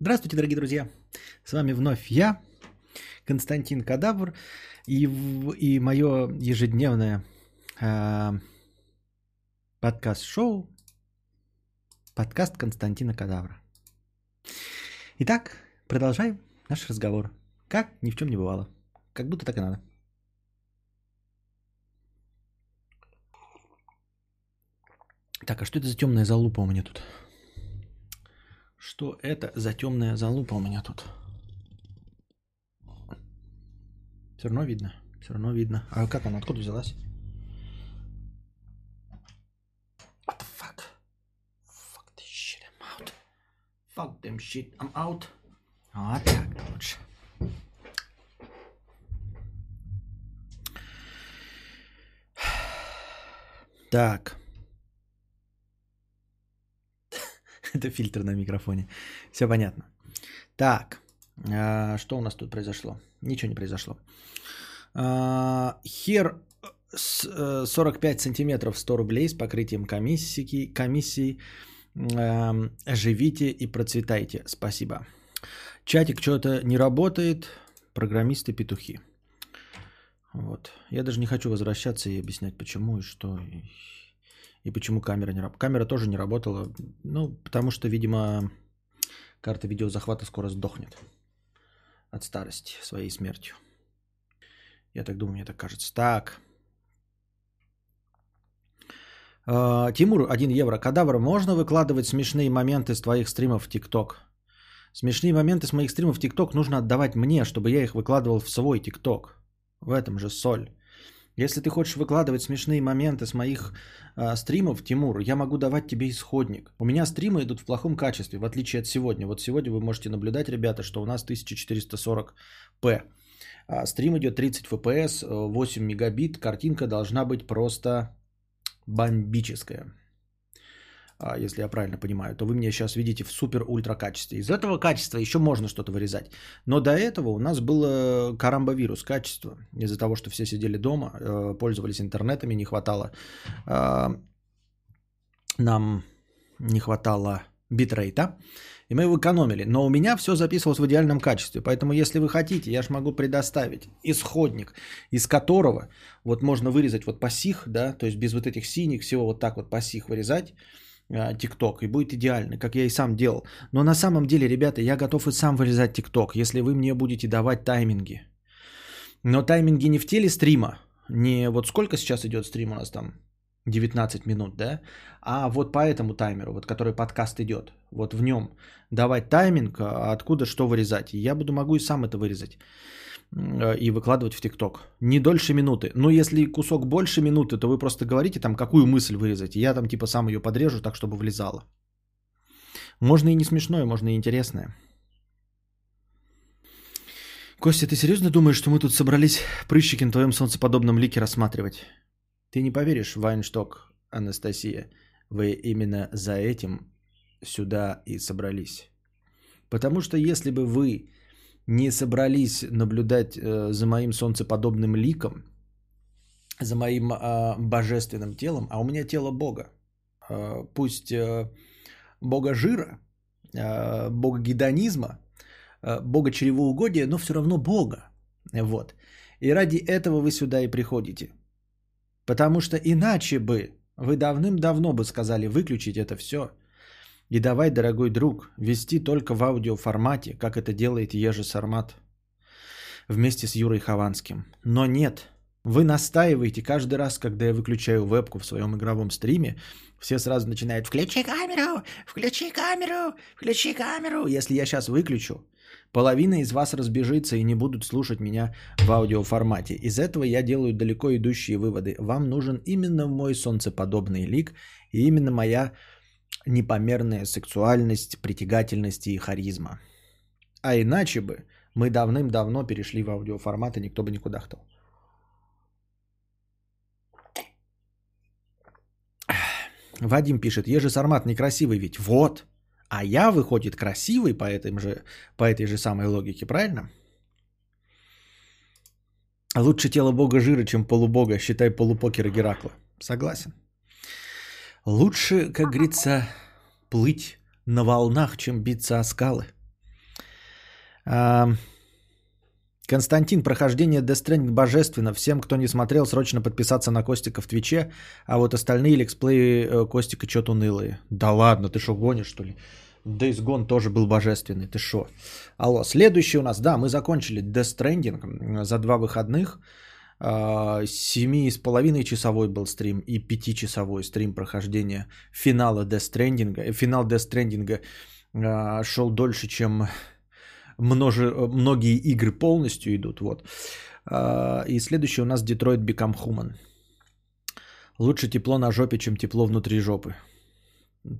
Здравствуйте, дорогие друзья! С вами вновь я, Константин Кадавр, и, и мое ежедневное а, подкаст-шоу подкаст Константина Кадавра. Итак, продолжаем наш разговор. Как ни в чем не бывало. Как будто так и надо. Так, а что это за темная залупа у меня тут? Что это за темная залупа у меня тут? Все равно видно. Все равно видно. А как она? Откуда взялась? What the fuck? Fuck this shit, I'm out. Fuck them shit, I'm out. Вот так лучше. Так. Это фильтр на микрофоне. Все понятно. Так, а, что у нас тут произошло? Ничего не произошло. А, Хер с, э, 45 сантиметров 100 рублей с покрытием комиссии. комиссии. Эм, Живите и процветайте. Спасибо. Чатик что-то не работает. Программисты петухи. Вот. Я даже не хочу возвращаться и объяснять, почему и что. И, и почему камера не работала. Камера тоже не работала. Ну, потому что, видимо, карта видеозахвата скоро сдохнет от старости своей смертью. Я так думаю, мне так кажется. Так. А, Тимур, 1 евро. Кадавр, можно выкладывать смешные моменты с твоих стримов в ТикТок? Смешные моменты с моих стримов в ТикТок нужно отдавать мне, чтобы я их выкладывал в свой ТикТок. В этом же соль. Если ты хочешь выкладывать смешные моменты с моих э, стримов, Тимур, я могу давать тебе исходник. У меня стримы идут в плохом качестве, в отличие от сегодня. Вот сегодня вы можете наблюдать, ребята, что у нас 1440p. А стрим идет 30 FPS, э, 8 мегабит, картинка должна быть просто бомбическая. А, Если я правильно понимаю, то вы меня сейчас видите в супер-ультра качестве. Из этого качества еще можно что-то вырезать. Но до этого у нас было карамбовирус качество. Из-за того, что все сидели дома, э, пользовались интернетами, не хватало а, нам не хватало битрейта, и мы его экономили. Но у меня все записывалось в идеальном качестве. Поэтому, если вы хотите, я ж могу предоставить исходник, из которого вот можно вырезать вот пасих, да, то есть без вот этих синих, всего вот так вот пасих вырезать, ТикТок, и будет идеально, как я и сам делал. Но на самом деле, ребята, я готов и сам вырезать ТикТок, если вы мне будете давать тайминги. Но тайминги не в теле стрима, не вот сколько сейчас идет стрим у нас там, 19 минут, да, а вот по этому таймеру, вот который подкаст идет, вот в нем давать тайминг, а откуда что вырезать. Я буду могу и сам это вырезать и выкладывать в ТикТок. Не дольше минуты. Но если кусок больше минуты, то вы просто говорите там, какую мысль вырезать. Я там типа сам ее подрежу так, чтобы влезало. Можно и не смешное, можно и интересное. Костя, ты серьезно думаешь, что мы тут собрались прыщики на твоем солнцеподобном лике рассматривать? Ты не поверишь, Вайншток, Анастасия, вы именно за этим сюда и собрались. Потому что если бы вы не собрались наблюдать э, за моим солнцеподобным ликом, за моим э, божественным телом, а у меня тело Бога, э, пусть э, Бога жира, э, Бога гедонизма, э, Бога чревоугодия, но все равно Бога. Вот. И ради этого вы сюда и приходите. Потому что иначе бы вы давным-давно бы сказали выключить это все и давай, дорогой друг, вести только в аудиоформате, как это делает Ежи Сармат вместе с Юрой Хованским. Но нет, вы настаиваете каждый раз, когда я выключаю вебку в своем игровом стриме, все сразу начинают «Включи камеру! Включи камеру! Включи камеру!» Если я сейчас выключу, половина из вас разбежится и не будут слушать меня в аудиоформате. Из этого я делаю далеко идущие выводы. Вам нужен именно мой солнцеподобный лик и именно моя непомерная сексуальность, притягательность и харизма. А иначе бы мы давным-давно перешли в аудиоформат, и никто бы не кудахтал. Вадим пишет, Ежи Сармат некрасивый ведь. Вот. А я, выходит, красивый по, этим же, по этой же самой логике, правильно? Лучше тело бога жира, чем полубога, считай полупокера Геракла. Согласен. Лучше, как говорится, плыть на волнах, чем биться о скалы. А, Константин, прохождение Death Stranding божественно. Всем, кто не смотрел, срочно подписаться на Костика в Твиче, а вот остальные лексплеи э, Костика что-то унылые. Да ладно, ты что, гонишь, что ли? Days Gone тоже был божественный, ты что? Алло, следующий у нас, да, мы закончили Death Stranding за два выходных. А, семи с половиной часовой был стрим и пятичасовой стрим прохождения финала Death Stranding. Финал Death Stranding а, шел дольше, чем множе, многие игры полностью идут. Вот. А, и следующий у нас Detroit Become Human. Лучше тепло на жопе, чем тепло внутри жопы.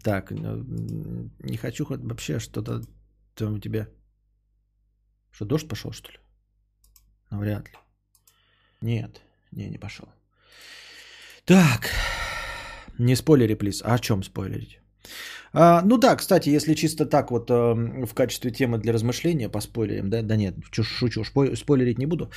Так, не хочу вообще что-то там у тебя. Что, дождь пошел, что ли? Ну, вряд ли. Нет, не, не пошел. Так, не спойлери, плиз. А о чем спойлерить? А, ну да, кстати, если чисто так вот э, в качестве темы для размышления по спойлерам, да, да нет, шучу, спойлерить не буду.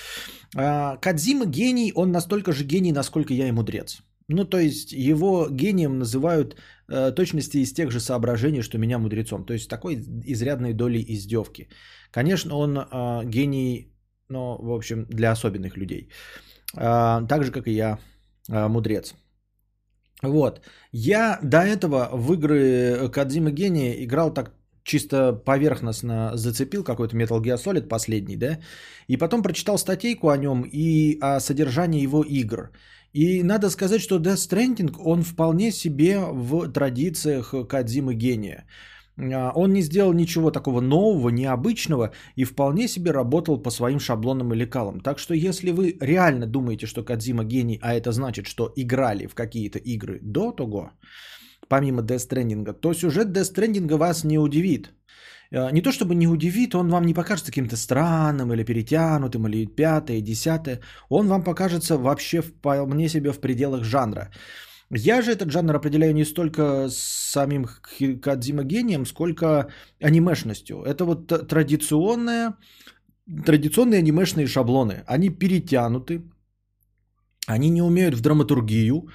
А, Кадзима гений, он настолько же гений, насколько я и мудрец. Ну, то есть его гением называют э, точности из тех же соображений, что меня мудрецом. То есть такой изрядной долей издевки. Конечно, он э, гений, но, в общем, для особенных людей. Э, так же, как и я, э, мудрец. Вот. Я до этого в игры Кадзима Гения играл так чисто поверхностно зацепил какой-то Metal Gear Solid последний, да, и потом прочитал статейку о нем и о содержании его игр. И надо сказать, что Death Stranding, он вполне себе в традициях Кадзимы гения. А, он не сделал ничего такого нового, необычного и вполне себе работал по своим шаблонам и лекалам. Так что если вы реально думаете, что Кадзима гений, а это значит, что играли в какие-то игры до того, помимо Death то сюжет Death вас не удивит. А, не то чтобы не удивит, он вам не покажется каким-то странным или перетянутым, или пятое, десятое. Он вам покажется вообще вполне себе в пределах жанра. Я же этот жанр определяю не столько самим Кадзима гением, сколько анимешностью. Это вот традиционная, традиционные анимешные шаблоны. Они перетянуты, они не умеют в драматургию,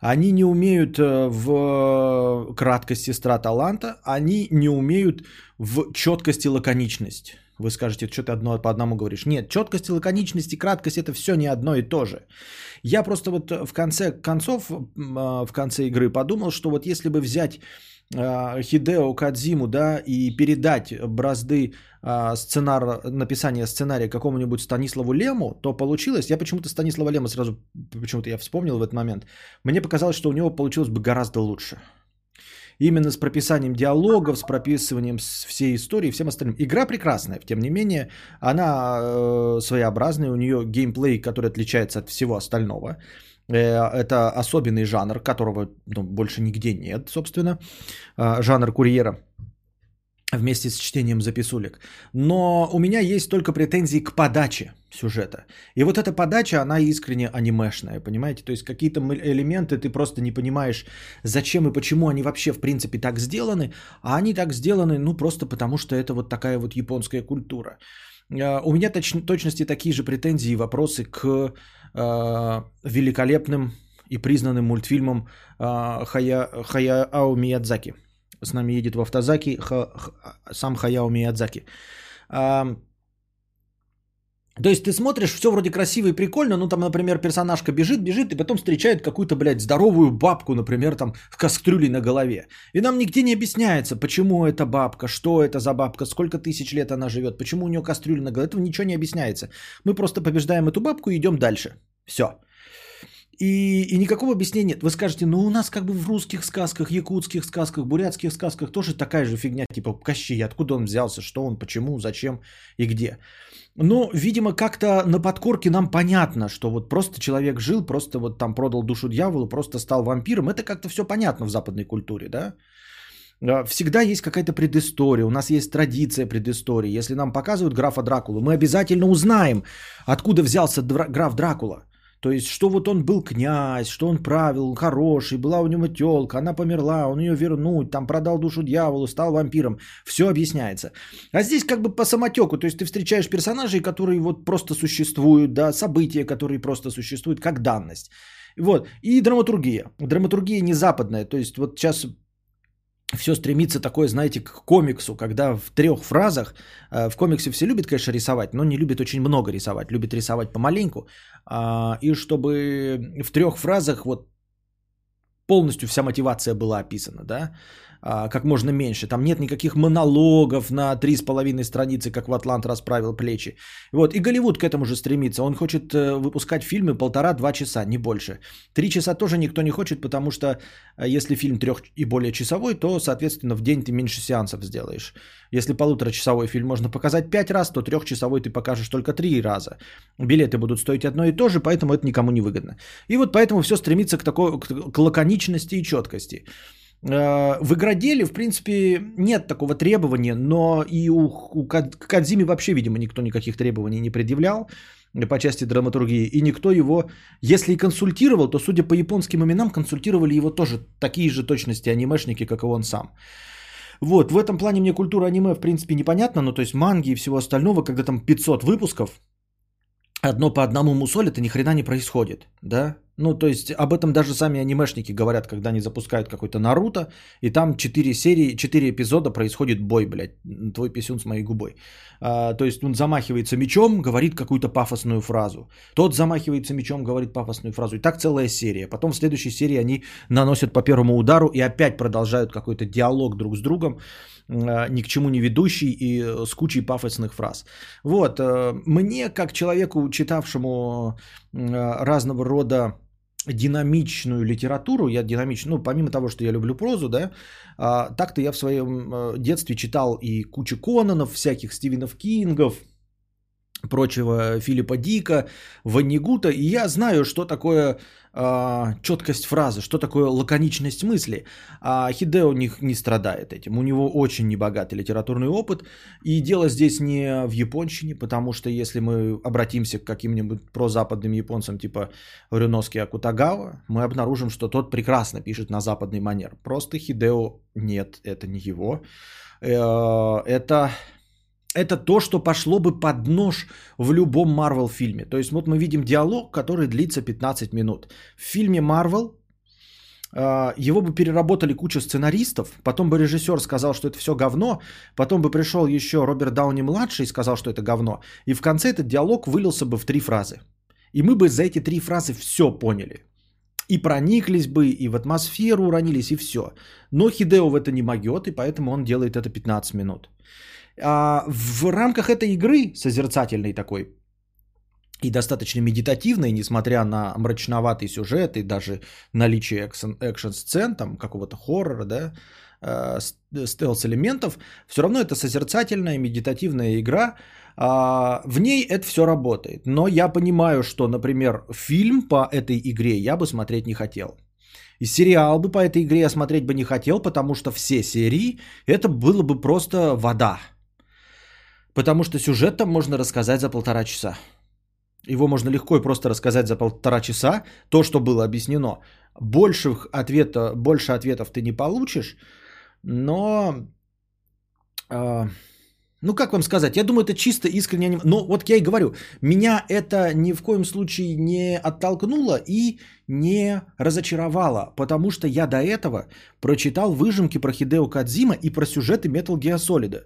они не умеют э, в краткость сестра таланта, они не умеют в четкость и лаконичность. Вы скажете, что ты одно по одному говоришь. Нет, четкость, лаконичность и краткость это все не одно и то же. Я просто вот в конце концов, а, в конце игры подумал, что вот если бы взять а, Хидео Кадзиму, да, и передать бразды сценар, написания сценария какому-нибудь Станиславу Лему, то получилось, я почему-то Станислава Лема сразу, почему-то я вспомнил в этот момент, мне показалось, что у него получилось бы гораздо лучше именно с прописанием диалогов, с прописыванием всей истории и всем остальным. Игра прекрасная, тем не менее, она э, своеобразная, у нее геймплей, который отличается от всего остального. Э, это особенный жанр, которого ну, больше нигде нет, собственно, э, жанр курьера вместе с чтением записулек. Но у меня есть только претензии к подаче сюжета. И вот эта подача, она искренне анимешная, понимаете? То есть какие-то элементы ты просто не понимаешь, зачем и почему они вообще в принципе так сделаны, а они так сделаны, ну просто потому, что это вот такая вот японская культура. А, у меня точ, точности такие же претензии и вопросы к э, великолепным и признанным мультфильмам э, Хая, Миядзаки – с нами едет в автозаки ха, ха, сам Хаяо Миядзаки. А, то есть ты смотришь, все вроде красиво и прикольно, ну там, например, персонажка бежит, бежит, и потом встречает какую-то, блядь, здоровую бабку, например, там в кастрюле на голове. И нам нигде не объясняется, почему это бабка, что это за бабка, сколько тысяч лет она живет, почему у нее кастрюля на голове, этого ничего не объясняется. Мы просто побеждаем эту бабку и идем дальше. Все. И, и никакого объяснения нет. Вы скажете, ну у нас как бы в русских сказках, якутских сказках, бурятских сказках тоже такая же фигня, типа Кощей, откуда он взялся, что он, почему, зачем и где. Но, видимо, как-то на подкорке нам понятно, что вот просто человек жил, просто вот там продал душу дьяволу, просто стал вампиром. Это как-то все понятно в западной культуре, да? А, всегда есть какая-то предыстория, у нас есть традиция предыстории. Если нам показывают графа Дракулу, мы обязательно узнаем, откуда взялся граф Дракула. То есть, что вот он был князь, что он правил, хороший, была у него телка, она померла, он ее вернуть, там продал душу дьяволу, стал вампиром. Все объясняется. А здесь как бы по самотеку, то есть ты встречаешь персонажей, которые вот просто существуют, да, события, которые просто существуют как данность. Вот. И драматургия. Драматургия не западная. То есть вот сейчас все стремится такое, знаете, к комиксу, когда в трех фразах, э, в комиксе все любят, конечно, рисовать, но не любят очень много рисовать, любят рисовать помаленьку, и чтобы в трех фразах вот полностью вся мотивация была описана, да, а, как можно меньше. Там нет никаких монологов на три с половиной страницы, как в Атлант расправил плечи. Вот. И Голливуд к этому же стремится. Он хочет э, выпускать фильмы полтора-два часа, не больше. Три часа тоже никто не хочет, потому что э, если фильм трех и более часовой, то, соответственно, в день ты меньше сеансов сделаешь. Если полуторачасовой фильм можно показать пять раз, то трехчасовой ты покажешь только три раза. Билеты будут стоить одно и то же, поэтому это никому не выгодно. И вот поэтому все стремится к такой к лаконичности и четкости. Э, в игроделе, в принципе, нет такого требования, но и у, у Кадзими вообще, видимо, никто никаких требований не предъявлял по части драматургии, и никто его, если и консультировал, то, судя по японским именам, консультировали его тоже такие же точности анимешники, как и он сам. Вот, в этом плане мне культура аниме, в принципе, непонятна, ну, то есть манги и всего остального, когда там 500 выпусков, одно по одному мусоль, это ни хрена не происходит, да? Ну, то есть об этом даже сами анимешники говорят, когда они запускают какой-то Наруто, и там 4 серии, 4 эпизода происходит бой, блядь, твой писюн с моей губой. А, то есть он замахивается мечом, говорит какую-то пафосную фразу. Тот замахивается мечом, говорит пафосную фразу. И так целая серия. Потом в следующей серии они наносят по первому удару и опять продолжают какой-то диалог друг с другом, а, ни к чему не ведущий и с кучей пафосных фраз. Вот, э, мне, как человеку, читавшему разного рода динамичную литературу, я динамичный, ну, помимо того, что я люблю прозу, да, а, так-то я в своем э, детстве читал и кучу Кононов, всяких Стивенов Кингов, прочего Филиппа Дика, Ваннигута, и я знаю, что такое э, четкость фразы, что такое лаконичность мысли. А Хидео не, не страдает этим. У него очень небогатый литературный опыт. И дело здесь не в японщине, потому что если мы обратимся к каким-нибудь прозападным японцам типа Рюноски Акутагава, мы обнаружим, что тот прекрасно пишет на западный манер. Просто Хидео нет, это не его. Э, это это то, что пошло бы под нож в любом Марвел фильме. То есть вот мы видим диалог, который длится 15 минут. В фильме Марвел его бы переработали куча сценаристов, потом бы режиссер сказал, что это все говно, потом бы пришел еще Роберт Дауни младший и сказал, что это говно, и в конце этот диалог вылился бы в три фразы. И мы бы за эти три фразы все поняли. И прониклись бы, и в атмосферу уронились, и все. Но Хидео в это не могет, и поэтому он делает это 15 минут. А в рамках этой игры, созерцательной такой, и достаточно медитативной, несмотря на мрачноватый сюжет и даже наличие экшн-сцен, там какого-то хоррора, да, э, стелс-элементов, все равно это созерцательная, медитативная игра, а, в ней это все работает. Но я понимаю, что, например, фильм по этой игре я бы смотреть не хотел. И сериал бы по этой игре я смотреть бы не хотел, потому что все серии это было бы просто вода – Потому что сюжет там можно рассказать за полтора часа. Его можно легко и просто рассказать за полтора часа, то, что было объяснено. Больше, ответа, больше ответов ты не получишь, но... Э, ну, как вам сказать, я думаю, это чисто искренне... Но вот я и говорю, меня это ни в коем случае не оттолкнуло и не разочаровало, потому что я до этого прочитал выжимки про Хидео Кадзима и про сюжеты Metal Gear Solid.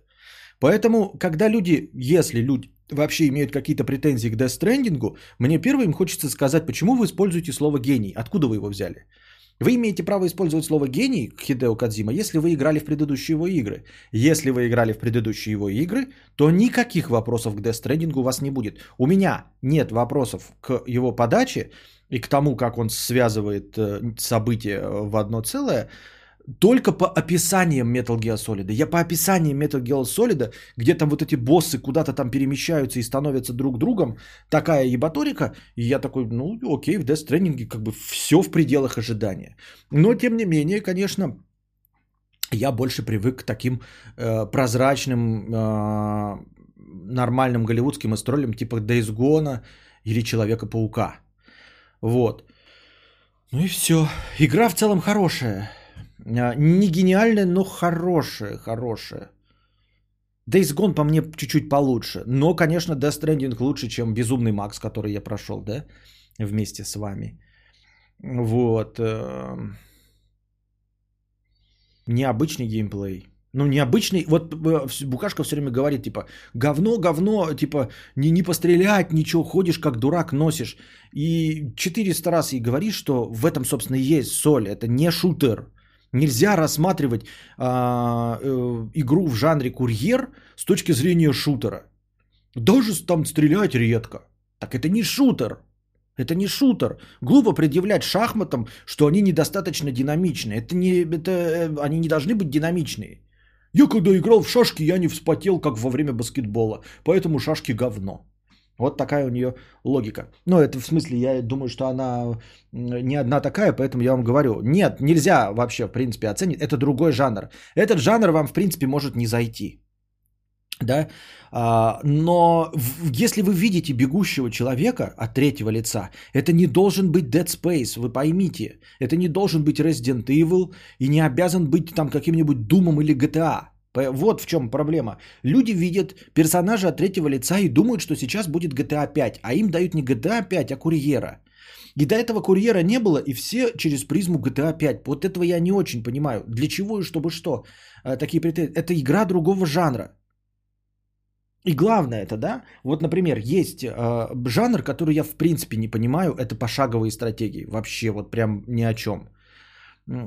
Поэтому, когда люди, если люди вообще имеют какие-то претензии к Death мне первым хочется сказать, почему вы используете слово гений, откуда вы его взяли. Вы имеете право использовать слово гений Хидео Кадзима, если вы играли в предыдущие его игры. Если вы играли в предыдущие его игры, то никаких вопросов к Death у вас не будет. У меня нет вопросов к его подаче и к тому, как он связывает э, события в одно целое только по описаниям Metal Gear Solid. Я по описаниям Metal Gear Solid, где там вот эти боссы куда-то там перемещаются и становятся друг другом, такая ебаторика, и я такой, ну окей, в Death Stranding как бы все в пределах ожидания. Но тем не менее, конечно, я больше привык к таким э, прозрачным, э, нормальным голливудским историям типа Days Gone или Человека-паука. Вот. Ну и все. Игра в целом хорошая. А, не гениальная, но хорошая, хорошая. Days Gone по мне чуть-чуть получше. Но, конечно, Death Stranding лучше, чем Безумный Макс, который я прошел, да? Вместе с вами. Вот. Эм. Необычный геймплей. Ну, необычный, вот э, Букашка все время говорит, типа, говно, говно, типа, не, не пострелять, ничего, ходишь как дурак, носишь. И 400 раз ей говоришь, что в этом, собственно, и есть соль, это не шутер. Нельзя рассматривать а, э, игру в жанре курьер с точки зрения шутера. Даже там стрелять редко. Так это не шутер. Это не шутер. Глупо предъявлять шахматам, что они недостаточно динамичны. Это не, это, э, они не должны быть динамичные. Я когда играл в шашки, я не вспотел, как во время баскетбола. Поэтому шашки говно. Вот такая у нее логика. Ну, это в смысле, я думаю, что она не одна такая, поэтому я вам говорю. Нет, нельзя вообще, в принципе, оценить. Это другой жанр. Этот жанр вам, в принципе, может не зайти. Да? А, но если вы видите бегущего человека от третьего лица, это не должен быть Dead Space, вы поймите. Это не должен быть Resident Evil и не обязан быть там каким-нибудь Думом или GTA. Вот в чем проблема. Люди видят персонажа от третьего лица и думают, что сейчас будет GTA 5, а им дают не GTA 5, а курьера. И до этого курьера не было, и все через призму GTA 5. Вот этого я не очень понимаю. Для чего и чтобы что? Э, такие претензии. Это игра другого жанра. И главное это, да, вот, например, есть э, жанр, который я в принципе не понимаю, это пошаговые стратегии. Вообще вот прям ни о чем.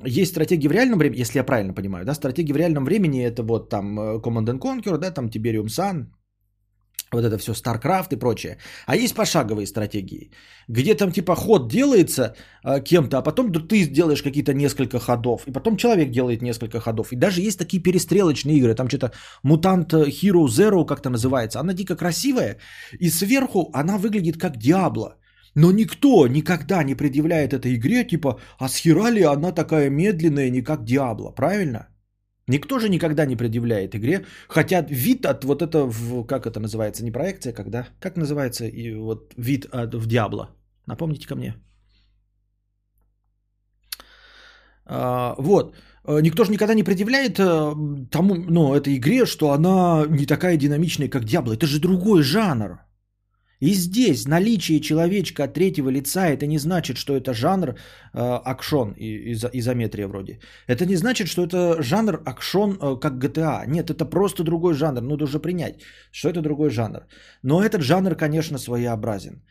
Есть стратегии в реальном времени, если я правильно понимаю, да, стратегии в реальном времени это вот там э, Command and Conquer, да, там Tiberium Sun, вот это все StarCraft и прочее. А есть пошаговые стратегии, где там типа ход делается э, кем-то, а потом ты сделаешь какие-то несколько ходов, и потом человек делает несколько ходов. И даже есть такие перестрелочные игры, там что-то Mutant Hero Zero как-то называется. Она дико красивая, и сверху она выглядит как Диабло. Но никто никогда не предъявляет этой игре, типа, а с хера ли она такая медленная, не как Диабло, правильно? Никто же никогда не предъявляет игре, хотя вид от вот это, как это называется, не проекция, когда, как называется и вот вид от, в Диабло, напомните ко мне. А, вот, никто же никогда не предъявляет э, тому, ну, этой игре, что она не такая динамичная, как Диабло, это же другой жанр. И здесь наличие человечка от третьего лица, это не значит, что это жанр э, акшон, из- изометрия вроде. Это не значит, что это жанр акшон, э, как GTA. Нет, это просто другой жанр. Ну, должен принять, что это другой жанр. Но этот жанр, конечно, своеобразен.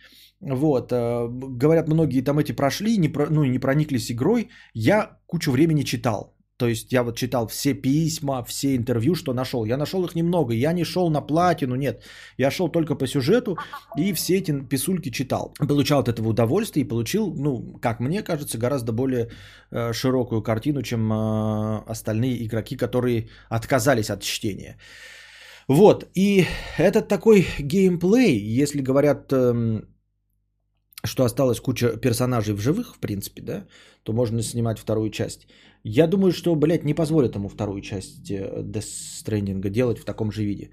Вот, э, говорят, многие там эти прошли, не, про, ну, не прониклись игрой. Я кучу времени читал. То есть я вот читал все письма, все интервью, что нашел. Я нашел их немного. Я не шел на платину, нет. Я шел только по сюжету и все эти писульки читал. Получал от этого удовольствие и получил, ну, как мне кажется, гораздо более э, широкую картину, чем э, остальные игроки, которые отказались от чтения. Вот, и этот такой геймплей, если говорят, э, что осталась куча персонажей в живых, в принципе, да, то можно снимать вторую часть. Я думаю, что, блядь, не позволят ему вторую часть э, Death Stranding делать в таком же виде.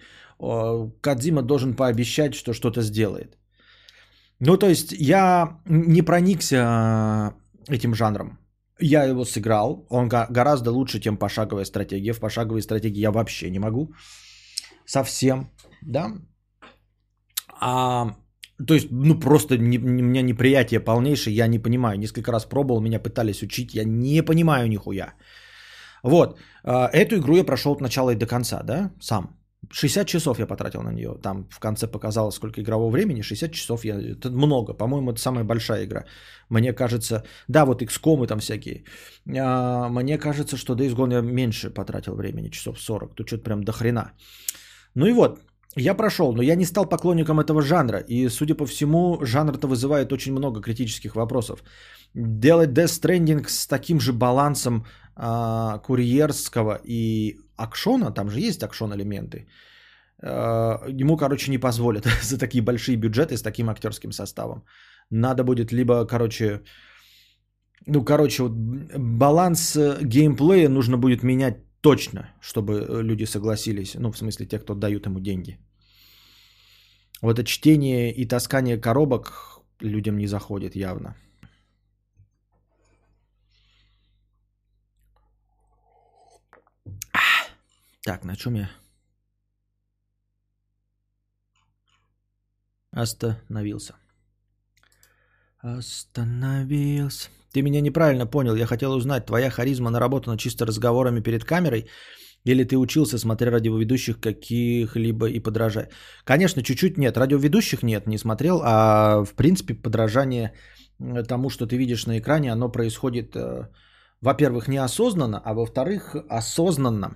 Кадзима должен пообещать, что что-то сделает. Ну, то есть я не проникся э, этим жанром. Я его сыграл. Он гораздо лучше, чем пошаговая стратегия. В пошаговой стратегии я вообще не могу. Совсем, да. А то есть, ну просто не, у меня неприятие полнейшее, я не понимаю. Несколько раз пробовал, меня пытались учить, я не понимаю нихуя. Вот, а, эту игру я прошел от начала и до конца, да, сам. 60 часов я потратил на нее. Там в конце показалось, сколько игрового времени. 60 часов я... Это много. По-моему, это самая большая игра. Мне кажется... Да, вот XCOM и там всякие. А, мне кажется, что Days Gone я меньше потратил времени. Часов 40. Тут что-то прям до хрена. Ну и вот. Я прошел, но я не стал поклонником этого жанра. И, судя по всему, жанр-то вызывает очень много критических вопросов. Делать Death Stranding с таким же балансом э, курьерского и акшона, там же есть акшон-элементы, э, ему, короче, не позволят за такие большие бюджеты с таким актерским составом. Надо будет либо, короче, ну, короче, вот баланс э, геймплея нужно будет менять точно, чтобы люди согласились. Ну, в смысле, те, кто дают ему деньги. Вот это чтение и таскание коробок людям не заходит явно. Так, на чем я? Остановился. Остановился. Ты меня неправильно понял. Я хотел узнать, твоя харизма наработана чисто разговорами перед камерой или ты учился, смотря радиоведущих каких-либо и подражая? Конечно, чуть-чуть нет. Радиоведущих нет, не смотрел. А в принципе подражание тому, что ты видишь на экране, оно происходит, э, во-первых, неосознанно, а во-вторых, осознанно.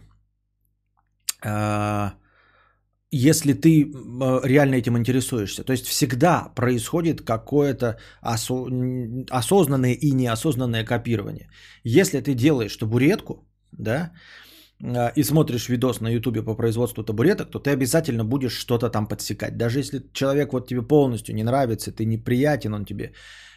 Если ты э, реально этим интересуешься. То есть всегда происходит какое-то осо- осознанное и неосознанное копирование. Если ты делаешь табуретку, да, а, и смотришь видос на ютубе по производству табуреток, то ты обязательно будешь что-то там подсекать. Даже если человек вот тебе полностью не нравится, ты неприятен он тебе,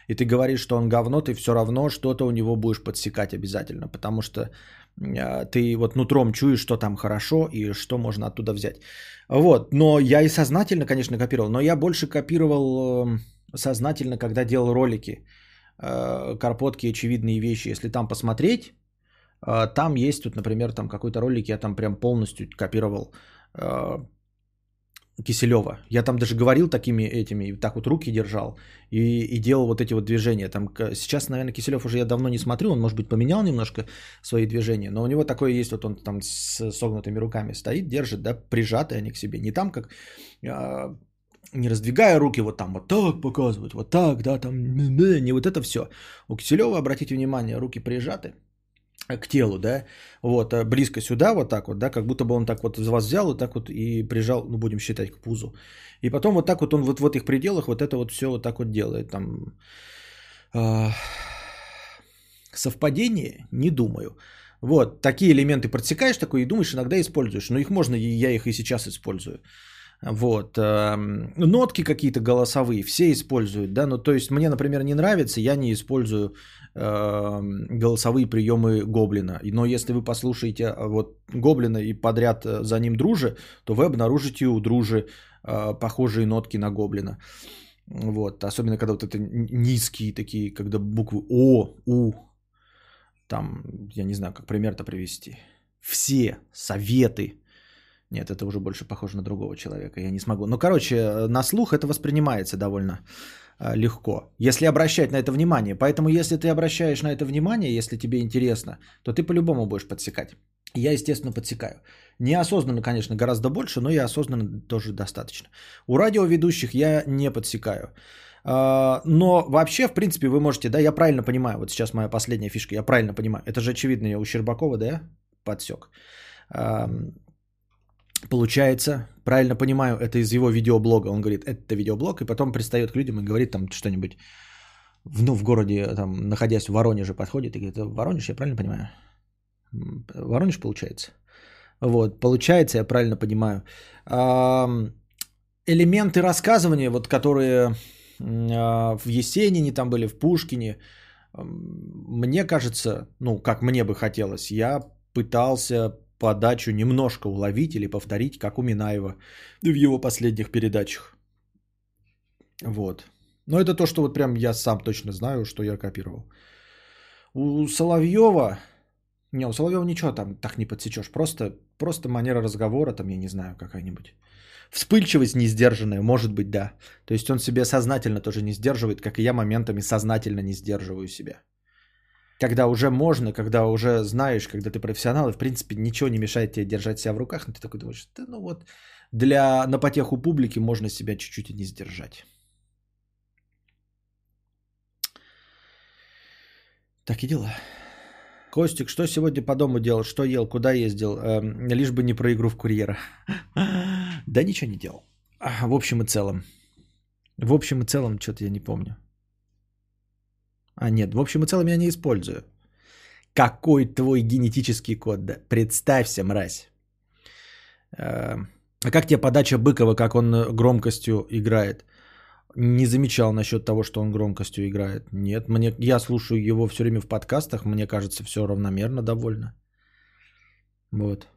и ты говоришь, что он говно, ты все равно что-то у него будешь подсекать обязательно, потому что а, ты вот нутром чуешь, что там хорошо и что можно оттуда взять. Вот, но я и сознательно, конечно, копировал, но я больше копировал эм, сознательно, когда делал ролики, э, карпотки, очевидные вещи. Если там посмотреть, а, там есть, вот, например, там какой-то ролик, я там прям полностью копировал а, Киселева. Я там даже говорил такими этими, так вот руки держал и, и делал вот эти вот движения. Там сейчас, наверное, Киселев уже я давно не смотрю, он, может быть, поменял немножко свои движения, но у него такое есть, вот он там с согнутыми руками стоит, держит, да, прижатые они к себе. Не там, как а, не раздвигая руки, вот там вот так показывать, вот так, да, там, не вот это все. У Киселева, обратите внимание, руки прижаты, к телу, да, вот, а близко сюда, вот так вот, да, как будто бы он так вот из вас взял и так вот и прижал, ну, будем считать, к пузу. И потом вот так вот он вот в этих пределах вот это вот все вот так вот делает, там, э, совпадение, не думаю. Вот, такие элементы подсекаешь такой и думаешь, иногда используешь, но их можно, я их и сейчас использую. Вот. Нотки какие-то голосовые все используют, да, ну то есть мне, например, не нравится, я не использую голосовые приемы Гоблина. Но если вы послушаете а, вот Гоблина и подряд э, за ним Дружи, то вы обнаружите у Дружи а, похожие нотки на Гоблина. Вот, особенно когда вот это низкие такие, когда буквы О, У, там, я не знаю, как пример-то привести. Все советы, нет, это уже больше похоже на другого человека, я не смогу. Ну, короче, на слух это воспринимается довольно э, легко, если обращать на это внимание. Поэтому, если ты обращаешь на это внимание, если тебе интересно, то ты по-любому будешь подсекать. Я, естественно, подсекаю. Неосознанно, конечно, гораздо больше, но и осознанно тоже достаточно. У радиоведущих я не подсекаю. А, но вообще, в принципе, вы можете, да, я правильно понимаю, вот сейчас моя последняя фишка, я правильно понимаю, это же очевидно, я у Щербакова, да, подсек. Получается, правильно понимаю, это из его видеоблога. Он говорит, это видеоблог, и потом пристает к людям и говорит там что-нибудь. Ну, в городе, там, находясь в Воронеже, подходит и говорит, Воронеж, я правильно понимаю? Воронеж получается. Вот, получается, я правильно понимаю. Элементы рассказывания, вот которые а, в Есенине там были, в Пушкине, мне кажется, ну, как мне бы хотелось, я пытался подачу немножко уловить или повторить, как у Минаева в его последних передачах. Вот. Но это то, что вот прям я сам точно знаю, что я копировал. У Соловьева, не, у Соловьева ничего там так не подсечешь. Просто, просто манера разговора, там, я не знаю, какая-нибудь. Вспыльчивость не сдержанная, может быть, да. То есть он себе сознательно тоже не сдерживает, как и я моментами сознательно не сдерживаю себя когда уже можно, когда уже знаешь, когда ты профессионал, и в принципе ничего не мешает тебе держать себя в руках, но ты такой думаешь, да ну вот для на потеху публики можно себя чуть-чуть и не сдержать. Так и дела. Костик, что сегодня по дому делал? Что ел? Куда ездил? Эм, лишь бы не про игру в курьера. да ничего не делал. В общем и целом. В общем и целом, что-то я не помню. А нет, в общем и целом я не использую. Какой твой генетический код? Да? Представься, мразь. Эм, а как тебе подача Быкова, как он громкостью играет? Не замечал насчет того, что он громкостью играет. Нет, мне, я слушаю его все время в подкастах, мне кажется, все равномерно довольно. Вот.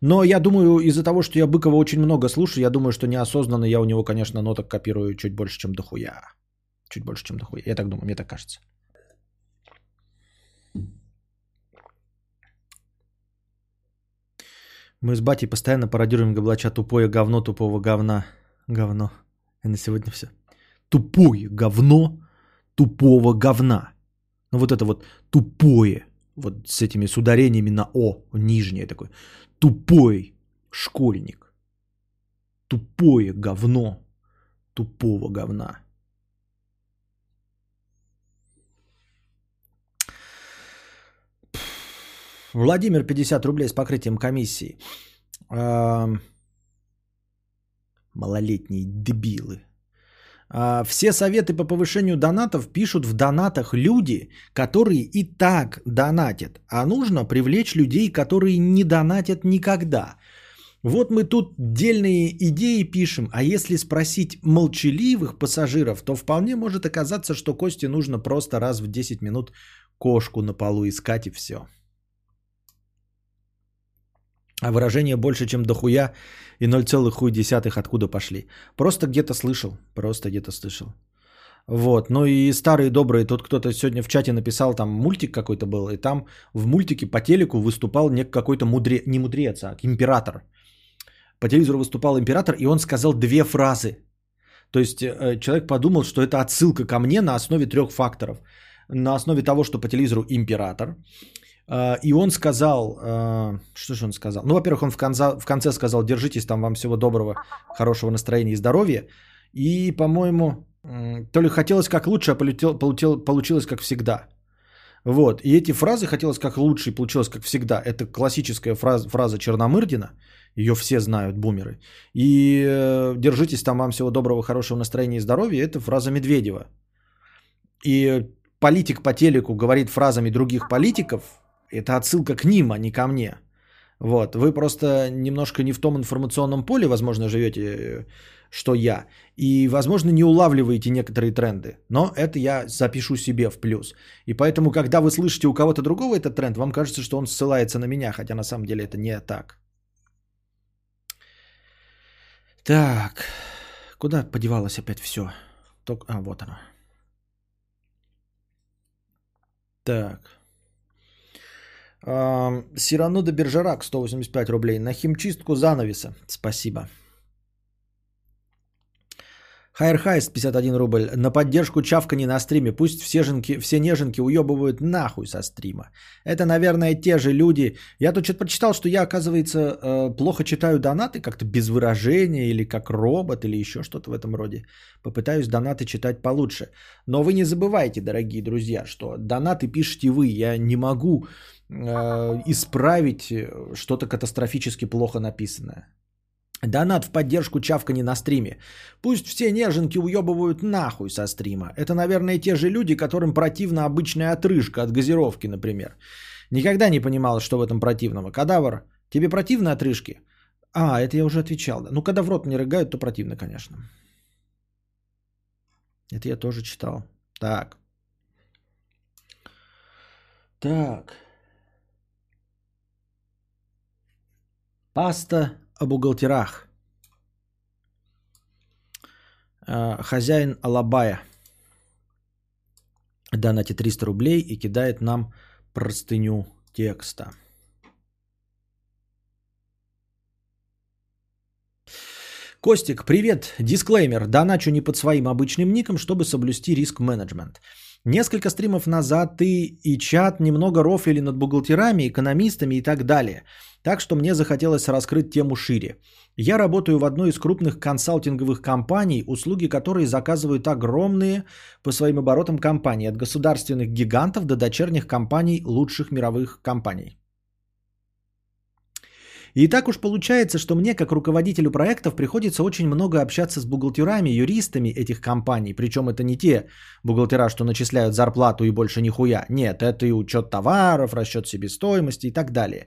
Но я думаю, из-за того, что я Быкова очень много слушаю, я думаю, что неосознанно я у него, конечно, ноток копирую чуть больше, чем дохуя. Чуть больше, чем дохуя. Я так думаю, мне так кажется. Мы с батей постоянно пародируем Габлача тупое говно тупого говна. Говно. И на сегодня все. Тупое говно тупого говна. Ну вот это вот тупое, вот с этими с ударениями на О, нижнее такое. Тупой школьник. Тупое говно тупого говна. Владимир 50 рублей с покрытием комиссии. Малолетние дебилы. А, все советы по повышению донатов пишут в донатах люди, которые и так донатят. А нужно привлечь людей, которые не донатят никогда. Вот мы тут дельные идеи пишем, а если спросить молчаливых пассажиров, то вполне может оказаться, что Косте нужно просто раз в 10 минут кошку на полу искать и все. А выражение больше, чем дохуя и 0,1 откуда пошли. Просто где-то слышал, просто где-то слышал. Вот, ну и старые добрые, тут кто-то сегодня в чате написал, там мультик какой-то был, и там в мультике по телеку выступал не какой-то мудре, не мудрец, а император. По телевизору выступал император, и он сказал две фразы. То есть э, человек подумал, что это отсылка ко мне на основе трех факторов. На основе того, что по телевизору император, и он сказал, а, что же он сказал? Ну, во-первых, он в конце, сказал, держитесь там, вам всего доброго, хорошего настроения и здоровья. И, по-моему, то ли хотелось как лучше, а полетел, полетел, получилось как всегда. Вот. И эти фразы хотелось как лучше и получилось как всегда. Это классическая фраза, фраза Черномырдина. Ее все знают, бумеры. И э, держитесь там, вам всего доброго, хорошего настроения и здоровья. Это фраза Медведева. И политик по телеку говорит фразами других политиков, это отсылка к ним, а не ко мне. Вот, вы просто немножко не в том информационном поле, возможно, живете, что я. И, возможно, не улавливаете некоторые тренды. Но это я запишу себе в плюс. И поэтому, когда вы слышите у кого-то другого этот тренд, вам кажется, что он ссылается на меня, хотя на самом деле это не так. Так, куда подевалось опять все? Только... А, вот оно. Так. Сирану де Бержерак 185 рублей. На химчистку занавеса. Спасибо. Хайрхайст 51 рубль. На поддержку чавкани на стриме. Пусть все, женки, все неженки уебывают нахуй со стрима. Это, наверное, те же люди. Я тут что-то прочитал, что я, оказывается, э, плохо читаю донаты, как-то без выражения, или как робот, или еще что-то в этом роде. Попытаюсь донаты читать получше. Но вы не забывайте, дорогие друзья, что донаты пишете вы. Я не могу исправить э, что-то катастрофически плохо написанное. Донат в поддержку чавкани на стриме. Пусть все неженки уебывают нахуй со стрима. Это, наверное, те же люди, которым противна обычная отрыжка от газировки, например. Никогда не понимал, что в этом противного. Кадавр, тебе противны отрыжки? А, это я уже отвечал. Ну, когда в рот не рыгают, то противно, конечно. Это я тоже читал. Так. Так. Паста о бухгалтерах. А, хозяин Алабая донатит 300 рублей и кидает нам простыню текста. Костик, привет. Дисклеймер. Доначу не под своим обычным ником, чтобы соблюсти риск-менеджмент. Несколько стримов назад ты и чат немного рофили над бухгалтерами, экономистами и так далее. Так что мне захотелось раскрыть тему шире. Я работаю в одной из крупных консалтинговых компаний, услуги которой заказывают огромные по своим оборотам компании, от государственных гигантов до дочерних компаний лучших мировых компаний. И так уж получается, что мне, как руководителю проектов, приходится очень много общаться с бухгалтерами, юристами этих компаний. Причем это не те бухгалтера, что начисляют зарплату и больше нихуя. Нет, это и учет товаров, расчет себестоимости и так далее.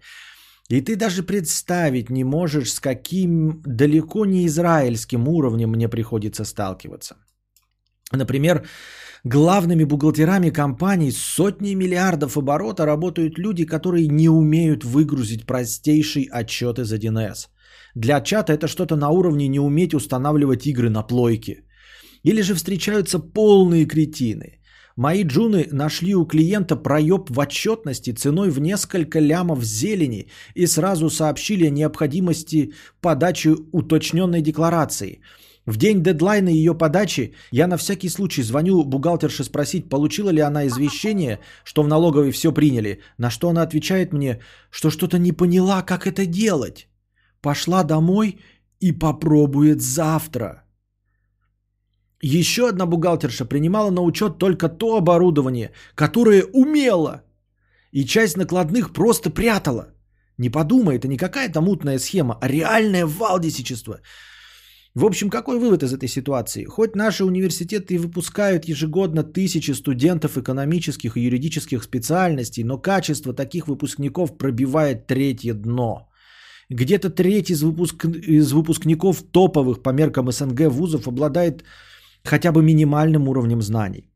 И ты даже представить не можешь, с каким далеко не израильским уровнем мне приходится сталкиваться. Например, Главными бухгалтерами компаний с сотней миллиардов оборота работают люди, которые не умеют выгрузить простейший отчет из 1С. Для чата это что-то на уровне не уметь устанавливать игры на плойке. Или же встречаются полные кретины. Мои джуны нашли у клиента проеб в отчетности ценой в несколько лямов зелени и сразу сообщили о необходимости подачи уточненной декларации – В день дедлайна ее подачи я на всякий случай звоню бухгалтерше спросить, получила ли она извещение, что в налоговой все приняли, на что она отвечает мне, что что-то не поняла, как это делать. Пошла домой и попробует завтра. Еще одна бухгалтерша принимала на учет только то оборудование, которое умела, и часть накладных просто прятала. Не подумай, это не какая-то мутная схема, а реальное валдисичество – в общем, какой вывод из этой ситуации? Хоть наши университеты и выпускают ежегодно тысячи студентов экономических и юридических специальностей, но качество таких выпускников пробивает третье дно. Где-то треть из, выпуск... из выпускников топовых по меркам СНГ вузов обладает хотя бы минимальным уровнем знаний.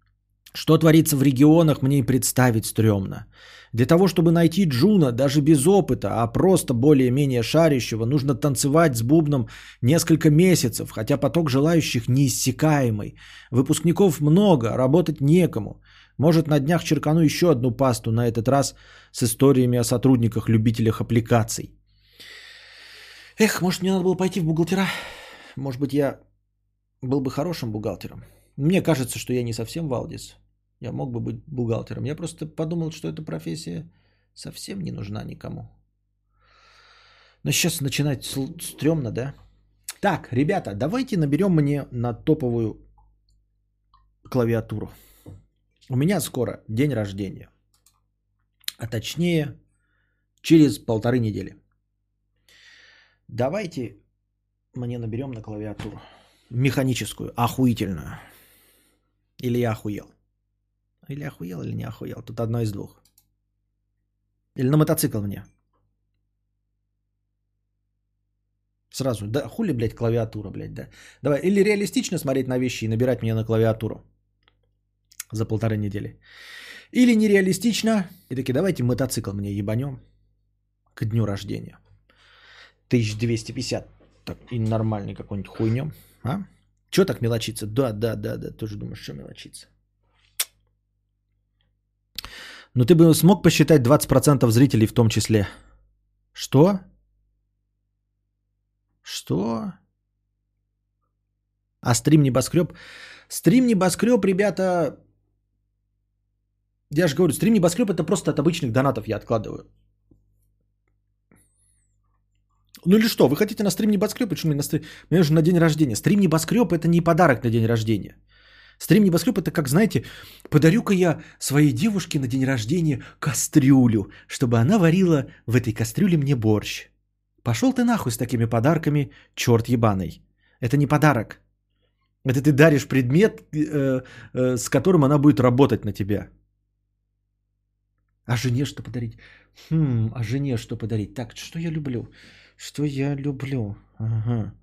Что творится в регионах, мне и представить стрёмно. Для того, чтобы найти Джуна, даже без опыта, а просто более-менее шарящего, нужно танцевать с бубном несколько месяцев, хотя поток желающих неиссякаемый. Выпускников много, работать некому. Может, на днях черкану еще одну пасту, на этот раз с историями о сотрудниках-любителях аппликаций. Эх, может, мне надо было пойти в бухгалтера? Может быть, я был бы хорошим бухгалтером? Мне кажется, что я не совсем Валдис. Я мог бы быть бухгалтером. Я просто подумал, что эта профессия совсем не нужна никому. Но сейчас начинать стрёмно, да? Так, ребята, давайте наберем мне на топовую клавиатуру. У меня скоро день рождения. А точнее, через полторы недели. Давайте мне наберем на клавиатуру. Механическую, охуительную. Или я охуел? Или охуел, или не охуел. Тут одно из двух. Или на мотоцикл мне. Сразу, да хули, блядь, клавиатура, блядь, да. Давай, или реалистично смотреть на вещи и набирать мне на клавиатуру за полторы недели. Или нереалистично, и таки давайте мотоцикл мне ебанем к дню рождения. 1250, так, и нормальный какой-нибудь хуйнем, а? Че так мелочиться? Да, да, да, да, тоже думаешь, что мелочиться. Ну ты бы смог посчитать 20% зрителей в том числе. Что? Что? А стрим небоскреб? Стрим небоскреб, ребята, я же говорю, стрим небоскреб это просто от обычных донатов я откладываю. Ну или что, вы хотите на стрим небоскреб? Почему мне на стрим? Мне нужно на день рождения. Стрим небоскреб это не подарок на день рождения. Стрим небоскреб это как, знаете, подарю-ка я своей девушке на день рождения кастрюлю, чтобы она варила в этой кастрюле мне борщ. Пошел ты нахуй с такими подарками, черт ебаный. Это не подарок. Это ты даришь предмет, э, э, с которым она будет работать на тебя. А жене что подарить? Хм, а жене что подарить? Так, что я люблю? Что я люблю? Ага.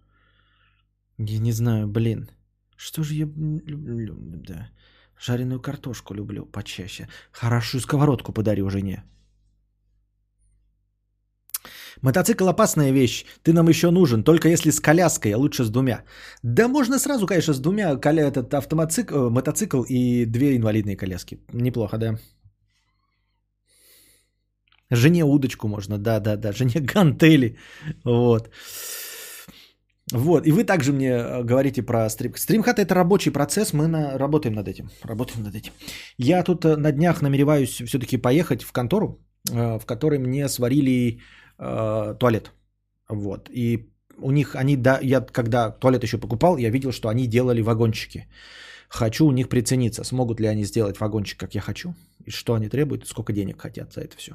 Я не знаю, блин. Что же я люблю? Да. Жареную картошку люблю почаще. Хорошую сковородку подарю жене. Мотоцикл опасная вещь. Ты нам еще нужен, только если с коляской, а лучше с двумя. Да можно сразу, конечно, с двумя. Коля, этот автомотоцикл, э, мотоцикл и две инвалидные коляски. Неплохо, да? Жене удочку можно, да-да-да. Жене гантели. Вот. Вот, и вы также мне э, говорите про стрим. Стримхат это рабочий процесс, мы на... работаем над этим. Работаем над этим. Я тут э, на днях намереваюсь все-таки поехать в контору, э, в которой мне сварили э, туалет. Вот. И у них они, да, я когда туалет еще покупал, я видел, что они делали вагончики. Хочу у них прицениться, смогут ли они сделать вагончик, как я хочу, и что они требуют, сколько денег хотят за это все.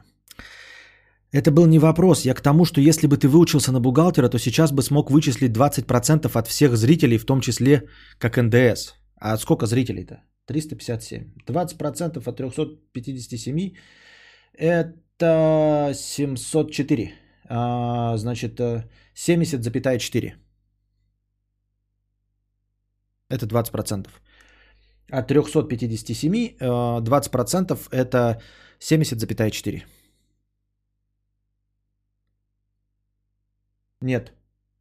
Это был не вопрос. Я к тому, что если бы ты выучился на бухгалтера, то сейчас бы смог вычислить 20% от всех зрителей, в том числе как НДС. А сколько зрителей-то? 357. 20% от 357 это 704. А, значит, 70,4. Это 20%. От 357 20% это 70,4. Нет.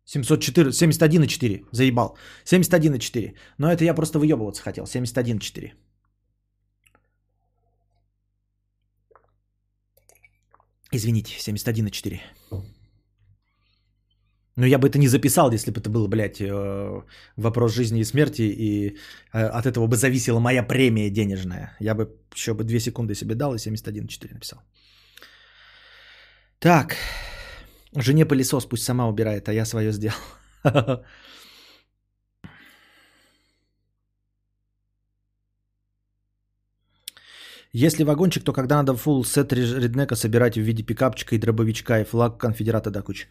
704, 71,4. Заебал. 71,4. Но это я просто выебываться хотел. 71,4. Извините, 71,4. Но я бы это не записал, если бы это был, блядь, э, вопрос жизни и смерти, и э, от этого бы зависела моя премия денежная. Я бы еще бы 2 секунды себе дал и 71,4 написал. Так. Жене пылесос пусть сама убирает, а я свое сделал. Если вагончик, то когда надо full сет реднека собирать в виде пикапчика и дробовичка и флаг конфедерата до кучи?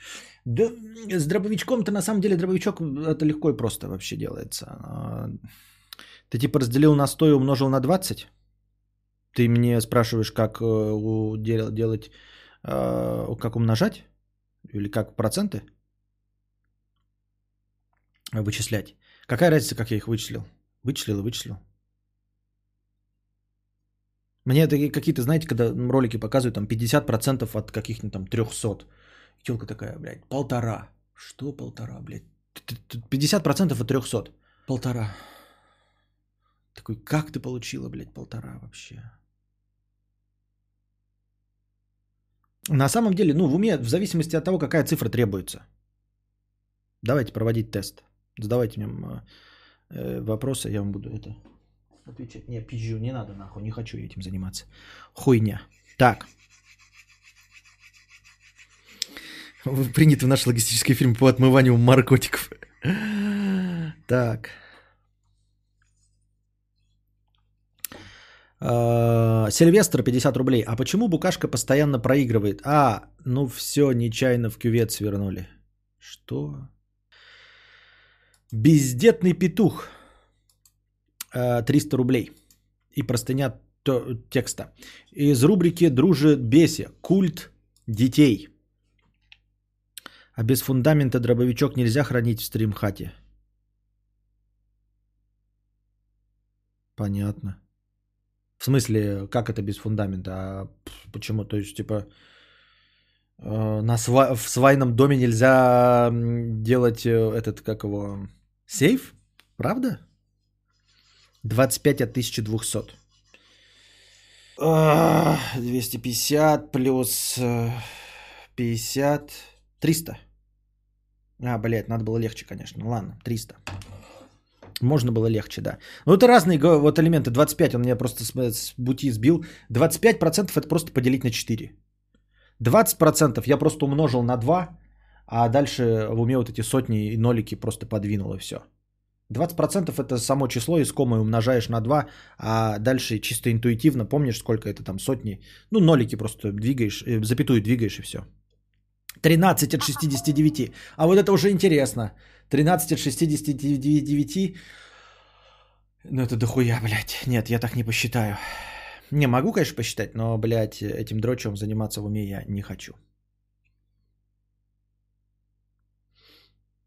Да с дробовичком-то на самом деле дробовичок это легко и просто вообще делается. А, ты типа разделил на 100 и умножил на 20? Ты мне спрашиваешь, как э, делать, э, как умножать? Или как проценты вычислять? Какая разница, как я их вычислил? Вычислил и вычислил. Мне это какие-то, знаете, когда ролики показывают, там 50% от каких-нибудь там 300. И телка такая, блядь, полтора. Что полтора, блядь? 50% от 300. Полтора. Такой, как ты получила, блядь, полтора вообще? На самом деле, ну, в уме, в зависимости от того, какая цифра требуется. Давайте проводить тест. Задавайте мне э, вопросы, я вам буду это Отвечать. Не, пизжу, не надо нахуй, не хочу этим заниматься. Хуйня. Так. Принят в наш логистический фильм по отмыванию наркотиков. Так. Сильвестр, 50 рублей. А почему букашка постоянно проигрывает? А, ну все, нечаянно в кювет свернули. Что? Бездетный петух. 300 э, рублей. И простыня текста. Из рубрики «Дружи беси. Культ детей». А без фундамента дробовичок нельзя хранить в стримхате. Понятно. В смысле, как это без фундамента? А почему? То есть, типа, э, на сва- в свайном доме нельзя делать э, этот, как его, сейф? Правда? 25 от 1200. 250 плюс 50. 300. А, блядь, надо было легче, конечно. Ладно, 300. Можно было легче, да. Ну, это разные вот элементы. 25, он меня просто с, с бути сбил. 25% это просто поделить на 4. 20% я просто умножил на 2, а дальше в уме вот эти сотни и нолики просто подвинул и все. 20% это само число искомое умножаешь на 2, а дальше чисто интуитивно помнишь, сколько это там сотни. Ну, нолики просто двигаешь, э, запятую двигаешь и все. 13 от 69. А вот это уже интересно. 13 от 69. Ну это дохуя, блядь. Нет, я так не посчитаю. Не, могу, конечно, посчитать, но, блядь, этим дрочевым заниматься в уме я не хочу.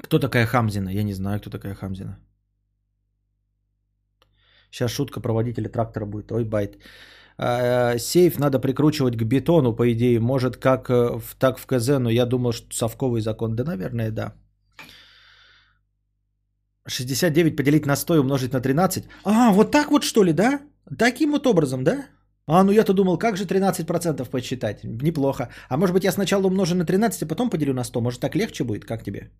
Кто такая Хамзина? Я не знаю, кто такая Хамзина. Сейчас шутка про водителя трактора будет. Ой, байт. А, сейф надо прикручивать к бетону, по идее. Может, как э, в, так в КЗ, но я думал, что совковый закон. Да, наверное, да. 69 поделить на 100 и умножить на 13. А, вот так вот что ли, да? Таким вот образом, да? А, ну я-то думал, как же 13% посчитать? Неплохо. А может быть я сначала умножу на 13, а потом поделю на 100? Может так легче будет? Как тебе?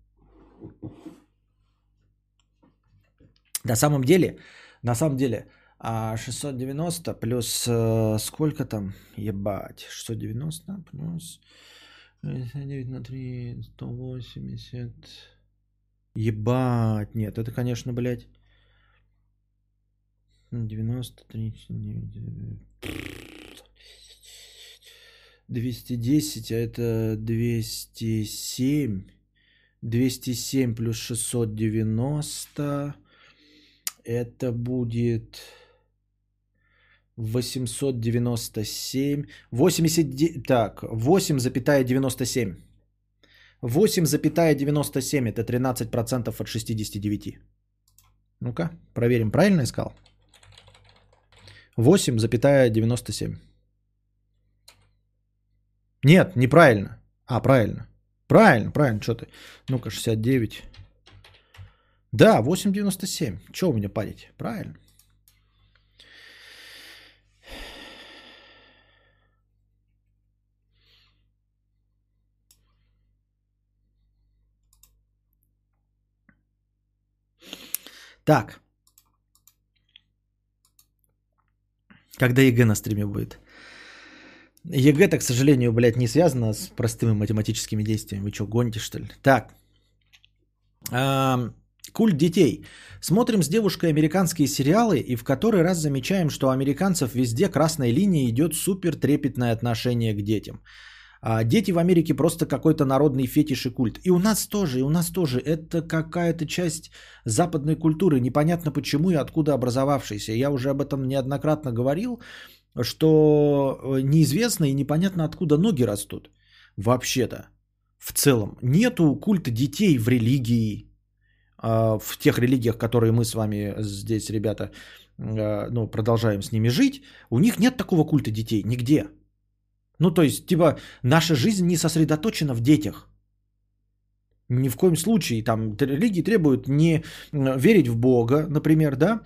На самом деле, на самом деле, 690 а, плюс э, сколько там? Ебать. 690 плюс 9 на 3, 180. Ебать. Нет, это, конечно, блядь. 93. 210, а это 207. 207 плюс 690. Это будет 897. 80, так, 8,97. 8,97 это 13% от 69. Ну-ка, проверим, правильно искал? 8,97. Нет, неправильно. А, правильно. Правильно, правильно, что ты? Ну-ка, 69. Да, 8,97. Что у меня парить? Правильно. Так. Когда ЕГЭ на стриме будет? ЕГЭ-то, к сожалению, блядь, не связано с простыми математическими действиями. Вы что, гоните, что ли? Так. Культ детей. Смотрим с девушкой американские сериалы и в который раз замечаем, что у американцев везде красной линией идет супер трепетное отношение к детям. А дети в Америке просто какой-то народный фетиш и культ. И у нас тоже, и у нас тоже. Это какая-то часть западной культуры, непонятно почему и откуда образовавшейся. Я уже об этом неоднократно говорил, что э, неизвестно и непонятно откуда ноги растут. Вообще-то, в целом. Нету культа детей в религии, а, в тех религиях, которые мы с вами здесь, ребята, а, ну, продолжаем с ними жить, у них нет такого культа детей нигде. Ну, то есть, типа, наша жизнь не сосредоточена в детях. Ни в коем случае. Там религии требуют не верить в Бога, например, да,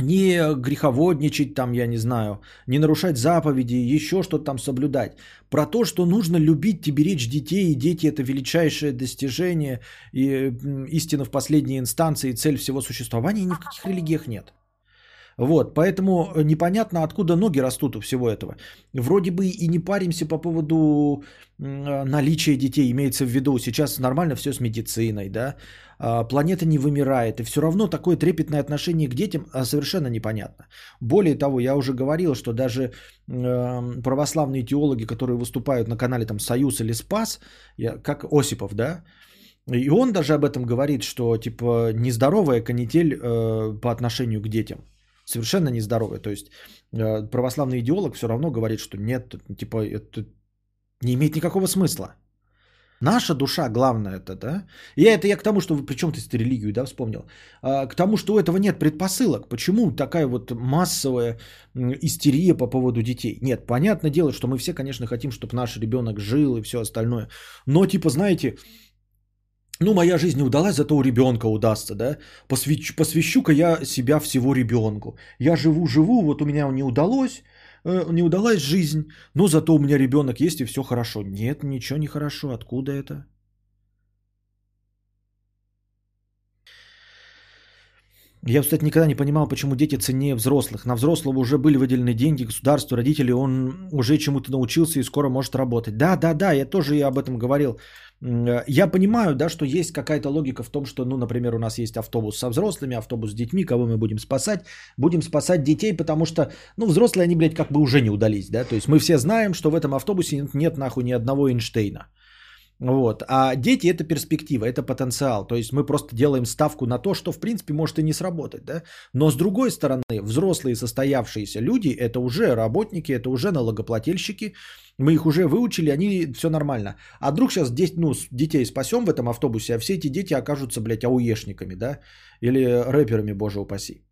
не греховодничать там, я не знаю, не нарушать заповеди, еще что-то там соблюдать. Про то, что нужно любить и беречь детей, и дети это величайшее достижение, и истина в последней инстанции, цель всего существования, ни в каких религиях нет. Вот, поэтому непонятно, откуда ноги растут у всего этого. Вроде бы и не паримся по поводу наличия детей, имеется в виду, сейчас нормально все с медициной, да, а, планета не вымирает, и все равно такое трепетное отношение к детям а, совершенно непонятно. Более того, я уже говорил, что даже православные теологи, которые выступают на канале там Союз или Спас, как Осипов, да, и он даже об этом говорит, что типа нездоровая канитель э, по отношению к детям. Совершенно нездоровая. То есть э, православный идеолог все равно говорит, что нет, типа это не имеет никакого смысла. Наша душа главное это, да? И это я к тому, что... Причем ты религию, да, вспомнил? А, к тому, что у этого нет предпосылок. Почему такая вот массовая истерия по поводу детей? Нет, понятное дело, что мы все, конечно, хотим, чтобы наш ребенок жил и все остальное. Но, типа, знаете, ну, моя жизнь не удалась, зато у ребенка удастся, да? Посвящу, посвящу-ка я себя всего ребенку. Я живу-живу, вот у меня не удалось, Э, не удалась жизнь, но зато у меня ребенок есть и все хорошо. Нет, ничего не хорошо. Откуда это? Я, кстати, никогда не понимал, почему дети ценнее взрослых. На взрослого уже были выделены деньги, государство, родители, он уже чему-то научился и скоро может работать. Да, да, да, я тоже и об этом говорил. Э, я понимаю, да, что есть какая-то логика в том, что, ну, например, у нас есть автобус со взрослыми, автобус с детьми, кого мы будем спасать? Будем спасать детей, потому что, ну, взрослые они, блядь, как бы уже не удались, да, то есть мы все знаем, что в этом автобусе нет нахуй ни одного Эйнштейна. Вот. А дети это перспектива, это потенциал. То есть мы просто делаем ставку на то, что в принципе может и не сработать. Да? Но с другой стороны, взрослые состоявшиеся люди это уже работники, это уже налогоплательщики. Мы их уже выучили, они все нормально. А вдруг сейчас 10, ну, детей спасем в этом автобусе, а все эти дети окажутся, блядь, ауешниками, да? Или рэперами, боже упаси.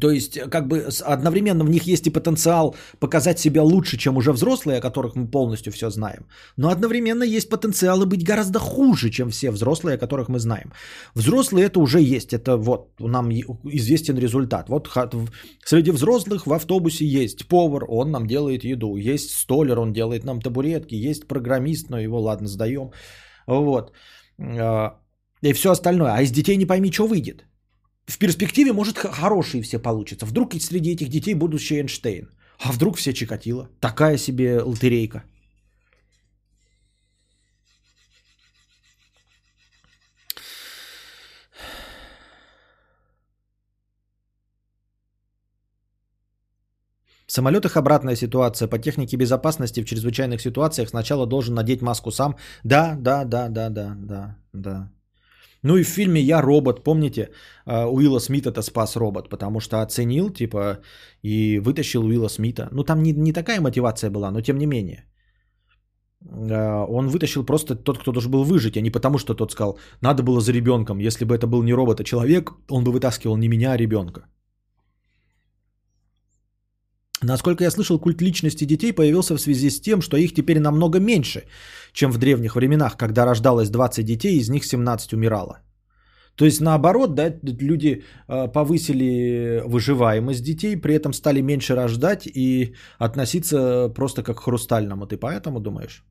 То есть, как бы одновременно в них есть и потенциал показать себя лучше, чем уже взрослые, о которых мы полностью все знаем. Но одновременно есть потенциал и быть гораздо хуже, чем все взрослые, о которых мы знаем. Взрослые это уже есть. Это вот нам известен результат. Вот среди взрослых в автобусе есть повар, он нам делает еду. Есть столер, он делает нам табуретки. Есть программист, но его, ладно, сдаем. Вот. А, и все остальное. А из детей не пойми, что выйдет в перспективе, может, хорошие все получатся. Вдруг среди этих детей будущий Эйнштейн. А вдруг все Чикатило. Такая себе лотерейка. В самолетах обратная ситуация. По технике безопасности в чрезвычайных ситуациях сначала должен надеть маску сам. Да, да, да, да, да, да, да. Ну и в фильме «Я робот», помните, а, Уилла Смита-то спас робот, потому что оценил, типа, и вытащил Уилла Смита. Ну там не, не такая мотивация была, но тем не менее. А, он вытащил просто тот, кто должен был выжить, а не потому, что тот сказал, надо было за ребенком. Если бы это был не робот, а человек, он бы вытаскивал не меня, а ребенка. Насколько я слышал, культ личности детей появился в связи с тем, что их теперь намного меньше, чем в древних временах, когда рождалось 20 детей, из них 17 умирало. То есть наоборот, да, люди э, повысили выживаемость детей, при этом стали меньше рождать и относиться просто как к хрустальному. Ты поэтому думаешь?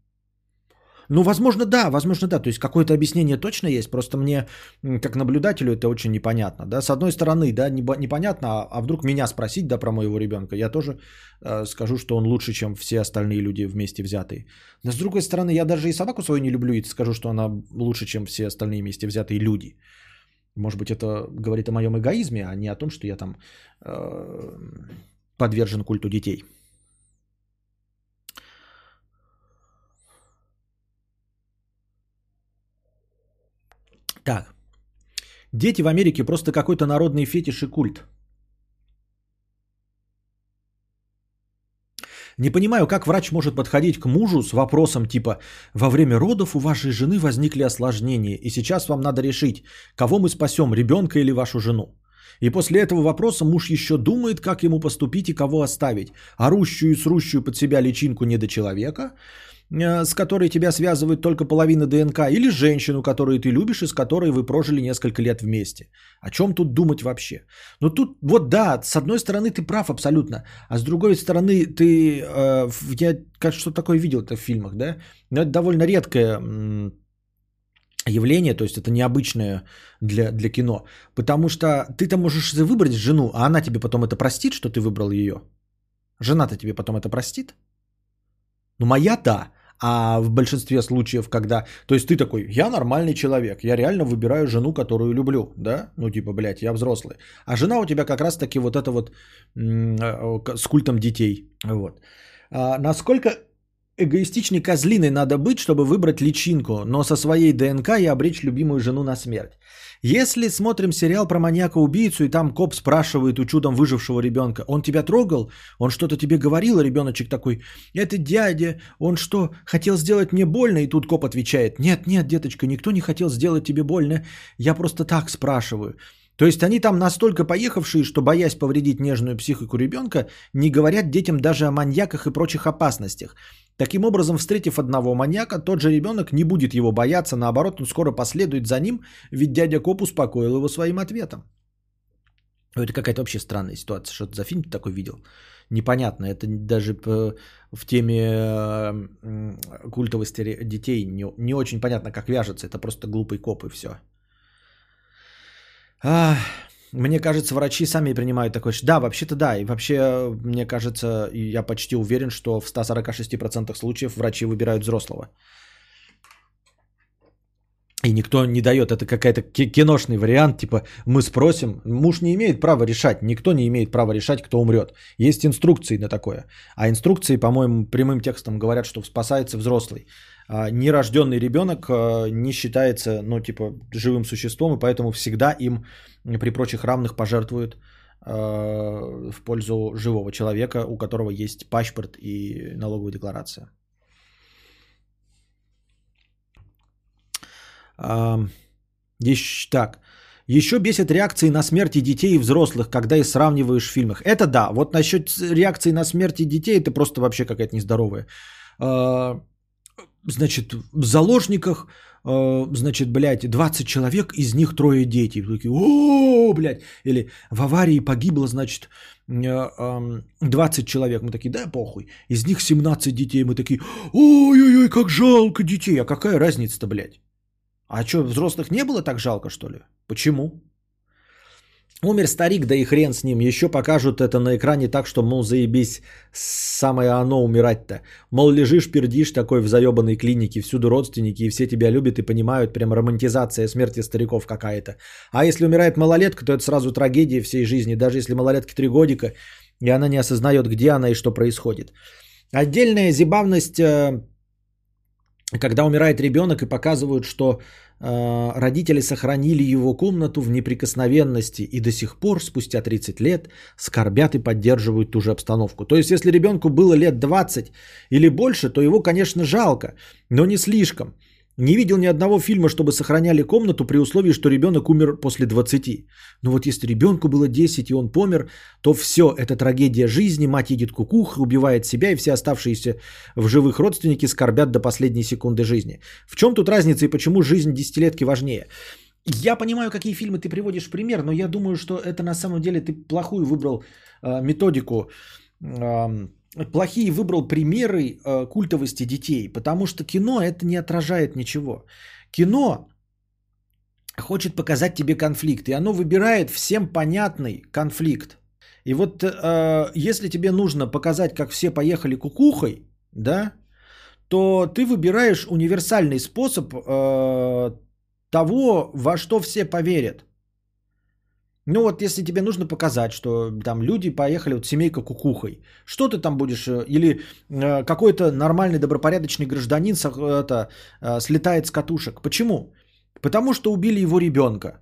Ну, возможно, да, возможно, да. То есть какое-то объяснение точно есть, просто мне, как наблюдателю, это очень непонятно. Да? С одной стороны, да, непонятно, а, а вдруг меня спросить, да, про моего ребенка, я тоже э, скажу, что он лучше, чем все остальные люди вместе взятые. Но с другой стороны, я даже и собаку свою не люблю, и скажу, что она лучше, чем все остальные вместе взятые люди. Может быть, это говорит о моем эгоизме, а не о том, что я там э, подвержен культу детей. Так. Дети в Америке просто какой-то народный фетиш и культ. Не понимаю, как врач может подходить к мужу с вопросом типа «Во время родов у вашей жены возникли осложнения, и сейчас вам надо решить, кого мы спасем, ребенка или вашу жену». И после этого вопроса муж еще думает, как ему поступить и кого оставить. Орущую и срущую под себя личинку недочеловека – Э, с которой тебя связывает только половина ДНК, или женщину, которую ты любишь и с которой вы прожили несколько лет вместе. О чем тут думать вообще? Ну тут, вот да, с одной стороны ты прав абсолютно, а с другой стороны ты, э, я как что такое видел это в фильмах, да? Но это довольно редкое явление, то есть это необычное для, для кино, потому что ты-то можешь выбрать жену, а она тебе потом это простит, что ты выбрал ее. Жена-то тебе потом это простит? Ну, моя да. А в большинстве случаев, когда... То есть ты такой, я нормальный человек, я реально выбираю жену, которую люблю, да? Ну типа, блядь, я взрослый. А жена у тебя как раз таки вот это вот э, с культом детей. Вот. А насколько эгоистичной козлиной надо быть, чтобы выбрать личинку, но со своей ДНК и обречь любимую жену на смерть. Если смотрим сериал про маньяка-убийцу, и там коп спрашивает у чудом выжившего ребенка, он тебя трогал? Он что-то тебе говорил? ребеночек такой, это дядя, он что, хотел сделать мне больно? И тут коп отвечает, нет, нет, деточка, никто не хотел сделать тебе больно, я просто так спрашиваю. То есть они там настолько поехавшие, что боясь повредить нежную психику ребенка, не говорят детям даже о маньяках и прочих опасностях. Таким образом, встретив одного маньяка, тот же ребенок не будет его бояться, наоборот, он скоро последует за ним, ведь дядя Коп успокоил его своим ответом. Это какая-то вообще странная ситуация. Что ты за фильм ты такой видел? Непонятно. Это даже в теме культовости детей не, не очень понятно, как вяжется. Это просто глупый коп и все. Ах. Мне кажется, врачи сами принимают такое. Да, вообще-то да. И вообще, мне кажется, я почти уверен, что в 146% случаев врачи выбирают взрослого. И никто не дает, это какая-то киношный вариант, типа мы спросим, муж не имеет права решать, никто не имеет права решать, кто умрет. Есть инструкции на такое. А инструкции, по-моему, прямым текстом говорят, что спасается взрослый. А нерожденный ребенок а, не считается, ну, типа, живым существом, и поэтому всегда им при прочих равных пожертвуют а, в пользу живого человека, у которого есть паспорт и налоговая декларация. Еще, так. Еще бесит реакции на смерти детей и взрослых, когда их сравниваешь в фильмах. Это да. Вот насчет реакции на смерти детей, это просто вообще какая-то нездоровая значит, в заложниках, э, значит, блядь, 20 человек, из них трое дети. Такие, о, блядь. Или в аварии погибло, значит, 20 э, человек. Мы такие, да, похуй. Из них 17 детей. Мы такие, ой-ой-ой, как жалко детей. А какая разница-то, блядь? А что, взрослых не было так жалко, что ли? Почему? Умер старик, да и хрен с ним. Еще покажут это на экране так, что, мол, заебись, самое оно умирать-то. Мол, лежишь, пердишь такой в заебанной клинике, всюду родственники, и все тебя любят и понимают, прям романтизация смерти стариков какая-то. А если умирает малолетка, то это сразу трагедия всей жизни, даже если малолетке три годика, и она не осознает, где она и что происходит. Отдельная забавность, э, когда умирает ребенок и показывают, что Э, родители сохранили его комнату в неприкосновенности и до сих пор, спустя 30 лет, скорбят и поддерживают ту же обстановку. То есть, если ребенку было лет 20 или больше, то его, конечно, жалко, но не слишком. Не видел ни одного фильма, чтобы сохраняли комнату при условии, что ребенок умер после 20. Но вот если ребенку было 10 и он помер, то все, это трагедия жизни, мать едет кукух, убивает себя и все оставшиеся в живых родственники скорбят до последней секунды жизни. В чем тут разница и почему жизнь десятилетки важнее? Я понимаю, какие фильмы ты приводишь в пример, но я думаю, что это на самом деле ты плохую выбрал э, методику э, плохие выбрал примеры э, культовости детей, потому что кино это не отражает ничего. Кино хочет показать тебе конфликт, и оно выбирает всем понятный конфликт. И вот э, если тебе нужно показать, как все поехали кукухой, да, то ты выбираешь универсальный способ э, того, во что все поверят. Ну вот если тебе нужно показать, что там люди поехали, вот семейка кукухой, что ты там будешь, э, или э, какой-то нормальный добропорядочный гражданин это, э, слетает с катушек. Почему? Потому что убили его ребенка.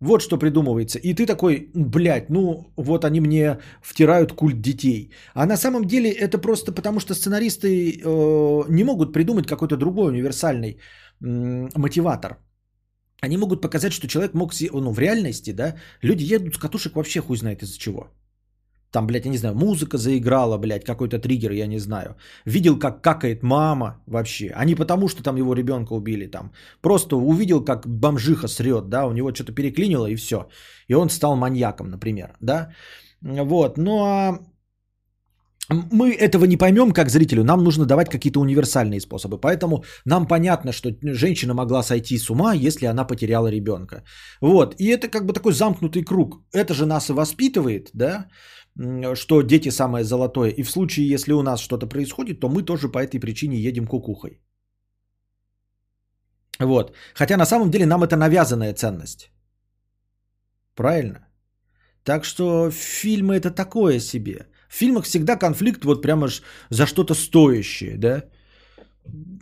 Вот что придумывается. И ты такой, блядь, ну вот они мне втирают культ детей. А на самом деле это просто потому, что сценаристы э, не могут придумать какой-то другой универсальный э, мотиватор. Они могут показать, что человек мог, ну в реальности, да, люди едут с катушек вообще хуй знает из-за чего. Там, блядь, я не знаю, музыка заиграла, блядь, какой-то триггер, я не знаю. Видел, как какает мама вообще. А не потому, что там его ребенка убили там. Просто увидел, как бомжиха срет, да, у него что-то переклинило и все. И он стал маньяком, например, да. Вот, ну а мы этого не поймем как зрителю, нам нужно давать какие-то универсальные способы. Поэтому нам понятно, что женщина могла сойти с ума, если она потеряла ребенка. Вот, и это как бы такой замкнутый круг. Это же нас и воспитывает, да, что дети самое золотое. И в случае, если у нас что-то происходит, то мы тоже по этой причине едем кукухой. Вот. Хотя на самом деле нам это навязанная ценность. Правильно? Так что фильмы это такое себе. В фильмах всегда конфликт вот прямо ж за что-то стоящее, да?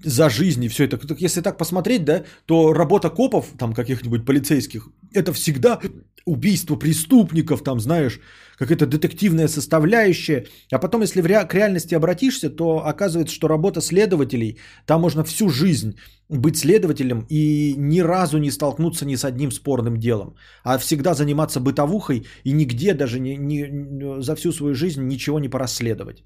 за жизнь и все это. Если так посмотреть, да, то работа копов, там каких-нибудь полицейских, это всегда убийство преступников, там, знаешь, какая-то детективная составляющая. А потом, если в ре- к реальности обратишься, то оказывается, что работа следователей, там можно всю жизнь быть следователем и ни разу не столкнуться ни с одним спорным делом, а всегда заниматься бытовухой и нигде даже не, не, за всю свою жизнь ничего не порасследовать.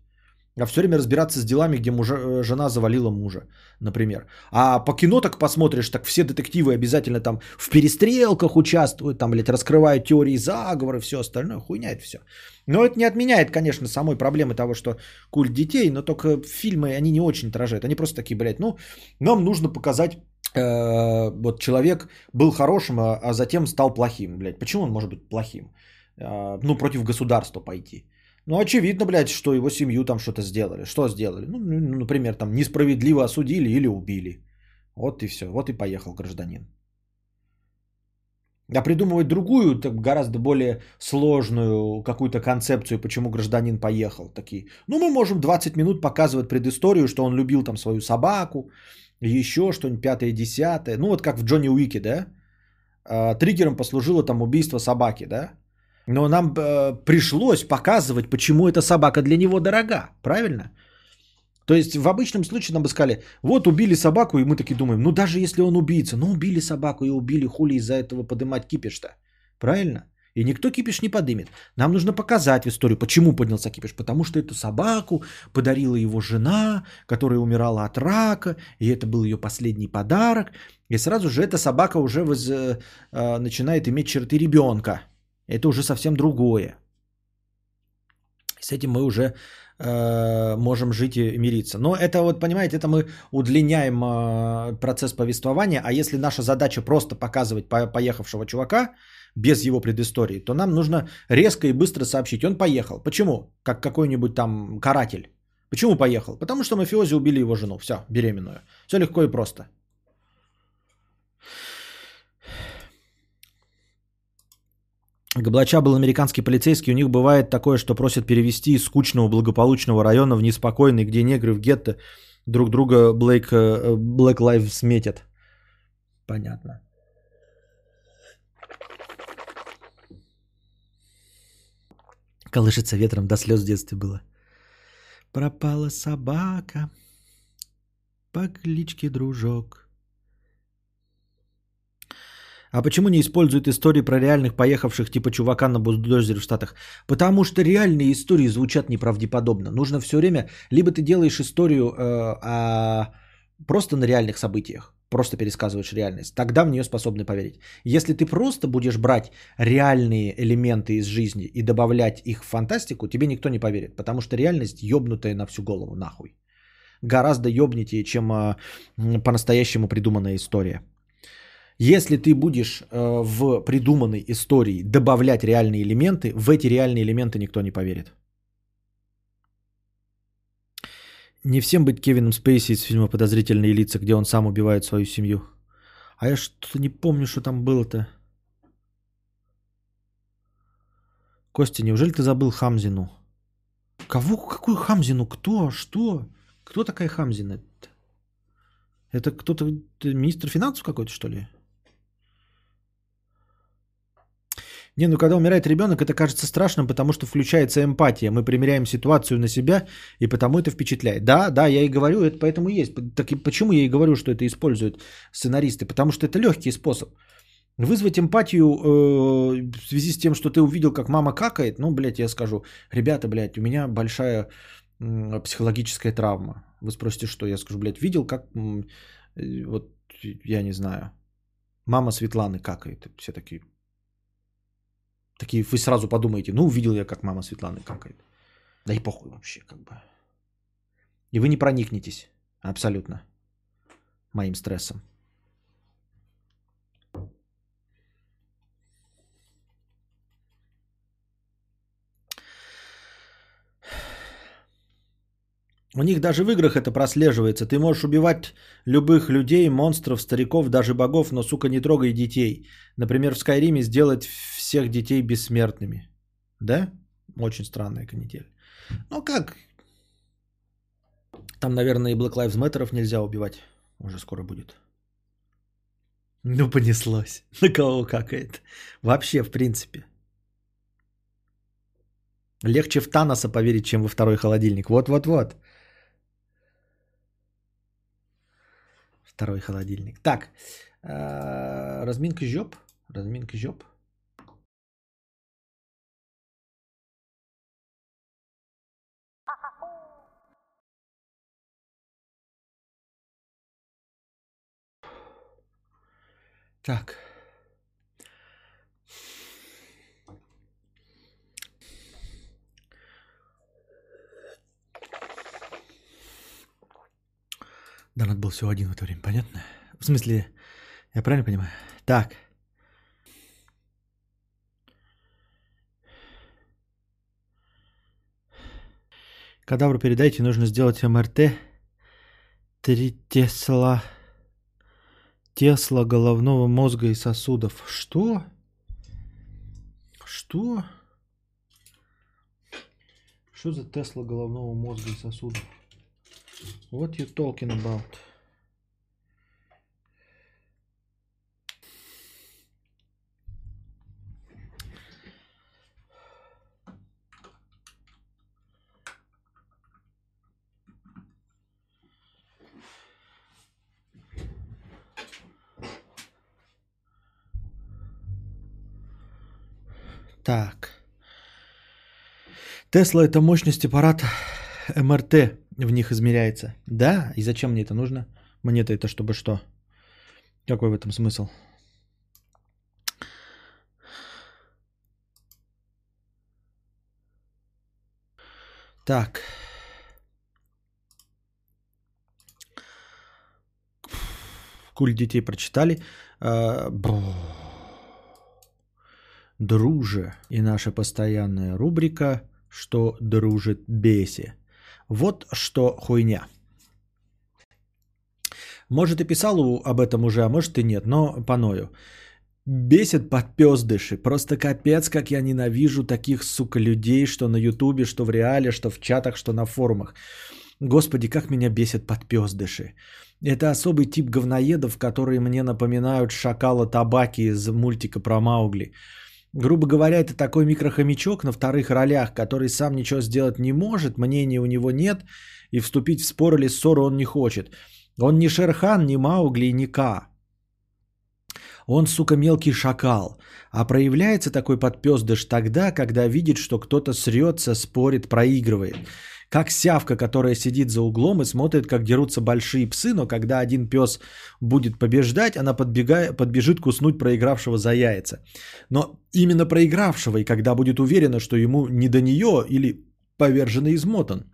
А все время разбираться с делами, где мужа, э, жена завалила мужа, например. А по кино так посмотришь, так все детективы обязательно там в перестрелках участвуют, там, блядь, раскрывают теории заговора и все остальное. Хуйня это все. Но это не отменяет, конечно, самой проблемы того, что культ детей, но только фильмы, они не очень отражают. Они просто такие, блядь, ну, нам нужно показать э, вот человек был хорошим, а, а затем стал плохим, блядь. Почему он может быть плохим? Э, ну, против государства пойти. Ну, очевидно, блядь, что его семью там что-то сделали. Что сделали? Ну, ну, например, там несправедливо осудили или убили. Вот и все. Вот и поехал гражданин. А придумывать другую, так гораздо более сложную какую-то концепцию, почему гражданин поехал. Такие. Ну, мы можем 20 минут показывать предысторию, что он любил там свою собаку, еще что-нибудь пятое, десятое. Ну, вот как в Джонни Уике, да? А, триггером послужило там убийство собаки, да? Но нам э, пришлось показывать, почему эта собака для него дорога. Правильно? То есть в обычном случае нам бы сказали, вот убили собаку, и мы такие думаем, ну даже если он убийца, ну убили собаку и убили, хули из-за этого подымать кипиш-то. Правильно? И никто кипиш не подымет. Нам нужно показать в историю, почему поднялся кипиш. Потому что эту собаку подарила его жена, которая умирала от рака, и это был ее последний подарок. И сразу же эта собака уже воз, э, начинает иметь черты ребенка. Это уже совсем другое. С этим мы уже э, можем жить и мириться. Но это вот, понимаете, это мы удлиняем э, процесс повествования, а если наша задача просто показывать по- поехавшего чувака без его предыстории, то нам нужно резко и быстро сообщить. Он поехал. Почему? Как какой-нибудь там каратель. Почему поехал? Потому что мафиози убили его жену. Все, беременную. Все легко и просто. Гоблача был американский полицейский, у них бывает такое, что просят перевести из скучного благополучного района в неспокойный, где негры в гетто друг друга Блейк, э, Black Lives сметят. Понятно. Колышется ветром, до слез в детстве было. Пропала собака по кличке Дружок. А почему не используют истории про реальных поехавших типа чувака на бульдозере в Штатах? Потому что реальные истории звучат неправдеподобно. Нужно все время, либо ты делаешь историю э, о просто на реальных событиях, просто пересказываешь реальность, тогда в нее способны поверить. Если ты просто будешь брать реальные элементы из жизни и добавлять их в фантастику, тебе никто не поверит, потому что реальность ёбнутая на всю голову, нахуй. Гораздо ёбнитее, чем а, по-настоящему придуманная история. Если ты будешь э, в придуманной истории добавлять реальные элементы, в эти реальные элементы никто не поверит. Не всем быть Кевином Спейси из фильма «Подозрительные лица», где он сам убивает свою семью. А я что-то не помню, что там было-то. Костя, неужели ты забыл Хамзину? Кого? Какую Хамзину? Кто? Что? Кто такая Хамзина? Это кто-то, министр финансов какой-то, что ли? Не, ну когда умирает ребенок, это кажется страшным, потому что включается эмпатия. Мы примеряем ситуацию на себя, и потому это впечатляет. Да, да, я и говорю, это поэтому есть. Так и почему я и говорю, что это используют сценаристы? Потому что это легкий способ. Вызвать эмпатию э, в связи с тем, что ты увидел, как мама какает, ну, блядь, я скажу, ребята, блядь, у меня большая э, психологическая травма. Вы спросите, что? Я скажу, блядь, видел, как, э, вот, я не знаю, мама Светланы какает. Все такие, Такие вы сразу подумаете, ну увидел я, как мама Светланы какает. Да и похуй вообще, как бы. И вы не проникнетесь абсолютно моим стрессом. У них даже в играх это прослеживается. Ты можешь убивать любых людей, монстров, стариков, даже богов, но, сука, не трогай детей. Например, в Скайриме сделать всех детей бессмертными. Да? Очень странная канитель. Ну как? Там, наверное, и Black Lives Matter нельзя убивать. Уже скоро будет. Ну, понеслось. На кого какает? Вообще, в принципе. Легче в Таноса поверить, чем во второй холодильник. Вот-вот-вот. Второй холодильник. Так, э, разминка жоп. Разминка жоп. Так. Донат был всего один в это время, понятно? В смысле, я правильно понимаю? Так. Кадавру передайте, нужно сделать МРТ. Три Тесла. Тесла головного мозга и сосудов. Что? Что? Что за Тесла головного мозга и сосудов? What you talking about? Так. Тесла это мощность аппарата МРТ в них измеряется. Да, и зачем мне это нужно? Мне-то это чтобы что? Какой в этом смысл? Так. Куль детей прочитали. А, Друже. И наша постоянная рубрика «Что дружит беси». Вот что хуйня. Может и писал об этом уже, а может и нет, но поною. Бесит подпездыши. Просто капец, как я ненавижу таких, сука, людей, что на ютубе, что в реале, что в чатах, что на форумах. Господи, как меня бесит подпездыши. Это особый тип говноедов, которые мне напоминают шакала табаки из мультика про Маугли. Грубо говоря, это такой микрохомячок на вторых ролях, который сам ничего сделать не может, мнения у него нет, и вступить в спор или ссору он не хочет. Он не Шерхан, не Маугли, не Ка. Он, сука, мелкий шакал. А проявляется такой подпездыш тогда, когда видит, что кто-то срется, спорит, проигрывает. Как сявка, которая сидит за углом и смотрит, как дерутся большие псы, но когда один пес будет побеждать, она подбегает, подбежит куснуть проигравшего за яйца. Но именно проигравшего, и когда будет уверена, что ему не до нее или поверженный измотан.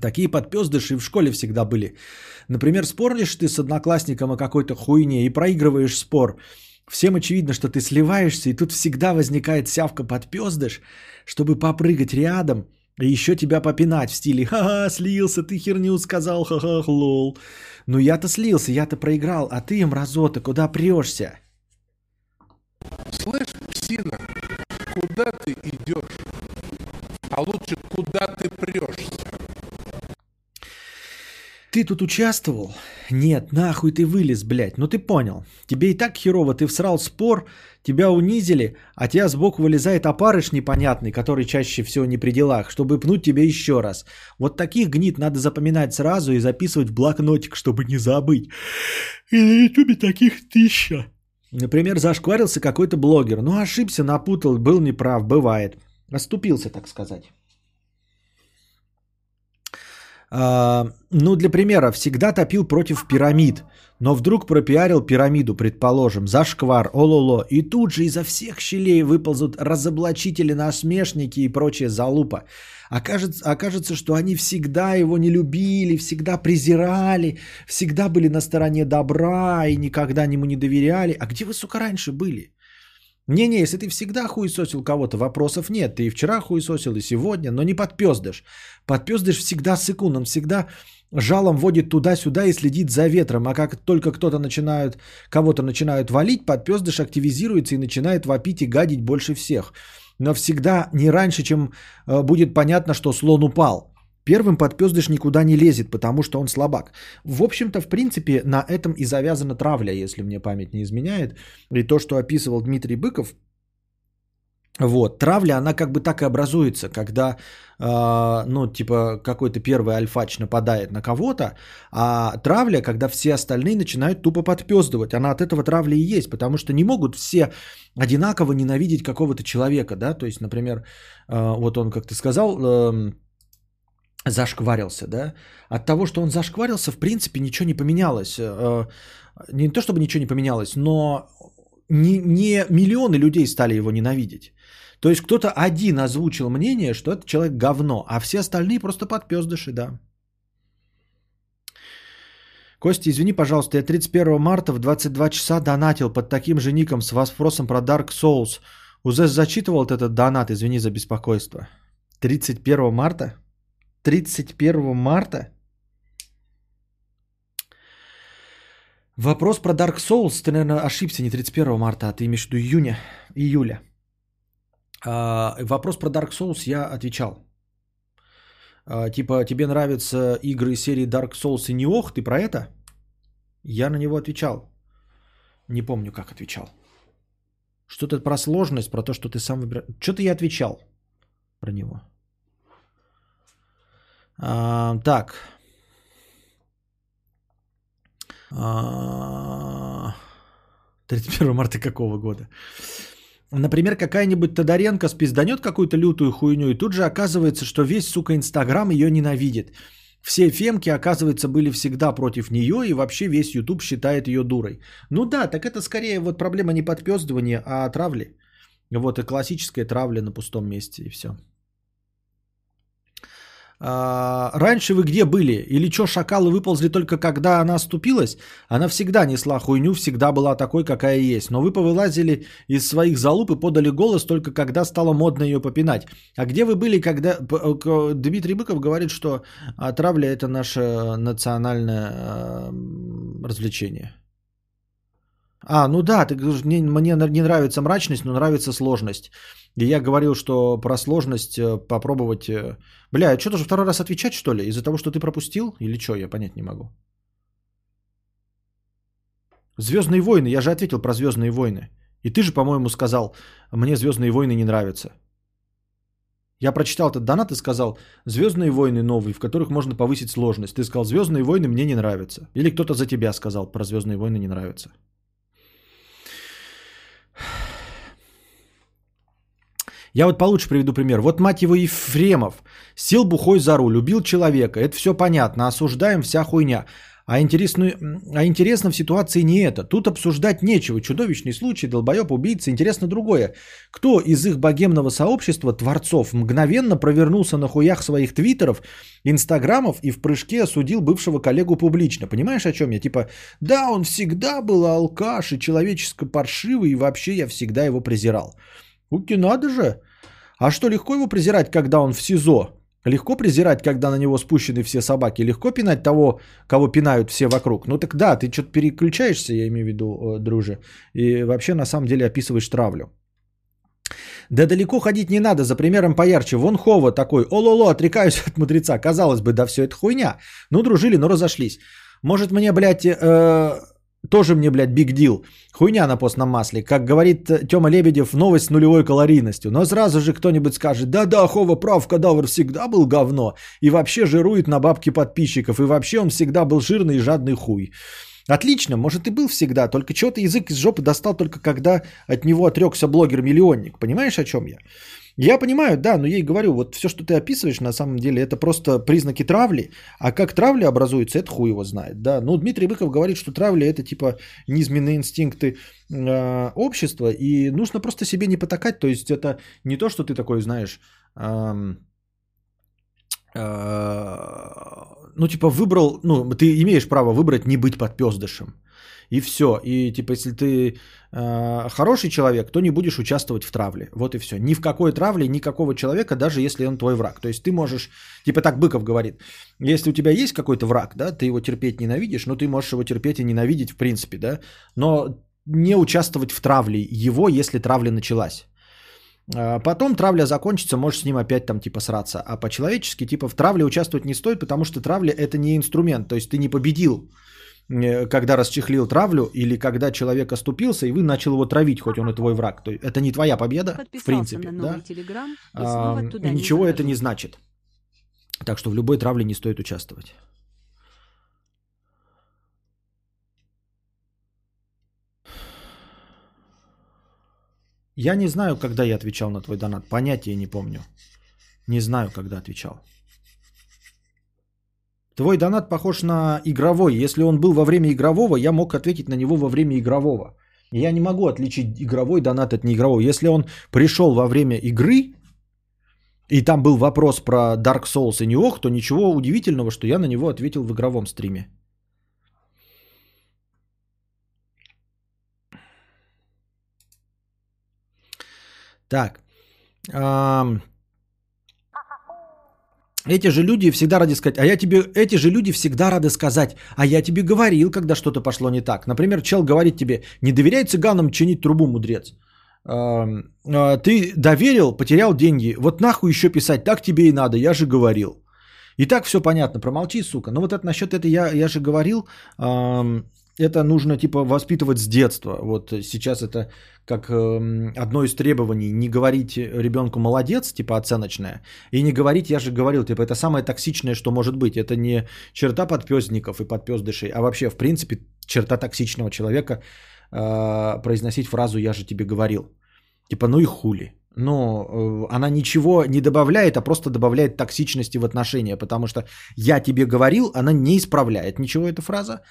Такие подпездыши в школе всегда были. Например, споришь ты с одноклассником о какой-то хуйне и проигрываешь спор. Всем очевидно, что ты сливаешься, и тут всегда возникает сявка подпездыш, чтобы попрыгать рядом и еще тебя попинать в стиле «Ха-ха, слился, ты херню сказал, ха-ха, лол». Ну я-то слился, я-то проиграл, а ты, мразота, куда прешься? Слышь, псина, куда ты идешь? А лучше, куда ты прешься? Ты тут участвовал? Нет, нахуй ты вылез, блядь. Ну ты понял. Тебе и так херово, ты всрал спор, тебя унизили, а тебя сбоку вылезает опарыш непонятный, который чаще всего не при делах, чтобы пнуть тебя еще раз. Вот таких гнид надо запоминать сразу и записывать в блокнотик, чтобы не забыть. И на ютубе таких тысяча. Например, зашкварился какой-то блогер. Ну, ошибся, напутал, был неправ, бывает. Оступился, так сказать. А, ну, для примера, всегда топил против пирамид, но вдруг пропиарил пирамиду, предположим, зашквар, ололо, и тут же изо всех щелей выползут разоблачители, насмешники и прочая залупа. Окажется, окажется, что они всегда его не любили, всегда презирали, всегда были на стороне добра и никогда ему не доверяли. А где вы, сука, раньше были? Не-не, если ты всегда хуесосил кого-то, вопросов нет. Ты и вчера хуесосил, и сегодня, но не подпездыш. Подпездыш всегда сыкун, он всегда жалом водит туда-сюда и следит за ветром. А как только кто-то начинает, кого-то начинают валить, подпездыш активизируется и начинает вопить и гадить больше всех. Но всегда не раньше, чем э, будет понятно, что слон упал. Первым подпездыш никуда не лезет, потому что он слабак. В общем-то, в принципе, на этом и завязана травля, если мне память не изменяет. И то, что описывал Дмитрий Быков, вот, травля, она как бы так и образуется, когда, э, ну, типа, какой-то первый альфач нападает на кого-то, а травля, когда все остальные начинают тупо подпездывать. Она от этого травля и есть, потому что не могут все одинаково ненавидеть какого-то человека, да, то есть, например, э, вот он, как ты сказал, э, зашкварился, да, от того, что он зашкварился, в принципе, ничего не поменялось. Э, не то, чтобы ничего не поменялось, но не, не миллионы людей стали его ненавидеть. То есть кто-то один озвучил мнение, что этот человек говно, а все остальные просто подпездыши, да. Костя, извини, пожалуйста, я 31 марта в 22 часа донатил под таким же ником с вопросом про Dark Souls. Уже зачитывал этот донат, извини за беспокойство. 31 марта? 31 марта. Вопрос про Dark Souls, ты, наверное, ошибся, не 31 марта, а ты имеешь в виду июня, июля. А, вопрос про Dark Souls я отвечал. А, типа, тебе нравятся игры серии Dark Souls и не ох, ты про это? Я на него отвечал. Не помню, как отвечал. Что-то про сложность, про то, что ты сам выбираешь. Что-то я отвечал про него. А, так. А, 31 марта какого года? Например, какая-нибудь Тодоренко спизданет какую-то лютую хуйню, и тут же оказывается, что весь, сука, Инстаграм ее ненавидит. Все фемки, оказывается, были всегда против нее, и вообще весь Ютуб считает ее дурой. Ну да, так это скорее вот проблема не подпездывания, а травли. Вот и классическая травля на пустом месте, и все. А, раньше вы где были? Или что, шакалы выползли только когда она оступилась? Она всегда несла хуйню, всегда была такой, какая есть. Но вы повылазили из своих залуп и подали голос только когда стало модно ее попинать. А где вы были, когда... Дмитрий Быков говорит, что травля это наше национальное а, развлечение. А, ну да, ты говоришь, мне, мне не нравится мрачность, но нравится сложность. И я говорил, что про сложность э, попробовать... Э, бля, а что, тоже второй раз отвечать, что ли? Из-за того, что ты пропустил? Или что, я понять не могу. Звездные войны, я же ответил про Звездные войны. И ты же, по-моему, сказал, мне Звездные войны не нравятся. Я прочитал этот донат и сказал, Звездные войны новые, в которых можно повысить сложность. Ты сказал, Звездные войны мне не нравятся. Или кто-то за тебя сказал, про Звездные войны не нравятся. Я вот получше приведу пример. Вот мать его Ефремов сел бухой за руль, убил человека. Это все понятно, осуждаем вся хуйня. А, интересно, а интересно в ситуации не это. Тут обсуждать нечего. Чудовищный случай, долбоеб, убийца. Интересно другое. Кто из их богемного сообщества, творцов, мгновенно провернулся на хуях своих твиттеров, инстаграмов и в прыжке осудил бывшего коллегу публично? Понимаешь, о чем я? Типа, да, он всегда был алкаш и человеческо паршивый, и вообще я всегда его презирал. Уки, надо же. А что, легко его презирать, когда он в СИЗО? Легко презирать, когда на него спущены все собаки. Легко пинать того, кого пинают все вокруг. Ну так да, ты что-то переключаешься, я имею в виду, э, друже. И вообще на самом деле описываешь травлю. Да далеко ходить не надо, за примером поярче. Вон Хова такой, ололо, отрекаюсь от мудреца. Казалось бы, да все это хуйня. Ну, дружили, но разошлись. Может мне, блядь, э, тоже мне, блядь, биг дил. Хуйня на постном масле. Как говорит э, Тёма Лебедев, новость с нулевой калорийностью. Но сразу же кто-нибудь скажет, да-да, Хова прав, кадавр всегда был говно. И вообще жирует на бабки подписчиков. И вообще он всегда был жирный и жадный хуй. Отлично, может и был всегда, только чего-то язык из жопы достал только когда от него отрекся блогер-миллионник. Понимаешь, о чем я? Я понимаю, да, но и говорю, вот все, что ты описываешь, на самом деле, это просто признаки травли, а как травля образуется, это хуй его знает, да. Ну, Дмитрий Быков говорит, что травля это типа низменные инстинкты э, общества, и нужно просто себе не потакать, то есть это не то, что ты такой, знаешь, э, ну, типа выбрал, ну, ты имеешь право выбрать не быть подпездышем. И все. И типа, если ты хороший человек, то не будешь участвовать в травле. Вот и все. Ни в какой травле никакого человека, даже если он твой враг. То есть ты можешь, типа так Быков говорит, если у тебя есть какой-то враг, да, ты его терпеть ненавидишь, но ты можешь его терпеть и ненавидеть в принципе, да, но не участвовать в травле его, если травля началась. А потом травля закончится, можешь с ним опять там типа сраться. А по-человечески типа в травле участвовать не стоит, потому что травля это не инструмент. То есть ты не победил Э, когда расчехлил травлю, или когда человек оступился, и вы начал его травить, хоть он и твой враг. То есть это не твоя победа, в принципе. да? а, ничего не это не значит. Так что в любой травле не стоит участвовать. Я не знаю, когда я отвечал на твой донат. Понятия не помню. Не знаю, когда отвечал. Твой донат похож на игровой. Если он был во время игрового, я мог ответить на него во время игрового. Я не могу отличить игровой донат от неигрового. Если он пришел во время игры, и там был вопрос про Dark Souls и Неох, то ничего удивительного, что я на него ответил в игровом стриме. Так. Эти же люди всегда рады сказать, а я тебе, эти же люди всегда рады сказать, а я тебе говорил, когда что-то пошло не так. Например, чел говорит тебе, не доверяй цыганам чинить трубу, мудрец. А, ты доверил, потерял деньги, вот нахуй еще писать, так тебе и надо, я же говорил. И так все понятно, промолчи, сука. Но вот это насчет этого я, я же говорил, это нужно типа воспитывать с детства. Вот сейчас это как э, одно из требований не говорить ребенку молодец, типа оценочное, и не говорить я же говорил, типа это самое токсичное, что может быть. Это не черта подпездников и подпездышей, а вообще в принципе черта токсичного человека э, произносить фразу я же тебе говорил. Типа ну и хули. Но э, она ничего не добавляет, а просто добавляет токсичности в отношения, потому что я тебе говорил, она не исправляет ничего эта фраза.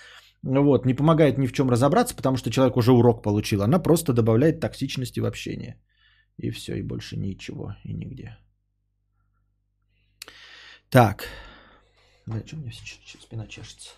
Вот, не помогает ни в чем разобраться, потому что человек уже урок получил. Она просто добавляет токсичности в общение. И все, и больше ничего, и нигде. Так. Бля, что у меня спина чешется?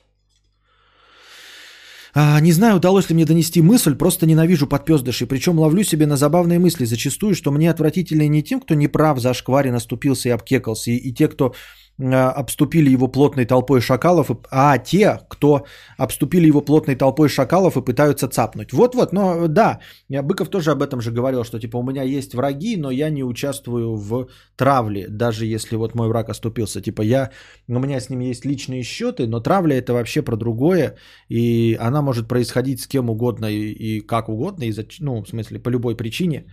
А, не знаю, удалось ли мне донести мысль, просто ненавижу подпездышей. Причем ловлю себе на забавные мысли зачастую, что мне отвратительнее не тем, кто неправ за шкваре наступился и обкекался, и, и те, кто обступили его плотной толпой шакалов, а те, кто обступили его плотной толпой шакалов и пытаются цапнуть. Вот-вот, но да, Быков тоже об этом же говорил, что типа у меня есть враги, но я не участвую в травле, даже если вот мой враг оступился. Типа я, у меня с ним есть личные счеты, но травля это вообще про другое, и она может происходить с кем угодно и, и как угодно, и за, ну, в смысле, по любой причине,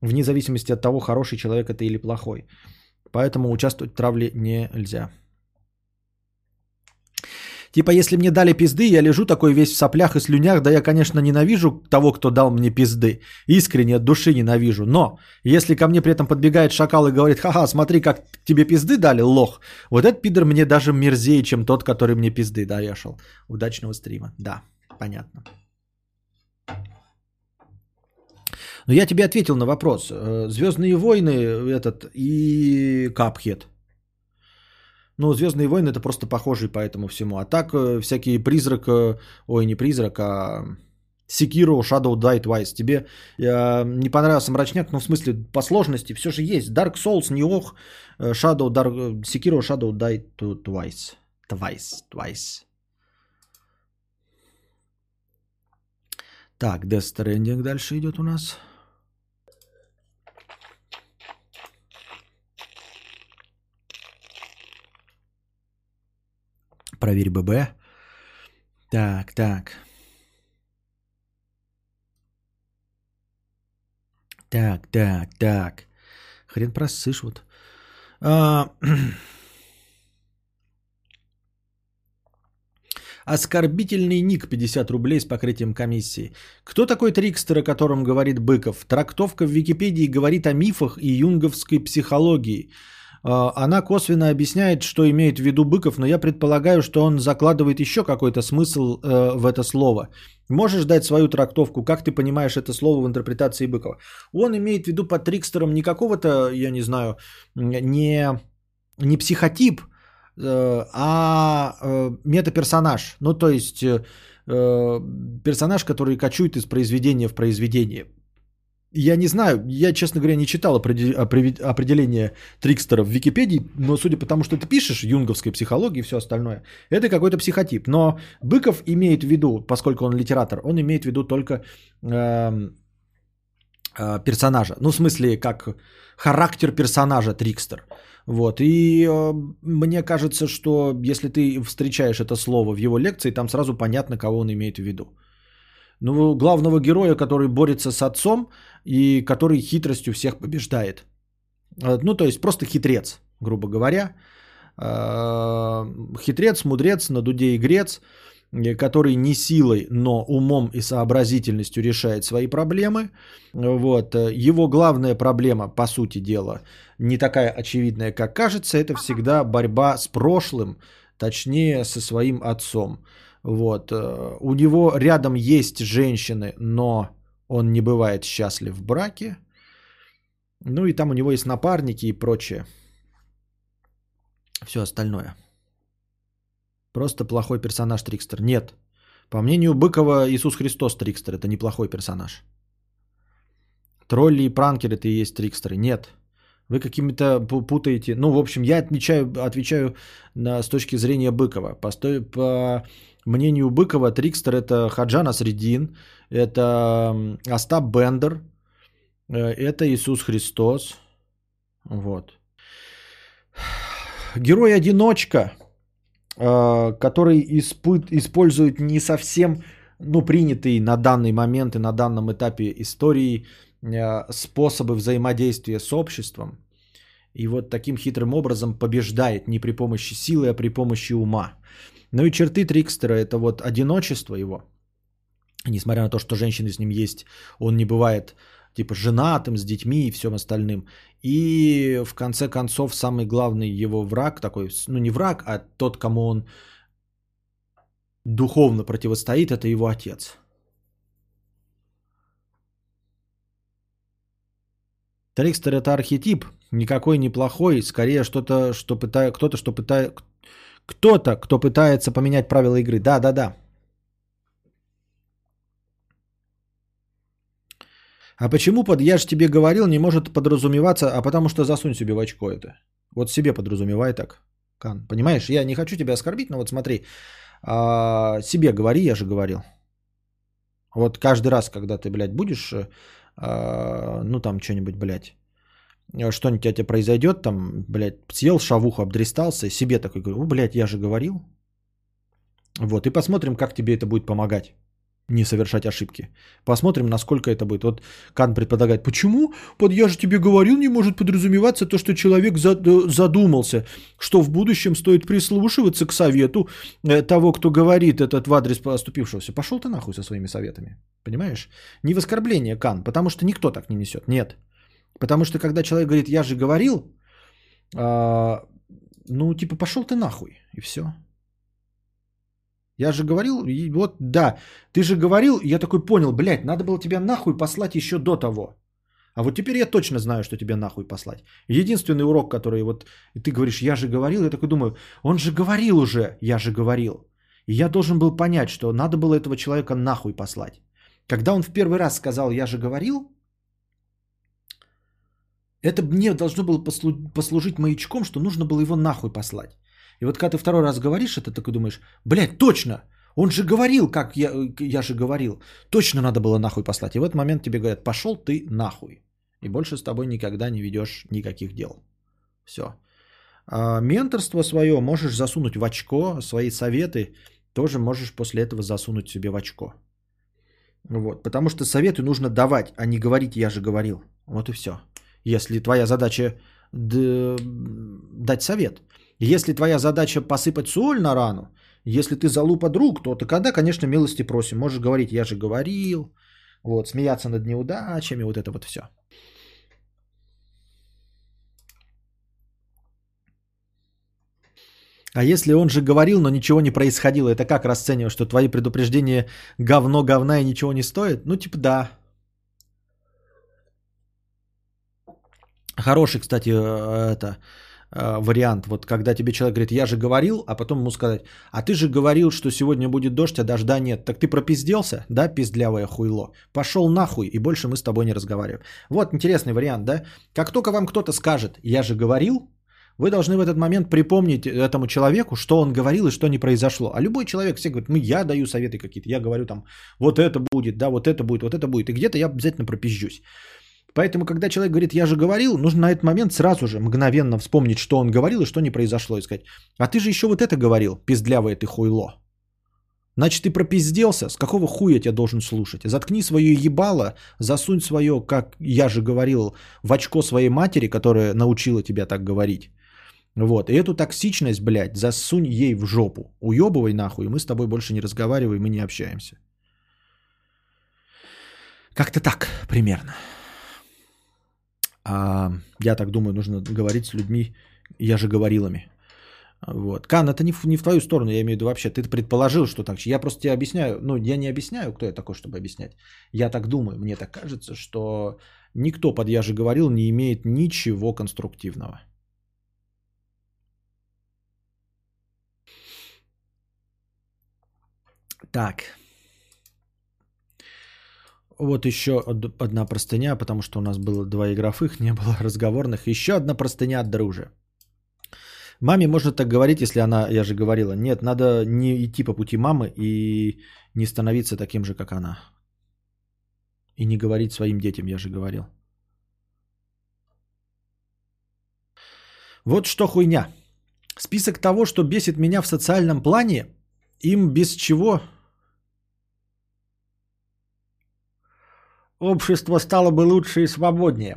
вне зависимости от того, хороший человек это или плохой. Поэтому участвовать в травле нельзя. Типа, если мне дали пизды, я лежу такой весь в соплях и слюнях, да я, конечно, ненавижу того, кто дал мне пизды. Искренне от души ненавижу. Но, если ко мне при этом подбегает шакал и говорит, ха-ха, смотри, как тебе пизды дали, лох. Вот этот пидор мне даже мерзее, чем тот, который мне пизды дорешил. Удачного стрима. Да, понятно. Но я тебе ответил на вопрос. Э, Звездные войны этот и Капхед. Ну, Звездные войны это просто похожий по этому всему. А так э, всякие призрак, э, ой, не призрак, а Sekiro Shadow Die Twice. Тебе э, не понравился мрачняк, ну в смысле по сложности все же есть. Dark Souls, Nioh, Shadow, Dark, Sekiro Shadow Die Twice. Twice, Twice. Так, Death Stranding дальше идет у нас. Проверь ББ. Так, так. Так, так, так. Хрен просышь вот. А... Оскорбительный ник 50 рублей с покрытием комиссии. Кто такой Трикстер, о котором говорит Быков? Трактовка в Википедии говорит о мифах и юнговской психологии. А, она косвенно объясняет, что имеет в виду Быков, но я предполагаю, что он закладывает еще какой-то смысл э, в это слово. Можешь дать свою трактовку, как ты понимаешь это слово в интерпретации Быкова? Он имеет в виду под Трикстером не какого-то, я не знаю, не, не психотип, э, а э, метаперсонаж. Ну, то есть персонаж, который кочует из произведения в произведение. Я не знаю, я, честно говоря, не читал определение Трикстера в Википедии, но судя по тому, что ты пишешь, юнговской психологии и все остальное, это какой-то психотип. Но Быков имеет в виду, поскольку он литератор, он имеет в виду только э, э, персонажа. Ну, в смысле, как характер персонажа Трикстер. Вот. И э, мне кажется, что если ты встречаешь это слово в его лекции, там сразу понятно, кого он имеет в виду. Ну, главного героя, который борется с отцом и который хитростью всех побеждает. Э, ну, то есть просто хитрец, грубо говоря. Э, хитрец, мудрец, на дуде игрец, который не силой, но умом и сообразительностью решает свои проблемы. Вот. Его главная проблема, по сути дела, не такая очевидная, как кажется, это всегда борьба с прошлым, точнее со своим отцом. Вот. Э, у него рядом есть женщины, но он не бывает счастлив в браке. Ну и там у него есть напарники и прочее. Все остальное. Просто плохой персонаж Трикстер. Нет. По мнению Быкова, Иисус Христос Трикстер. Это неплохой персонаж. Тролли и пранкеры это и есть Трикстеры. Нет. Вы какими-то путаете. Ну, в общем, я отвечаю, отвечаю на, с точки зрения Быкова. По, по мнению Быкова, Трикстер это Хаджан Асредин, это Остап Бендер, э, это Иисус Христос. Вот. Герой-одиночка, э, который испыт, использует не совсем ну, принятые на данный момент и на данном этапе истории способы взаимодействия с обществом. И вот таким хитрым образом побеждает не при помощи силы, а при помощи ума. Ну и черты Трикстера это вот одиночество его. Несмотря на то, что женщины с ним есть, он не бывает типа женатым, с детьми и всем остальным. И в конце концов самый главный его враг, такой, ну не враг, а тот, кому он духовно противостоит, это его отец. Трикстер это архетип, никакой не плохой, скорее что-то, что пытает, кто-то, что пытает, кто-то, кто пытается поменять правила игры. Да, да, да. А почему под «я же тебе говорил» не может подразумеваться, а потому что засунь себе в очко это. Вот себе подразумевай так. Кан. Понимаешь, я не хочу тебя оскорбить, но вот смотри, а, себе говори, я же говорил. Вот каждый раз, когда ты, блядь, будешь, а, ну там что-нибудь, блядь, Э, что-нибудь у тебя произойдет, там, блядь, съел шавуху, обдристался, себе такой говорю, блядь, я же говорил. Вот, и посмотрим, как тебе это будет помогать. Не совершать ошибки. Посмотрим, насколько это будет. Вот Кан предполагает, почему? Под я же тебе говорил, не может подразумеваться то, что человек задумался, что в будущем стоит прислушиваться к совету э, того, кто говорит этот в адрес поступившегося. Пошел ты нахуй со своими советами. Понимаешь? Не в оскорбление, Кан, потому что никто так не несет. Нет. Потому что когда человек говорит, я же говорил, а, ну, типа, пошел ты нахуй, и все. Я же говорил, и вот да, ты же говорил, я такой понял, блядь, надо было тебя нахуй послать еще до того. А вот теперь я точно знаю, что тебя нахуй послать. Единственный урок, который вот ты говоришь, я же говорил, я такой думаю, он же говорил уже, я же говорил. И я должен был понять, что надо было этого человека нахуй послать. Когда он в первый раз сказал, я же говорил, это мне должно было послужить маячком, что нужно было его нахуй послать. И вот когда ты второй раз говоришь это, такой думаешь, блядь, точно, он же говорил, как я, я же говорил. Точно надо было нахуй послать. И в этот момент тебе говорят, пошел ты нахуй. И больше с тобой никогда не ведешь никаких дел. Все. А менторство свое можешь засунуть в очко, свои советы тоже можешь после этого засунуть себе в очко. Вот, потому что советы нужно давать, а не говорить «я же говорил». Вот и все. Если твоя задача дать совет. Если твоя задача посыпать соль на рану, если ты залупа друг, то тогда, конечно, милости просим. Можешь говорить, я же говорил, вот, смеяться над неудачами, вот это вот все. А если он же говорил, но ничего не происходило, это как расцениваешь, что твои предупреждения говно, говна и ничего не стоят? Ну, типа, да. Хороший, кстати, э, это вариант, вот когда тебе человек говорит, я же говорил, а потом ему сказать, а ты же говорил, что сегодня будет дождь, а дождя нет. Так ты пропизделся, да, пиздлявое хуйло? Пошел нахуй, и больше мы с тобой не разговариваем. Вот интересный вариант, да? Как только вам кто-то скажет, я же говорил, вы должны в этот момент припомнить этому человеку, что он говорил и что не произошло. А любой человек все говорит, ну я даю советы какие-то, я говорю там, вот это будет, да, вот это будет, вот это будет. И где-то я обязательно пропизжусь. Поэтому, когда человек говорит, я же говорил, нужно на этот момент сразу же мгновенно вспомнить, что он говорил и что не произошло. И сказать, а ты же еще вот это говорил, пиздлявое ты хуйло. Значит, ты пропизделся, с какого хуя я должен слушать? Заткни свое ебало, засунь свое, как я же говорил, в очко своей матери, которая научила тебя так говорить. Вот, и эту токсичность, блядь, засунь ей в жопу. Уебывай нахуй, мы с тобой больше не разговариваем, мы не общаемся. Как-то так, примерно. А, я так думаю, нужно говорить с людьми, я же говорилами. Вот. Кан, это не в, не в твою сторону, я имею в виду вообще. Ты предположил, что так. Я просто тебе объясняю. Ну, я не объясняю, кто я такой, чтобы объяснять. Я так думаю, мне так кажется, что никто под «я же говорил» не имеет ничего конструктивного. Так. Вот еще одна простыня, потому что у нас было два игровых, не было разговорных. Еще одна простыня от дружи. Маме можно так говорить, если она, я же говорила, нет, надо не идти по пути мамы и не становиться таким же, как она. И не говорить своим детям, я же говорил. Вот что хуйня. Список того, что бесит меня в социальном плане, им без чего общество стало бы лучше и свободнее.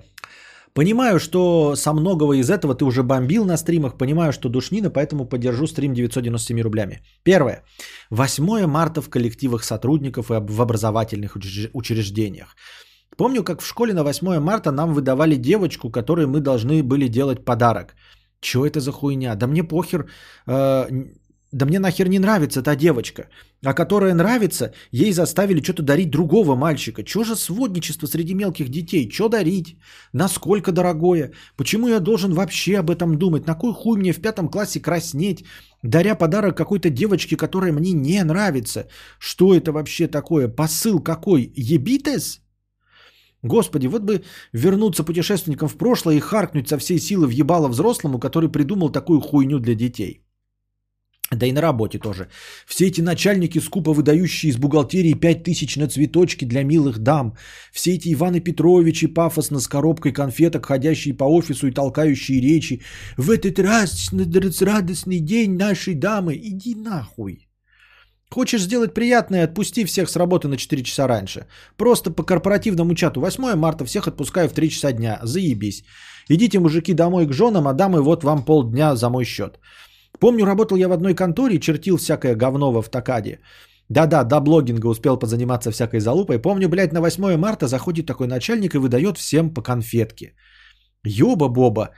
Понимаю, что со многого из этого ты уже бомбил на стримах, понимаю, что душнина, поэтому поддержу стрим 997 рублями. Первое. 8 марта в коллективах сотрудников и в образовательных учреждениях. Помню, как в школе на 8 марта нам выдавали девочку, которой мы должны были делать подарок. Чё это за хуйня? Да мне похер, э, да мне нахер не нравится та девочка, а которая нравится, ей заставили что-то дарить другого мальчика. Чё же сводничество среди мелких детей? Чё дарить? Насколько дорогое? Почему я должен вообще об этом думать? На кой хуй мне в пятом классе краснеть, даря подарок какой-то девочке, которая мне не нравится? Что это вообще такое? Посыл какой? Ебитес? Господи, вот бы вернуться путешественником в прошлое и харкнуть со всей силы в ебало взрослому, который придумал такую хуйню для детей. Да и на работе тоже. Все эти начальники, скупо выдающие из бухгалтерии 5000 на цветочки для милых дам. Все эти Иваны Петровичи, пафосно с коробкой конфеток, ходящие по офису и толкающие речи. В этот раз, радостный день нашей дамы, иди нахуй. Хочешь сделать приятное, отпусти всех с работы на 4 часа раньше. Просто по корпоративному чату. 8 марта всех отпускаю в 3 часа дня. Заебись. Идите, мужики, домой к женам, а дамы вот вам полдня за мой счет. Помню, работал я в одной конторе, чертил всякое говно в автокаде. Да-да, до блогинга успел позаниматься всякой залупой. Помню, блядь, на 8 марта заходит такой начальник и выдает всем по конфетке. Ёба-боба.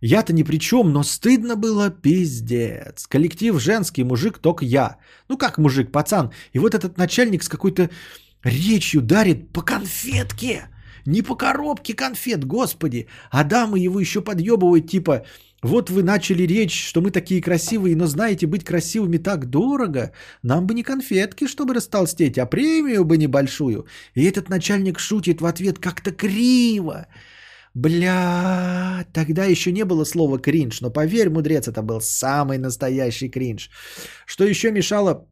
Я-то ни при чем, но стыдно было пиздец. Коллектив женский, мужик только я. Ну как мужик, пацан. И вот этот начальник с какой-то речью дарит по конфетке. Не по коробке конфет, господи. А дамы его еще подъебывают, типа, вот вы начали речь, что мы такие красивые, но знаете, быть красивыми так дорого. Нам бы не конфетки, чтобы растолстеть, а премию бы небольшую. И этот начальник шутит в ответ как-то криво. Бля, тогда еще не было слова кринж, но поверь, мудрец, это был самый настоящий кринж. Что еще мешало,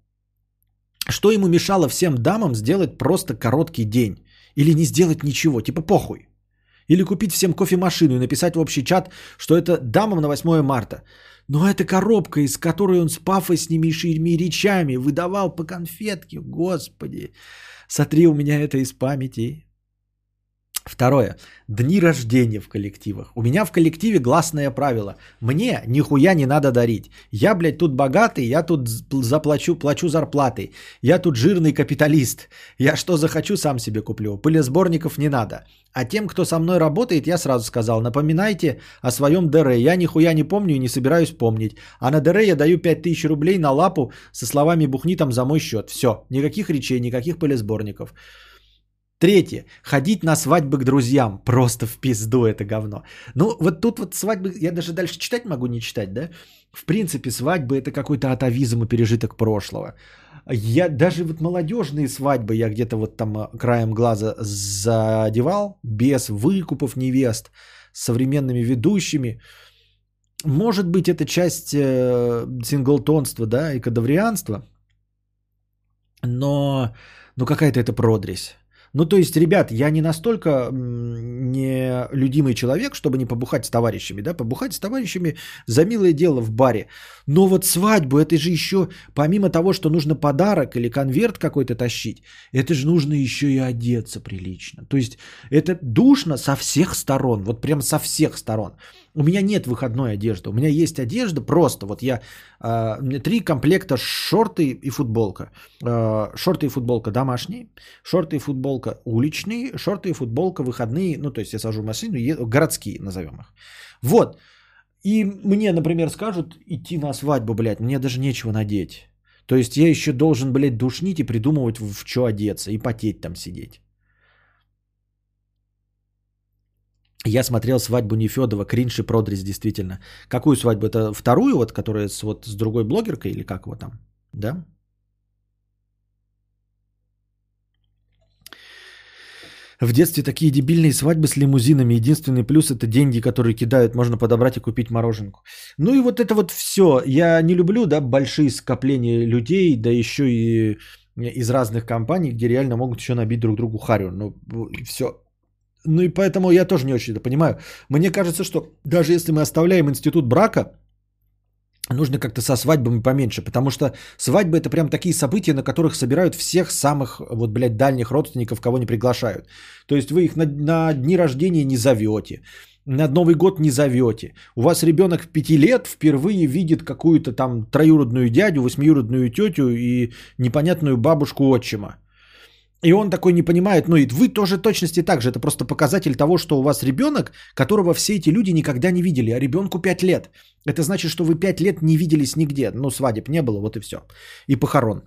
что ему мешало всем дамам сделать просто короткий день? Или не сделать ничего, типа похуй. Или купить всем кофемашину и написать в общий чат, что это дамам на 8 марта. Но это коробка, из которой он с пафоснейшими речами выдавал по конфетке. Господи, сотри у меня это из памяти. Второе. Дни рождения в коллективах. У меня в коллективе гласное правило. Мне нихуя не надо дарить. Я, блядь, тут богатый, я тут заплачу, плачу зарплаты. Я тут жирный капиталист. Я что захочу, сам себе куплю. Пылесборников не надо. А тем, кто со мной работает, я сразу сказал, напоминайте о своем ДР. Я нихуя не помню и не собираюсь помнить. А на ДР я даю 5000 рублей на лапу со словами «бухни там за мой счет». Все. Никаких речей, никаких пылесборников. Третье. Ходить на свадьбы к друзьям. Просто в пизду это говно. Ну, вот тут вот свадьбы, я даже дальше читать могу, не читать, да? В принципе, свадьбы это какой-то атовизм и пережиток прошлого. Я даже вот молодежные свадьбы я где-то вот там э, краем глаза задевал, без выкупов невест, с современными ведущими. Может быть, это часть э, синглтонства, да, и кадаврианства, но, но какая-то это продресь. Ну, то есть, ребят, я не настолько не любимый человек, чтобы не побухать с товарищами, да, побухать с товарищами за милое дело в баре. Но вот свадьбу, это же еще, помимо того, что нужно подарок или конверт какой-то тащить, это же нужно еще и одеться прилично. То есть, это душно со всех сторон, вот прям со всех сторон. У меня нет выходной одежды. У меня есть одежда просто. Вот я... Э, три комплекта шорты и футболка. Э, шорты и футболка домашние. Шорты и футболка уличные. Шорты и футболка выходные. Ну, то есть я сажу в машину, еду, городские назовем их. Вот. И мне, например, скажут идти на свадьбу, блядь, мне даже нечего надеть. То есть я еще должен, блядь, душнить и придумывать, в что одеться и потеть там сидеть. Я смотрел свадьбу Нефедова, кринж и продрес, действительно. Какую свадьбу? Это вторую, вот, которая с, вот, с другой блогеркой или как его там? Да? В детстве такие дебильные свадьбы с лимузинами. Единственный плюс это деньги, которые кидают, можно подобрать и купить мороженку. Ну и вот это вот все. Я не люблю, да, большие скопления людей, да еще и из разных компаний, где реально могут еще набить друг другу харю. Ну, все, ну и поэтому я тоже не очень это понимаю. Мне кажется, что даже если мы оставляем институт брака, нужно как-то со свадьбами поменьше, потому что свадьбы это прям такие события, на которых собирают всех самых, вот, блядь, дальних родственников, кого не приглашают. То есть вы их на, на дни рождения не зовете, на Новый год не зовете. У вас ребенок в пяти лет впервые видит какую-то там троюродную дядю, восьмиюродную тетю и непонятную бабушку отчима. И он такой не понимает, ну и вы тоже точности так же. Это просто показатель того, что у вас ребенок, которого все эти люди никогда не видели, а ребенку 5 лет. Это значит, что вы 5 лет не виделись нигде. Ну, свадеб не было, вот и все. И похорон.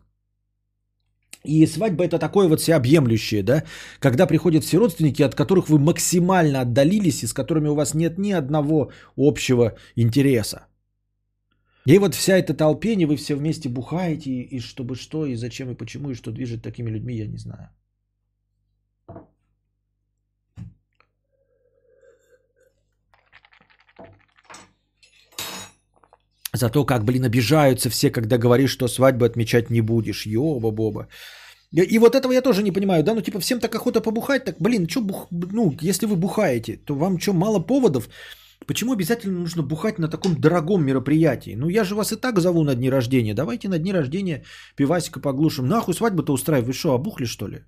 И свадьба это такое вот всеобъемлющее, да, когда приходят все родственники, от которых вы максимально отдалились и с которыми у вас нет ни одного общего интереса. И вот вся эта толпень, вы все вместе бухаете, и, чтобы что, и зачем, и почему, и что движет такими людьми, я не знаю. Зато как, блин, обижаются все, когда говоришь, что свадьбу отмечать не будешь. Ёба-боба. И вот этого я тоже не понимаю, да, ну типа всем так охота побухать, так, блин, что бух... ну, если вы бухаете, то вам что, мало поводов Почему обязательно нужно бухать на таком дорогом мероприятии? Ну, я же вас и так зову на дни рождения. Давайте на дни рождения пивасика поглушим. Нахуй свадьбу-то устраивать? Вы что, обухли что ли?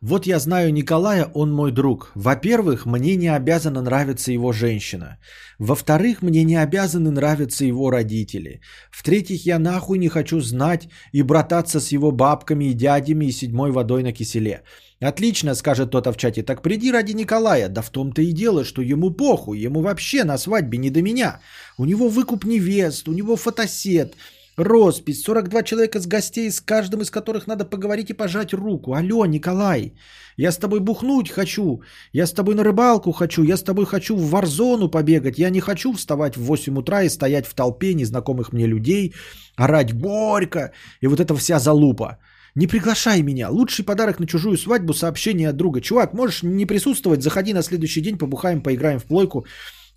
Вот я знаю Николая, он мой друг. Во-первых, мне не обязана нравиться его женщина. Во-вторых, мне не обязаны нравиться его родители. В-третьих, я нахуй не хочу знать и брататься с его бабками и дядями и седьмой водой на киселе. Отлично, скажет кто-то в чате. Так приди ради Николая. Да в том-то и дело, что ему похуй. Ему вообще на свадьбе не до меня. У него выкуп невест, у него фотосет, роспись, 42 человека с гостей, с каждым из которых надо поговорить и пожать руку. Алло, Николай, я с тобой бухнуть хочу, я с тобой на рыбалку хочу, я с тобой хочу в варзону побегать, я не хочу вставать в 8 утра и стоять в толпе незнакомых мне людей, орать «Борька!» и вот эта вся залупа. Не приглашай меня. Лучший подарок на чужую свадьбу – сообщение от друга. Чувак, можешь не присутствовать, заходи на следующий день, побухаем, поиграем в плойку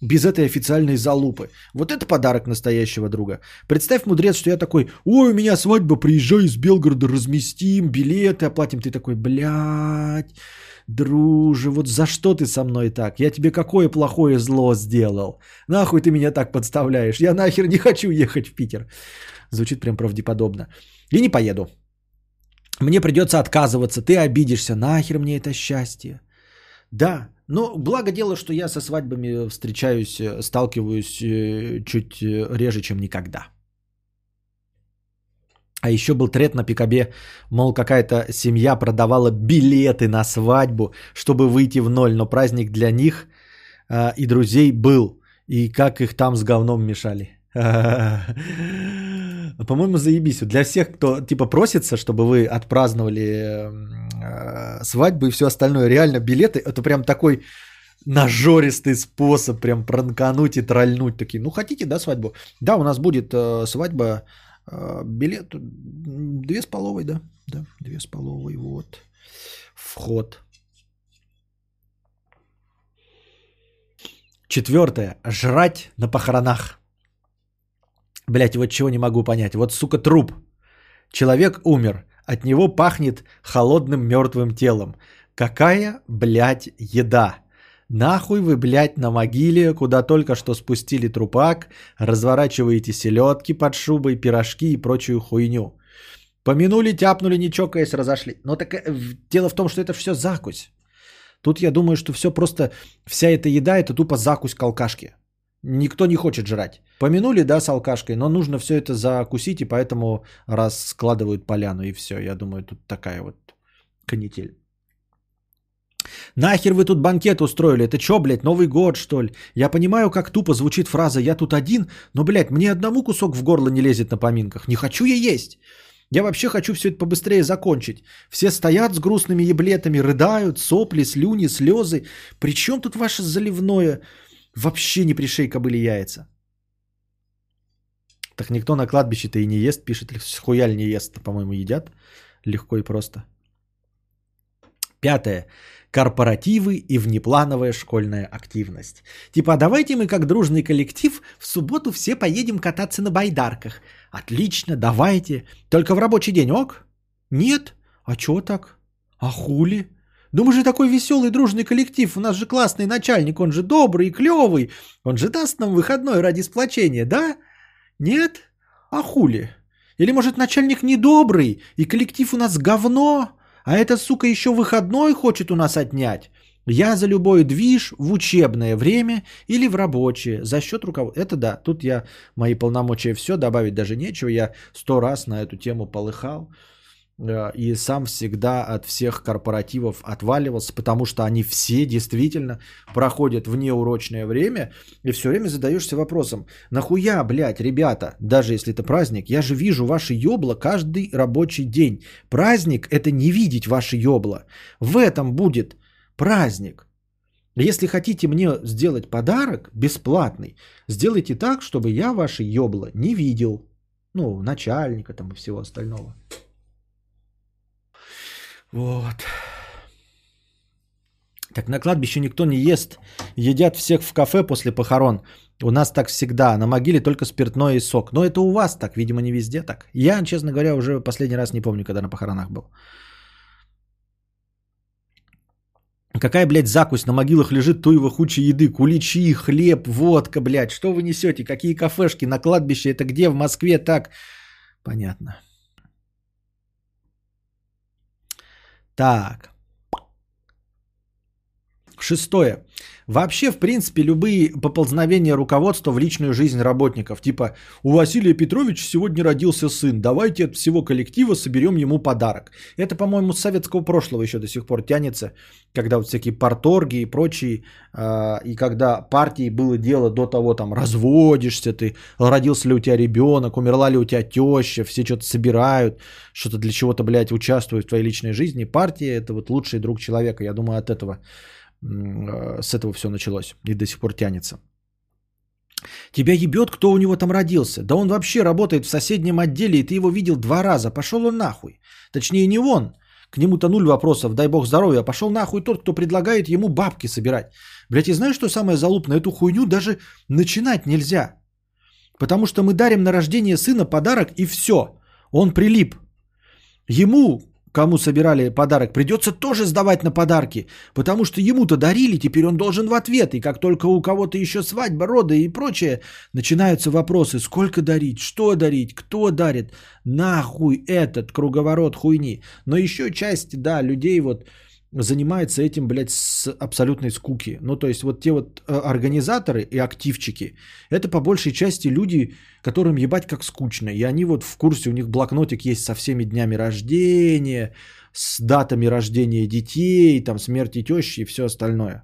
без этой официальной залупы. Вот это подарок настоящего друга. Представь, мудрец, что я такой, ой, у меня свадьба, приезжай из Белгорода, разместим, билеты оплатим. Ты такой, блядь, друже, вот за что ты со мной так? Я тебе какое плохое зло сделал? Нахуй ты меня так подставляешь? Я нахер не хочу ехать в Питер. Звучит прям правдеподобно. И не поеду. Мне придется отказываться, ты обидишься. Нахер мне это счастье? Да, но благо дело, что я со свадьбами встречаюсь, э, сталкиваюсь э, чуть э, реже, чем никогда. А еще был трет на Пикабе, мол, какая-то семья продавала билеты на свадьбу, чтобы выйти в ноль, но праздник для них э, и друзей был. И как их там с говном мешали. По-моему, заебись. Для всех, кто типа просится, чтобы вы отпраздновали э, свадьбу и все остальное, реально билеты, это прям такой нажористый способ прям пранкануть и трольнуть. Такие, ну хотите, да, свадьбу? Да, у нас будет э, свадьба, э, билет две с половой, да, да, две с половой, вот, вход. Четвертое. Жрать на похоронах. Блять, вот чего не могу понять. Вот, сука, труп. Человек умер. От него пахнет холодным мертвым телом. Какая, блядь, еда? Нахуй вы, блядь, на могиле, куда только что спустили трупак, разворачиваете селедки под шубой, пирожки и прочую хуйню. Помянули, тяпнули, не чокаясь, разошли. Но так э, дело в том, что это все закусь. Тут я думаю, что все просто, вся эта еда это тупо закусь к алкашке. Никто не хочет жрать. Помянули, да, с алкашкой, но нужно все это закусить, и поэтому раскладывают поляну, и все. Я думаю, тут такая вот канитель. Нахер вы тут банкет устроили? Это что, блядь, Новый год, что ли? Я понимаю, как тупо звучит фраза «я тут один», но, блядь, мне одному кусок в горло не лезет на поминках. Не хочу я есть. Я вообще хочу все это побыстрее закончить. Все стоят с грустными еблетами, рыдают, сопли, слюни, слезы. Причем тут ваше заливное Вообще не пришей кобыли яйца. Так никто на кладбище-то и не ест, пишет. Хуяль не ест, по-моему, едят. Легко и просто. Пятое. Корпоративы и внеплановая школьная активность. Типа, а давайте мы как дружный коллектив в субботу все поедем кататься на байдарках. Отлично, давайте. Только в рабочий день, ок? Нет? А чё так? А хули? Ну мы же такой веселый, дружный коллектив, у нас же классный начальник, он же добрый и клевый, он же даст нам выходной ради сплочения, да? Нет? А хули? Или может начальник недобрый, и коллектив у нас говно, а эта сука еще выходной хочет у нас отнять? Я за любой движ в учебное время или в рабочее за счет руководства. Это да, тут я мои полномочия все, добавить даже нечего. Я сто раз на эту тему полыхал. Э, и сам всегда от всех корпоративов отваливался, потому что они все действительно проходят внеурочное время, и все время задаешься вопросом, нахуя, блядь, ребята, даже если это праздник, я же вижу ваши ёбла каждый рабочий день. Праздник – это не видеть ваши ёбла. В этом будет праздник. Если хотите мне сделать подарок бесплатный, сделайте так, чтобы я ваши ёбла не видел. Ну, начальника там и всего остального. Вот. Так на кладбище никто не ест. Едят всех в кафе после похорон. У нас так всегда. На могиле только спиртное и сок. Но это у вас так, видимо, не везде так. Я, честно говоря, уже последний раз не помню, когда на похоронах был. Какая, блядь, закусь? На могилах лежит туева хуча еды. Куличи, хлеб, водка, блядь. Что вы несете? Какие кафешки? На кладбище это где? В Москве так? Понятно. Так. Шестое. Вообще, в принципе, любые поползновения руководства в личную жизнь работников, типа «У Василия Петровича сегодня родился сын, давайте от всего коллектива соберем ему подарок». Это, по-моему, с советского прошлого еще до сих пор тянется, когда вот всякие порторги и прочие, э, и когда партии было дело до того, там, разводишься ты, родился ли у тебя ребенок, умерла ли у тебя теща, все что-то собирают, что-то для чего-то, блядь, участвуют в твоей личной жизни. Партия – это вот лучший друг человека, я думаю, от этого с этого все началось и до сих пор тянется. Тебя ебет, кто у него там родился. Да он вообще работает в соседнем отделе, и ты его видел два раза. Пошел он нахуй. Точнее, не он. К нему-то нуль вопросов, дай бог здоровья. Пошел нахуй тот, кто предлагает ему бабки собирать. Блять, и знаешь, что самое залупное? Эту хуйню даже начинать нельзя. Потому что мы дарим на рождение сына подарок, и все. Он прилип. Ему кому собирали подарок, придется тоже сдавать на подарки, потому что ему-то дарили, теперь он должен в ответ. И как только у кого-то еще свадьба, роды и прочее, начинаются вопросы, сколько дарить, что дарить, кто дарит, нахуй этот круговорот хуйни. Но еще часть, да, людей вот занимается этим, блядь, с абсолютной скуки. Ну, то есть вот те вот э, организаторы и активчики, это по большей части люди, которым ебать как скучно. И они вот в курсе, у них блокнотик есть со всеми днями рождения, с датами рождения детей, там смерти тещи и все остальное.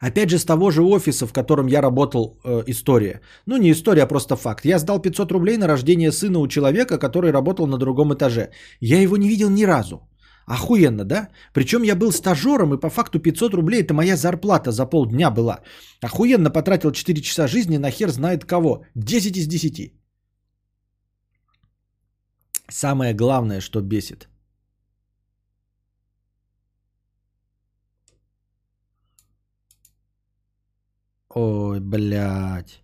Опять же, с того же офиса, в котором я работал, э, история. Ну, не история, а просто факт. Я сдал 500 рублей на рождение сына у человека, который работал на другом этаже. Я его не видел ни разу. Охуенно, да? Причем я был стажером, и по факту 500 рублей это моя зарплата за полдня была. Охуенно потратил 4 часа жизни на хер знает кого. 10 из 10. Самое главное, что бесит. Ой, блядь.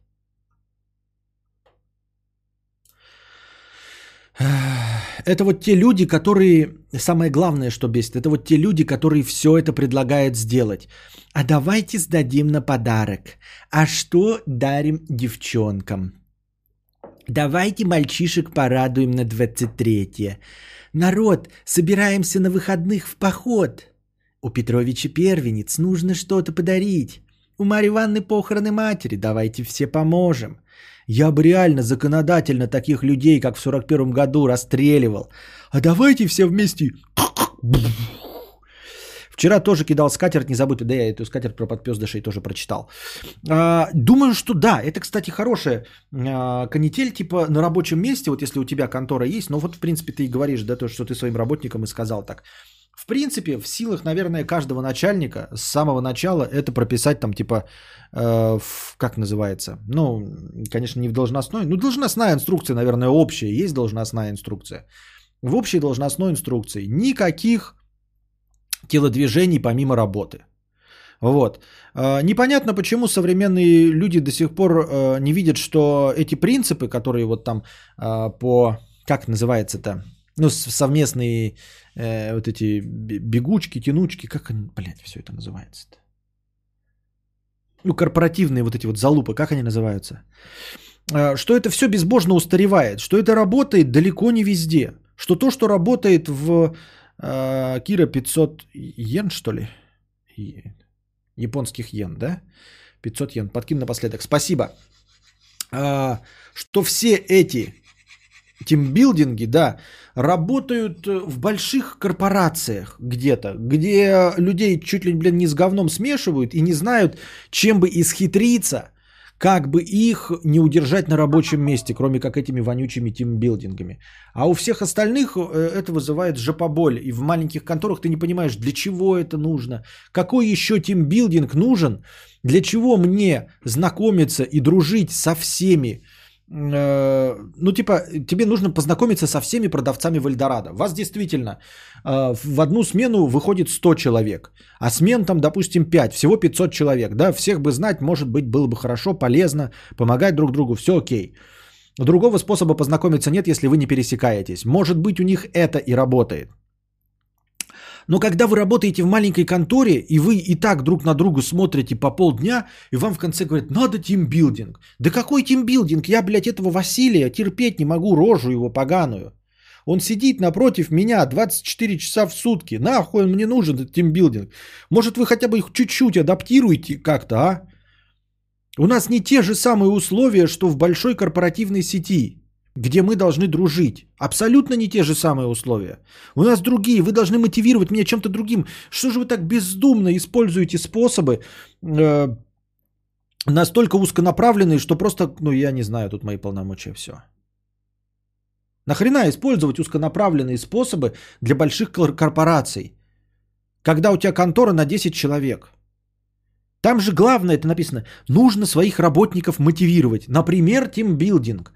Это вот те люди, которые, самое главное, что бесит, это вот те люди, которые все это предлагают сделать. А давайте сдадим на подарок. А что дарим девчонкам? Давайте мальчишек порадуем на 23-е. Народ, собираемся на выходных в поход. У Петровича первенец, нужно что-то подарить. У Марьи Ивановны похороны матери, давайте все поможем. Я бы реально законодательно таких людей, как в 41 году, расстреливал. А давайте все вместе... Вчера тоже кидал скатерть, не забудь, да я эту скатерть про подпездышей тоже прочитал. А, думаю, что да, это, кстати, хорошая а, канитель, типа на рабочем месте, вот если у тебя контора есть, но вот, в принципе, ты и говоришь, да, то, что ты своим работникам и сказал так. В принципе, в силах, наверное, каждого начальника с самого начала это прописать там типа, э, в, как называется, ну, конечно, не в должностной, ну, должностная инструкция, наверное, общая, есть должностная инструкция. В общей должностной инструкции никаких телодвижений помимо работы. Вот. Э, непонятно, почему современные люди до сих пор э, не видят, что эти принципы, которые вот там э, по, как называется-то, ну, совместные э, вот эти бегучки, тянучки, как они, блядь, все это называется-то? Ну, корпоративные вот эти вот залупы, как они называются? Э, что это все безбожно устаревает, что это работает далеко не везде. Что то, что работает в э, Кира 500 йен, что ли? Японских йен, да? 500 йен. Подкину напоследок. Спасибо. Э, что все эти тимбилдинги, да, работают э, в больших корпорациях где-то, где людей чуть ли, блин, не с говном смешивают и не знают, чем бы исхитриться, как бы их не удержать на рабочем месте, кроме как этими вонючими тимбилдингами. А у всех остальных э, это вызывает жопоболь. И в маленьких конторах ты не понимаешь, для чего это нужно, какой еще тимбилдинг нужен, для чего мне знакомиться и дружить со всеми ну, типа, тебе нужно познакомиться со всеми продавцами в Эльдорадо. Вас действительно э, в одну смену выходит 100 человек, а смен там, допустим, 5, всего 500 человек. Да, всех бы знать, может быть, было бы хорошо, полезно, помогать друг другу, все окей. Другого способа познакомиться нет, если вы не пересекаетесь. Может быть, у них это и работает. Но когда вы работаете в маленькой конторе, и вы и так друг на друга смотрите по полдня, и вам в конце говорят, надо тимбилдинг. Да какой тимбилдинг? Я, блядь, этого Василия терпеть не могу, рожу его поганую. Он сидит напротив меня 24 часа в сутки. Нахуй он мне нужен, этот тимбилдинг? Может, вы хотя бы их чуть-чуть адаптируете как-то, а? У нас не те же самые условия, что в большой корпоративной сети где мы должны дружить. Абсолютно не те же самые условия. У нас другие, вы должны мотивировать меня чем-то другим. Что же вы так бездумно используете способы э, настолько узконаправленные, что просто, ну я не знаю, тут мои полномочия, все. Нахрена использовать узконаправленные способы для больших корпораций, когда у тебя контора на 10 человек? Там же главное, это написано, нужно своих работников мотивировать. Например, тимбилдинг.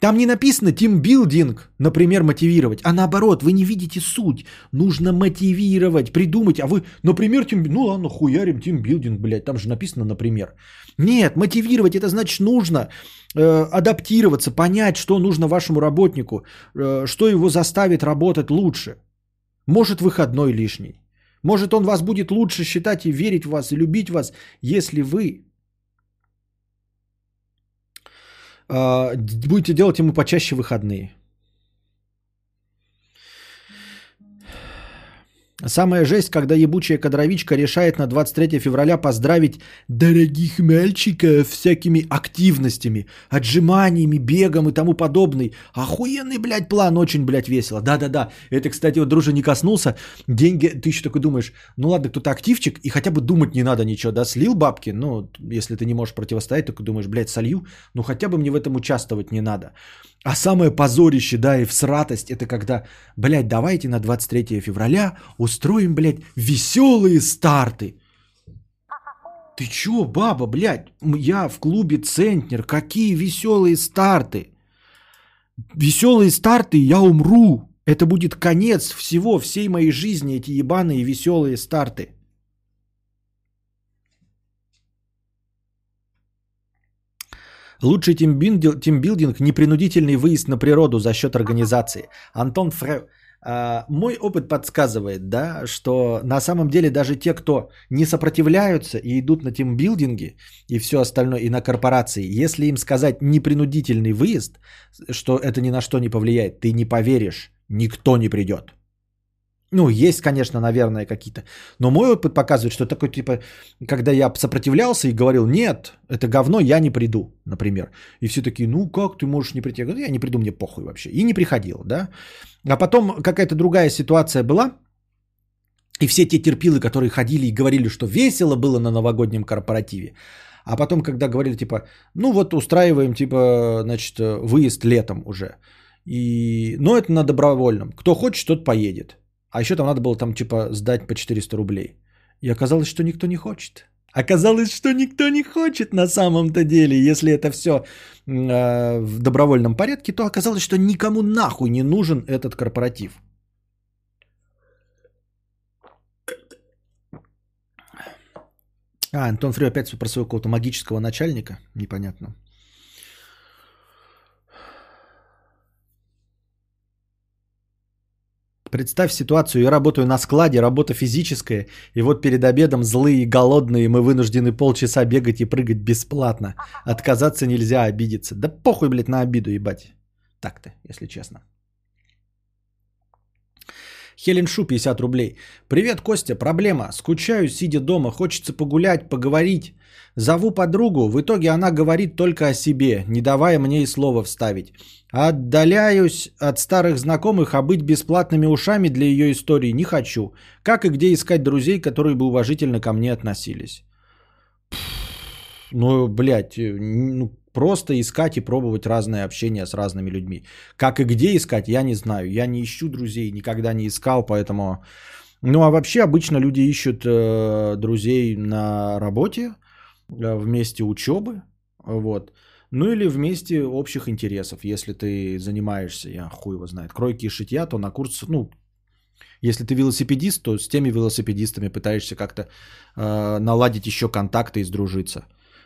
Там не написано тимбилдинг, например, мотивировать, а наоборот, вы не видите суть. Нужно мотивировать, придумать, а вы, например, тим... ну ладно, хуярим тимбилдинг, блядь, там же написано, например. Нет, мотивировать, это значит нужно э, адаптироваться, понять, что нужно вашему работнику, э, что его заставит работать лучше. Может, выходной лишний. Может, он вас будет лучше считать и верить в вас, и любить вас, если вы А, будете делать ему почаще выходные. Самая жесть, когда ебучая кадровичка решает на 23 февраля поздравить дорогих мальчиков всякими активностями, отжиманиями, бегом и тому подобный. Охуенный, блядь, план, очень, блядь, весело. Да-да-да, это, кстати, вот, дружа, не коснулся. Деньги, ты еще такой думаешь, ну ладно, кто-то активчик, и хотя бы думать не надо ничего, да, слил бабки, ну, если ты не можешь противостоять, только думаешь, блядь, солью, ну хотя бы мне в этом участвовать не надо. А самое позорище, да, и всратость, это когда, блядь, давайте на 23 февраля устроим, блядь, веселые старты. Ты чё, баба, блядь, я в клубе Центнер, какие веселые старты? Веселые старты, я умру. Это будет конец всего, всей моей жизни, эти ебаные веселые старты. Лучший тимбилдинг – непринудительный выезд на природу за счет организации. Антон Фре... А, мой опыт подсказывает, да, что на самом деле даже те, кто не сопротивляются и идут на тимбилдинги и все остальное, и на корпорации, если им сказать непринудительный выезд, что это ни на что не повлияет, ты не поверишь, никто не придет. Ну, есть, конечно, наверное, какие-то. Но мой опыт показывает, что такой, типа, когда я сопротивлялся и говорил, нет, это говно, я не приду, например. И все такие, ну как ты можешь не прийти? Я говорю, я не приду, мне похуй вообще. И не приходил, да. А потом какая-то другая ситуация была, и все те терпилы, которые ходили и говорили, что весело было на новогоднем корпоративе. А потом, когда говорили, типа, ну вот устраиваем, типа, значит, выезд летом уже. И... Но это на добровольном. Кто хочет, тот поедет. А еще там надо было там типа сдать по 400 рублей. И оказалось, что никто не хочет. Оказалось, что никто не хочет на самом-то деле. Если это все э, в добровольном порядке, то оказалось, что никому нахуй не нужен этот корпоратив. А, Антон Фрю опять про своего какого-то магического начальника. Непонятно. Представь ситуацию, я работаю на складе, работа физическая, и вот перед обедом злые и голодные мы вынуждены полчаса бегать и прыгать бесплатно. Отказаться нельзя, обидеться. Да похуй, блядь, на обиду, ебать. Так-то, если честно. Хелен Шу, 50 рублей. Привет, Костя, проблема. Скучаю, сидя дома, хочется погулять, поговорить. Зову подругу, в итоге она говорит только о себе, не давая мне и слова вставить. Отдаляюсь от старых знакомых, а быть бесплатными ушами для ее истории не хочу. Как и где искать друзей, которые бы уважительно ко мне относились? Ну, блядь, э, ну, просто искать и пробовать разное общение с разными людьми. Как и где искать, я не знаю. Я не ищу друзей, никогда не искал, поэтому... Ну, а вообще обычно люди ищут э, друзей на работе, э, вместе учебы, вот. Ну или вместе общих интересов, если ты занимаешься, я хуй его знает, кройки и шитья, то на курс, ну, если ты велосипедист, то с теми велосипедистами пытаешься как-то э, наладить еще контакты и сдружиться.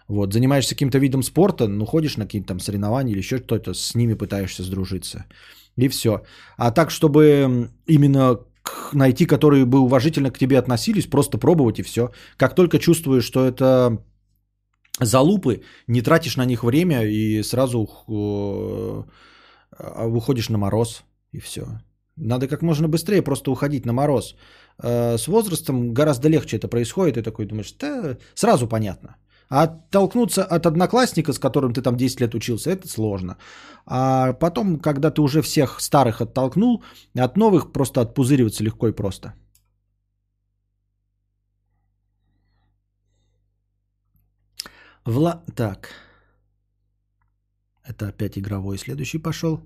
Вот, занимаешься каким-то видом спорта, ну, ходишь на какие-то там соревнования или еще что-то, с ними пытаешься сдружиться. И все. А так, чтобы именно найти, которые бы уважительно к тебе относились, просто пробовать и все. Как только чувствуешь, что это залупы, не тратишь на них время и сразу э, выходишь на мороз и все. Надо как можно быстрее просто уходить на мороз. Э, с возрастом гораздо легче это происходит, и такой думаешь, да, сразу понятно. А оттолкнуться от одноклассника, с которым ты там 10 лет учился, это сложно. А потом, когда ты уже всех старых оттолкнул, от новых просто отпузыриваться легко и просто. Вла... Так. Это опять игровой. Следующий пошел.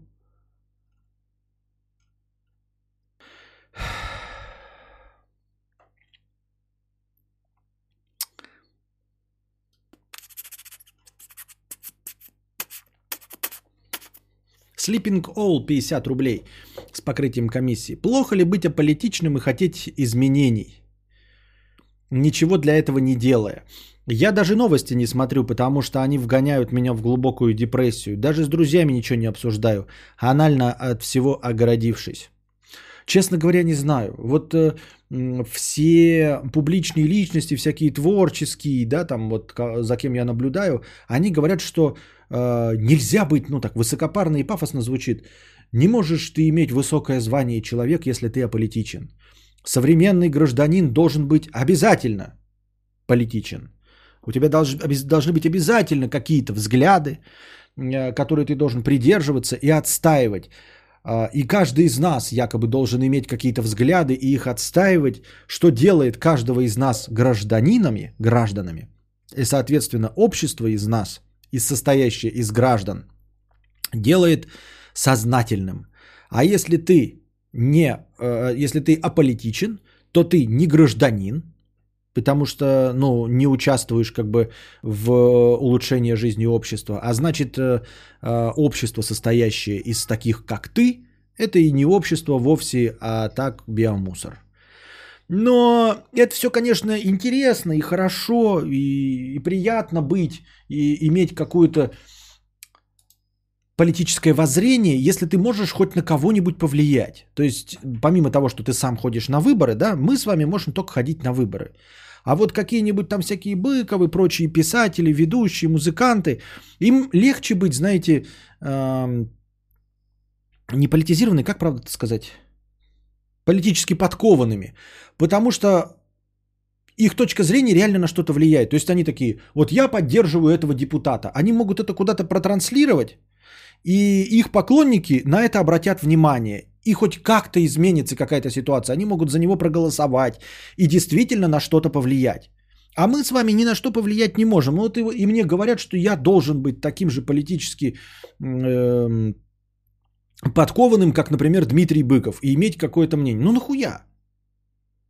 Sleeping All 50 рублей с покрытием комиссии. Плохо ли быть аполитичным и хотеть изменений? Ничего для этого не делая. Я даже новости не смотрю, потому что они вгоняют меня в глубокую депрессию. Даже с друзьями ничего не обсуждаю, анально от всего огородившись. Честно говоря, не знаю. Вот э, все публичные личности, всякие творческие, да, там вот за кем я наблюдаю, они говорят, что э, нельзя быть, ну так, высокопарно и пафосно звучит. Не можешь ты иметь высокое звание человек, если ты аполитичен. Современный гражданин должен быть обязательно политичен. У тебя должны, должны быть обязательно какие-то взгляды, э, которые ты должен придерживаться и отстаивать. А, и каждый из нас якобы должен иметь какие-то взгляды и их отстаивать, что делает каждого из нас гражданинами, гражданами, и, соответственно, общество из нас, из состоящее из граждан, делает сознательным. А если ты не, э, если ты аполитичен, то ты не гражданин, потому что, ну, не участвуешь как бы в улучшении жизни общества, а значит, э, э, общество, состоящее из таких, как ты, это и не общество вовсе, а так биомусор. Но это все, конечно, интересно и хорошо, и, и приятно быть, и иметь какую-то политическое воззрение, если ты можешь хоть на кого-нибудь повлиять. То есть, помимо того, что ты сам ходишь на выборы, да, мы с вами можем только ходить на выборы. А вот какие-нибудь там всякие Быковы, прочие писатели, ведущие, музыканты, им легче быть, знаете, э, не политизированными, как правда сказать, политически подкованными. Потому что их точка зрения реально на что-то влияет. То есть они такие, вот я поддерживаю этого депутата. Они могут это куда-то протранслировать, и их поклонники на это обратят внимание и хоть как-то изменится какая-то ситуация, они могут за него проголосовать и действительно на что-то повлиять. А мы с вами ни на что повлиять не можем. Вот и, и мне говорят, что я должен быть таким же политически э, подкованным, как, например, Дмитрий Быков, и иметь какое-то мнение. Ну нахуя?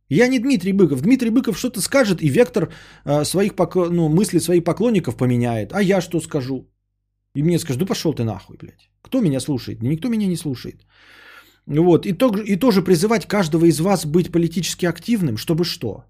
Я не Дмитрий Быков. Дмитрий Быков что-то скажет, и вектор э, своих поклон... ну, мыслей своих поклонников поменяет. А я что скажу? И мне скажут, ну пошел ты нахуй, блядь. Кто меня слушает? Никто меня не слушает. Вот. И, то, и тоже призывать каждого из вас быть политически активным, чтобы что?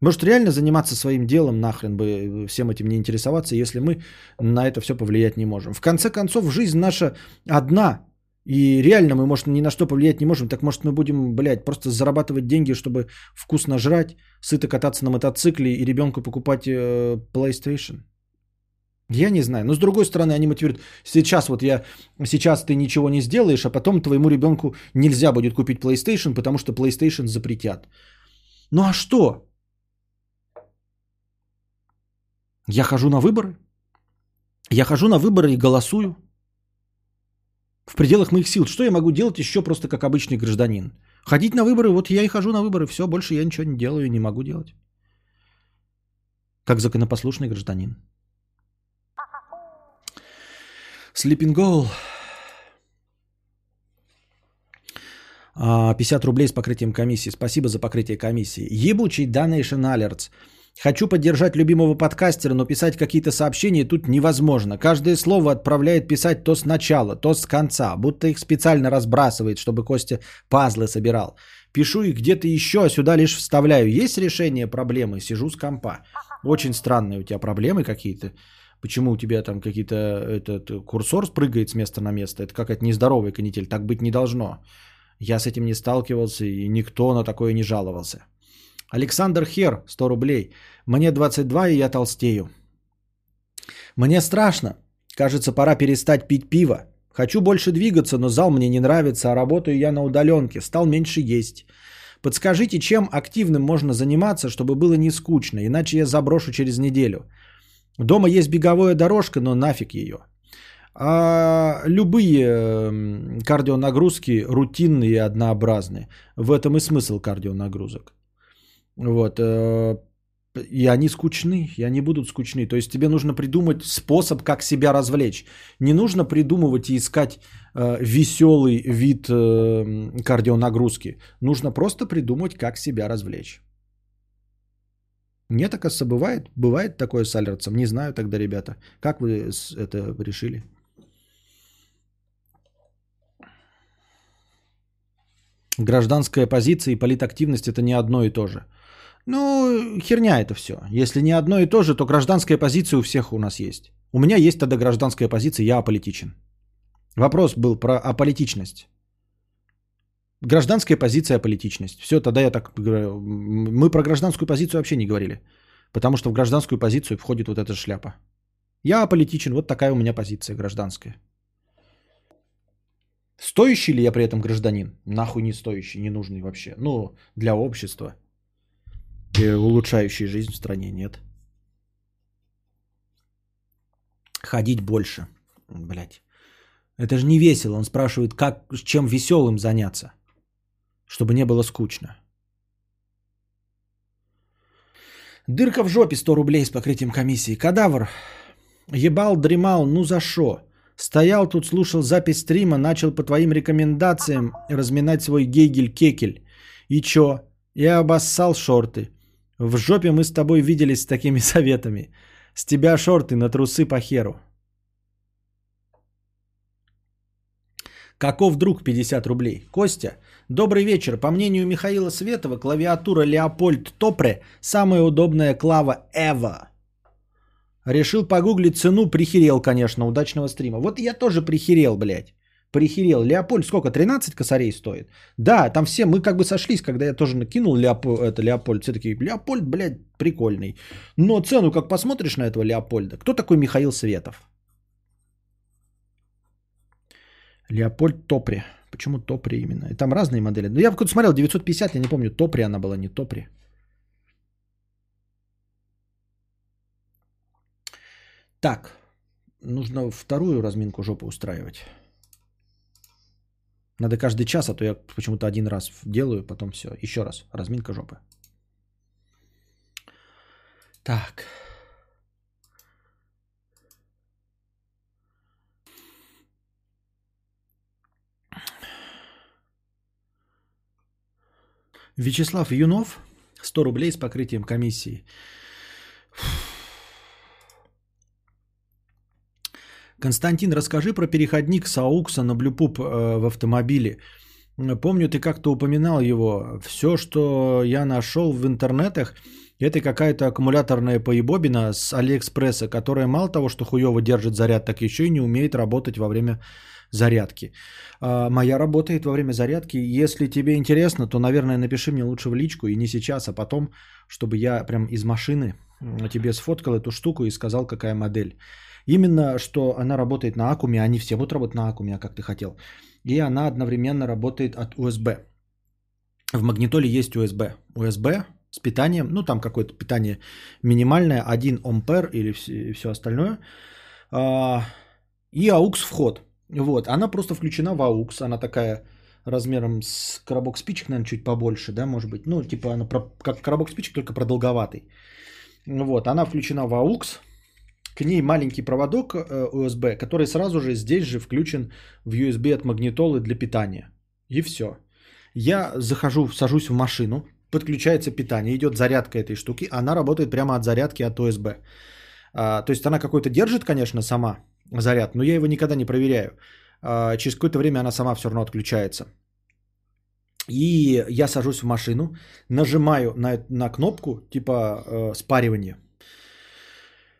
Может реально заниматься своим делом, нахрен бы э, всем этим не интересоваться, если мы на это все повлиять не можем. В конце концов, жизнь наша одна, и реально мы, может, ни на что повлиять не можем. Так может мы будем, блядь, просто зарабатывать деньги, чтобы вкусно жрать, сыто кататься на мотоцикле и ребенку покупать э, PlayStation? Я не знаю. Но с другой стороны, они мотивируют. Сейчас вот я, сейчас ты ничего не сделаешь, а потом твоему ребенку нельзя будет купить PlayStation, потому что PlayStation запретят. Ну а что? Я хожу на выборы. Я хожу на выборы и голосую. В пределах моих сил. Что я могу делать еще просто как обычный гражданин? Ходить на выборы, вот я и хожу на выборы. Все, больше я ничего не делаю и не могу делать. Как законопослушный гражданин. Sleeping Goal. 50 рублей с покрытием комиссии. Спасибо за покрытие комиссии. Ебучий Donation Alerts. Хочу поддержать любимого подкастера, но писать какие-то сообщения тут невозможно. Каждое слово отправляет писать то сначала, то с конца, будто их специально разбрасывает, чтобы Костя пазлы собирал. Пишу их где-то еще, а сюда лишь вставляю. Есть решение проблемы? Сижу с компа. Очень странные у тебя проблемы какие-то. Почему у тебя там какие-то этот курсор спрыгает с места на место? Это какая-то нездоровая канитель. Так быть не должно. Я с этим не сталкивался, и никто на такое не жаловался. Александр Хер, 100 рублей. Мне 22, и я толстею. Мне страшно. Кажется, пора перестать пить пиво. Хочу больше двигаться, но зал мне не нравится, а работаю я на удаленке. Стал меньше есть. Подскажите, чем активным можно заниматься, чтобы было не скучно, иначе я заброшу через неделю. Дома есть беговая дорожка, но нафиг ее. А любые кардионагрузки рутинные и однообразные. В этом и смысл кардионагрузок. Вот. Э, и они скучны, и они будут скучны. То есть тебе нужно придумать способ, как себя развлечь. Не нужно придумывать и искать э, веселый вид э, кардионагрузки. Нужно просто придумать, как себя развлечь. Нет, оказывается, бывает. Бывает такое с Альерцем. Не знаю тогда, ребята. Как вы это решили? Гражданская позиция и политактивность это не одно и то же. Ну, херня это все. Если не одно и то же, то гражданская позиция у всех у нас есть. У меня есть тогда гражданская позиция, я аполитичен. Вопрос был про аполитичность. Гражданская позиция, аполитичность. Все, тогда я так говорю. Мы про гражданскую позицию вообще не говорили. Потому что в гражданскую позицию входит вот эта шляпа. Я аполитичен, вот такая у меня позиция гражданская. Стоящий ли я при этом гражданин? Нахуй не стоящий, не нужный вообще. Ну, для общества. И улучшающий жизнь в стране нет. Ходить больше. Блять. Это же не весело. Он спрашивает, как, чем веселым заняться, чтобы не было скучно. Дырка в жопе 100 рублей с покрытием комиссии. Кадавр. Ебал, дремал, ну за шо? Стоял тут, слушал запись стрима, начал по твоим рекомендациям разминать свой гейгель-кекель. И чё? Я обоссал шорты. В жопе мы с тобой виделись с такими советами. С тебя шорты на трусы по херу. Каков друг 50 рублей? Костя, добрый вечер. По мнению Михаила Светова, клавиатура Леопольд Топре самая удобная клава ever. Решил погуглить цену, прихерел, конечно, удачного стрима. Вот я тоже прихерел, блядь. Прихерел. Леопольд сколько? 13 косарей стоит? Да, там все, мы как бы сошлись, когда я тоже накинул Леоп... это, Леопольд. Все такие, Леопольд, блядь, прикольный. Но цену, как посмотришь на этого Леопольда, кто такой Михаил Светов? Леопольд Топри. Почему Топри именно? И там разные модели. Ну, я какой-то смотрел, 950, я не помню, Топри она была, не Топри. Так, нужно вторую разминку жопы устраивать. Надо каждый час, а то я почему-то один раз делаю, потом все. Еще раз. Разминка жопы. Так. Вячеслав Юнов, 100 рублей с покрытием комиссии. Константин, расскажи про переходник Саукса на Блюпуп э, в автомобиле. Помню, ты как-то упоминал его. Все, что я нашел в интернетах, это какая-то аккумуляторная поебобина с Алиэкспресса, которая мало того, что хуево держит заряд, так еще и не умеет работать во время зарядки. А, моя работает во время зарядки. Если тебе интересно, то, наверное, напиши мне лучше в личку, и не сейчас, а потом, чтобы я прям из машины тебе сфоткал эту штуку и сказал, какая модель. Именно, что она работает на аккуме, они все будут работать на аккуме, а как ты хотел. И она одновременно работает от USB. В магнитоле есть USB. USB с питанием, ну там какое-то питание минимальное, 1 ампер или все, остальное. А, и AUX вход. Вот, она просто включена в AUX, она такая размером с коробок спичек, наверное, чуть побольше, да, может быть. Ну, типа она как коробок спичек, только продолговатый. Вот, она включена в AUX, к ней маленький проводок э, USB, который сразу же здесь же включен в USB от магнитолы для питания. И все. Я захожу, сажусь в машину, подключается питание, идет зарядка этой штуки, она работает прямо от зарядки от USB. А, то есть она какой-то держит, конечно, сама заряд, но я его никогда не проверяю. А, через какое-то время она сама все равно отключается. И я сажусь в машину, нажимаю на, на кнопку типа э, спаривания.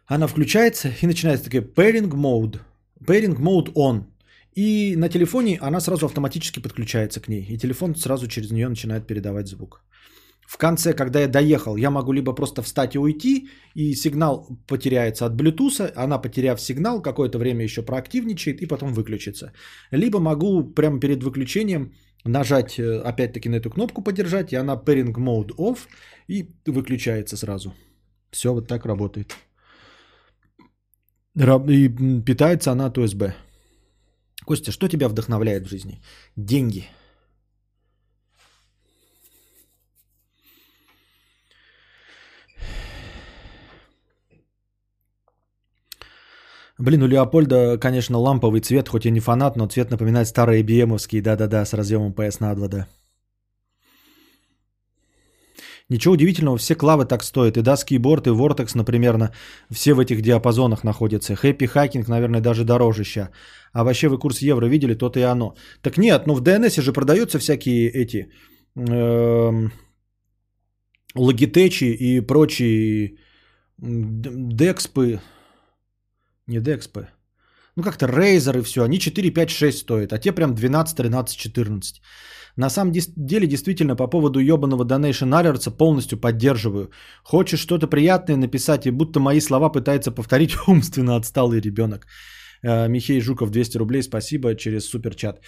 Она включается и начинается такая pairing mode. Pairing mode on. И на телефоне она сразу автоматически подключается к ней. И телефон сразу через нее начинает передавать звук. В конце, когда я доехал, я могу либо просто встать и уйти, и сигнал потеряется от Bluetooth, она, потеряв сигнал, какое-то время еще проактивничает и потом выключится. Либо могу прямо перед выключением нажать э, опять-таки на эту кнопку подержать, и она pairing mode off, и выключается сразу. Все вот так работает. И питается она от USB. Костя, что тебя вдохновляет в жизни? Деньги. Блин, у Леопольда, конечно, ламповый цвет, хоть и не фанат, но цвет напоминает старые IBM-овские, да-да-да, с разъемом PS на 2, да. Ничего удивительного, все клавы так стоят. И Даски, и Борт, и Vortex, например, все в этих диапазонах находятся. Happy Hacking, наверное, даже дороже ща. А вообще вы курс евро видели, то-то и оно. Так нет, ну в DNS же продаются всякие эти логитечи и прочие декспы. Не декспы. Ну как-то Razer и все. Они 4, 5, 6 стоят. А те прям 12, 13, 14. На самом деле, действительно, по поводу ебаного Donation Alerts полностью поддерживаю. Хочешь что-то приятное написать, и будто мои слова пытается повторить умственно отсталый ребенок. Э, Михей Жуков, 200 рублей, спасибо, через суперчат.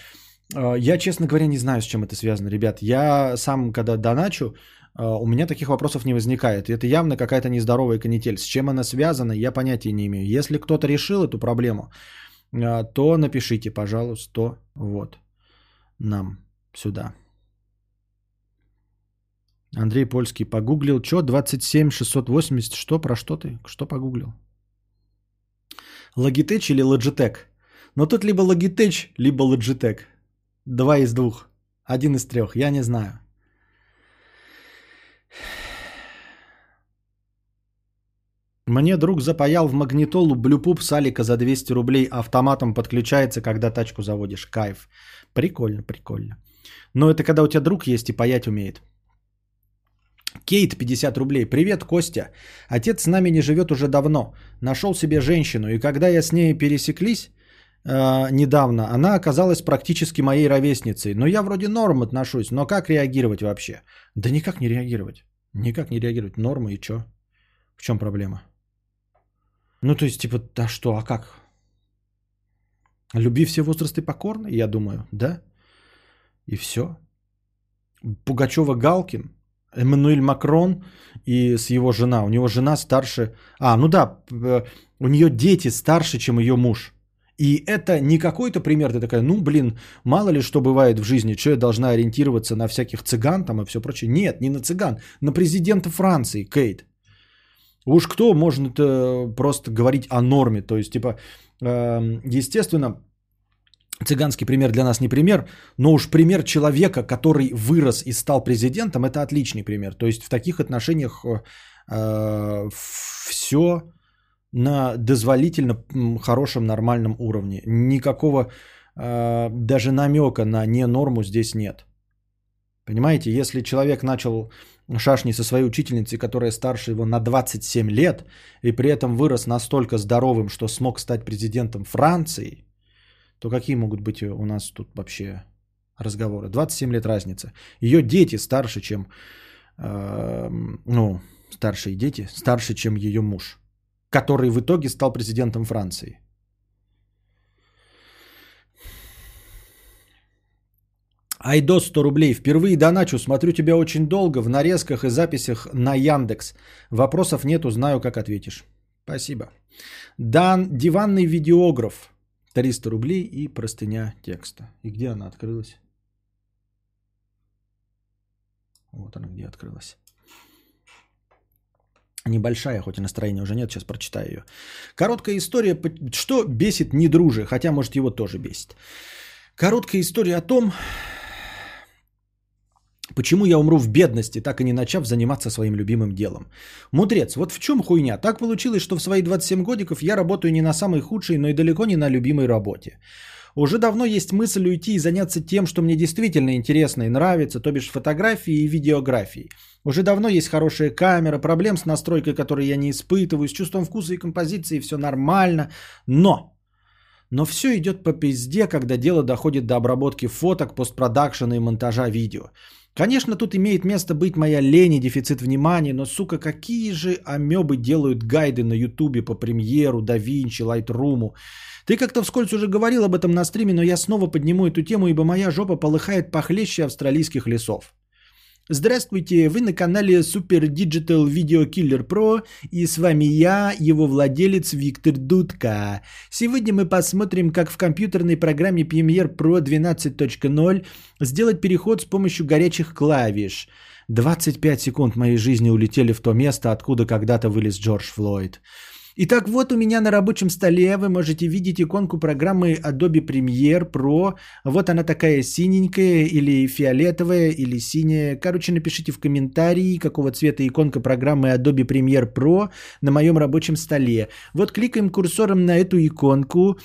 Э, я, честно говоря, не знаю, с чем это связано, ребят. Я сам, когда доначу, у меня таких вопросов не возникает. Это явно какая-то нездоровая канитель. С чем она связана, я понятия не имею. Если кто-то решил эту проблему, то напишите, пожалуйста, вот нам сюда. Андрей Польский погуглил. Что? 27 680. Что? Про что ты? Что погуглил? Logitech или Logitech? Но тут либо Logitech, либо Logitech. Два из двух. Один из трех. Я не знаю. Мне друг запаял в магнитолу блюпуп Салика за 200 рублей. Автоматом подключается, когда тачку заводишь. Кайф. Прикольно, прикольно. Но это когда у тебя друг есть и паять умеет. Кейт, 50 рублей. Привет, Костя. Отец с нами не живет уже давно. Нашел себе женщину. И когда я с ней пересеклись э, недавно, она оказалась практически моей ровесницей. Но я вроде норм отношусь. Но как реагировать вообще? Да никак не реагировать. Никак не реагировать. Норма и чё? В чем проблема? Ну, то есть, типа, да что, а как? Люби все возрасты покорны, я думаю, да? И все. Пугачева-Галкин, Эммануэль Макрон и с его жена. У него жена старше... А, ну да, э, у нее дети старше, чем ее муж. И это не какой-то пример, ты такая, ну блин, мало ли что бывает в жизни, что я должна ориентироваться на всяких цыган там и все прочее. Нет, не на цыган, на президента Франции, Кейт. Уж кто может просто говорить о норме, то есть типа, эм, естественно, цыганский пример для нас не пример, но уж пример человека, который вырос и стал президентом, это отличный пример. То есть в таких отношениях э, э все на дозволительно хорошем нормальном уровне. Никакого э, даже намека на не норму здесь нет. Понимаете, если человек начал шашни со своей учительницей, которая старше его на 27 лет, и при этом вырос настолько здоровым, что смог стать президентом Франции, то какие могут быть у нас тут вообще разговоры? 27 лет разница. Ее дети старше, чем, э, ну, старшие дети, старше, чем ее муж, который в итоге стал президентом Франции. Айдо 100 рублей. Впервые доначу. Смотрю тебя очень долго в нарезках и записях на Яндекс. Вопросов нету, знаю, как ответишь. Спасибо. Дан, диванный видеограф. 300 рублей и простыня текста. И где она открылась? Вот она где открылась. Небольшая, хоть и настроения уже нет, сейчас прочитаю ее. Короткая история, что бесит не друже, хотя, может, его тоже бесит. Короткая история о том, Почему я умру в бедности, так и не начав заниматься своим любимым делом? Мудрец, вот в чем хуйня? Так получилось, что в свои 27 годиков я работаю не на самой худшей, но и далеко не на любимой работе. Уже давно есть мысль уйти и заняться тем, что мне действительно интересно и нравится, то бишь фотографией и видеографией. Уже давно есть хорошая камера, проблем с настройкой, которые я не испытываю, с чувством вкуса и композиции все нормально. Но Но все идет по пизде, когда дело доходит до обработки фоток, постпродакшена и монтажа видео. Конечно, тут имеет место быть моя лень и дефицит внимания, но, сука, какие же амебы делают гайды на ютубе по премьеру, да Винчи, Лайтруму. Ты как-то вскользь уже говорил об этом на стриме, но я снова подниму эту тему, ибо моя жопа полыхает похлеще австралийских лесов. Здравствуйте, вы на канале Super Digital Video Killer Pro и с вами я, его владелец Виктор Дудка. Сегодня мы посмотрим, как в компьютерной программе Premiere Pro 12.0 сделать переход с помощью горячих клавиш. 25 секунд моей жизни улетели в то место, откуда когда-то вылез Джордж Флойд. Итак, вот у меня на рабочем столе вы можете видеть иконку программы Adobe Premiere Pro. Вот она такая синенькая или фиолетовая или синяя. Короче, напишите в комментарии, какого цвета иконка программы Adobe Premiere Pro на моем рабочем столе. Вот кликаем курсором на эту иконку.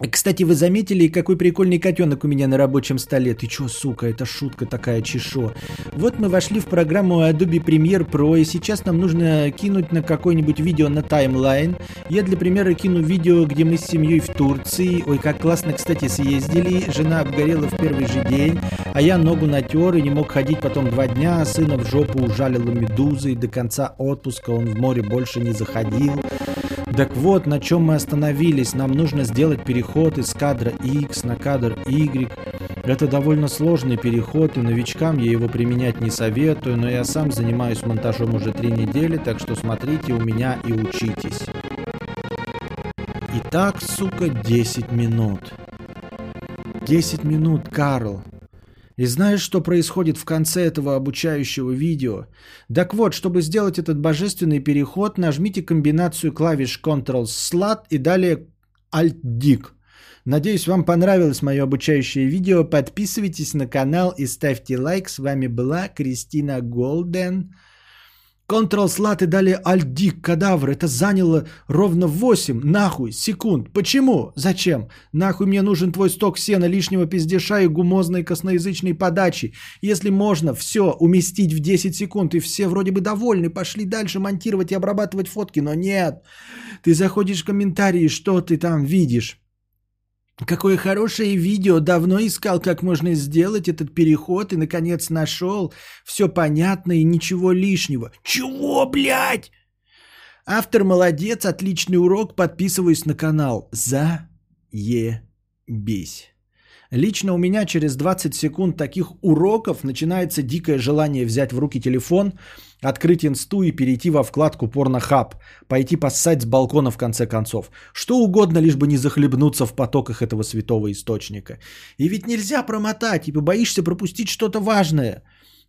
Кстати, вы заметили, какой прикольный котенок у меня на рабочем столе? Ты чё, сука, это шутка такая, чешо. Вот мы вошли в программу Adobe Premiere Pro, и сейчас нам нужно кинуть на какое-нибудь видео на таймлайн. Я для примера кину видео, где мы с семьей в Турции. Ой, как классно, кстати, съездили. Жена обгорела в первый же день, а я ногу натер и не мог ходить потом два дня. А сына в жопу ужалила медуза, и до конца отпуска он в море больше не заходил. Так вот, на чем мы остановились. Нам нужно сделать переход из кадра X на кадр Y. Это довольно сложный переход, и новичкам я его применять не советую, но я сам занимаюсь монтажом уже три недели, так что смотрите у меня и учитесь. Итак, сука, 10 минут. 10 минут, Карл. И знаешь, что происходит в конце этого обучающего видео? Так вот, чтобы сделать этот божественный переход, нажмите комбинацию клавиш Ctrl-Slat и далее Alt-Dig. Надеюсь, вам понравилось мое обучающее видео. Подписывайтесь на канал и ставьте лайк. С вами была Кристина Голден. Ctrl-слат и далее Alt-D, кадавр. Это заняло ровно 8, нахуй, секунд. Почему? Зачем? Нахуй мне нужен твой сток сена, лишнего пиздеша и гумозной косноязычной подачи. Если можно все уместить в 10 секунд, и все вроде бы довольны, пошли дальше монтировать и обрабатывать фотки, но нет. Ты заходишь в комментарии, что ты там видишь? Какое хорошее видео, давно искал, как можно сделать этот переход и наконец нашел. Все понятно и ничего лишнего. Чего, блядь? Автор молодец, отличный урок, подписываюсь на канал. За е бись. Лично у меня через 20 секунд таких уроков начинается дикое желание взять в руки телефон, открыть инсту и перейти во вкладку порнохаб, пойти поссать с балкона в конце концов. Что угодно, лишь бы не захлебнуться в потоках этого святого источника. И ведь нельзя промотать, ибо боишься пропустить что-то важное.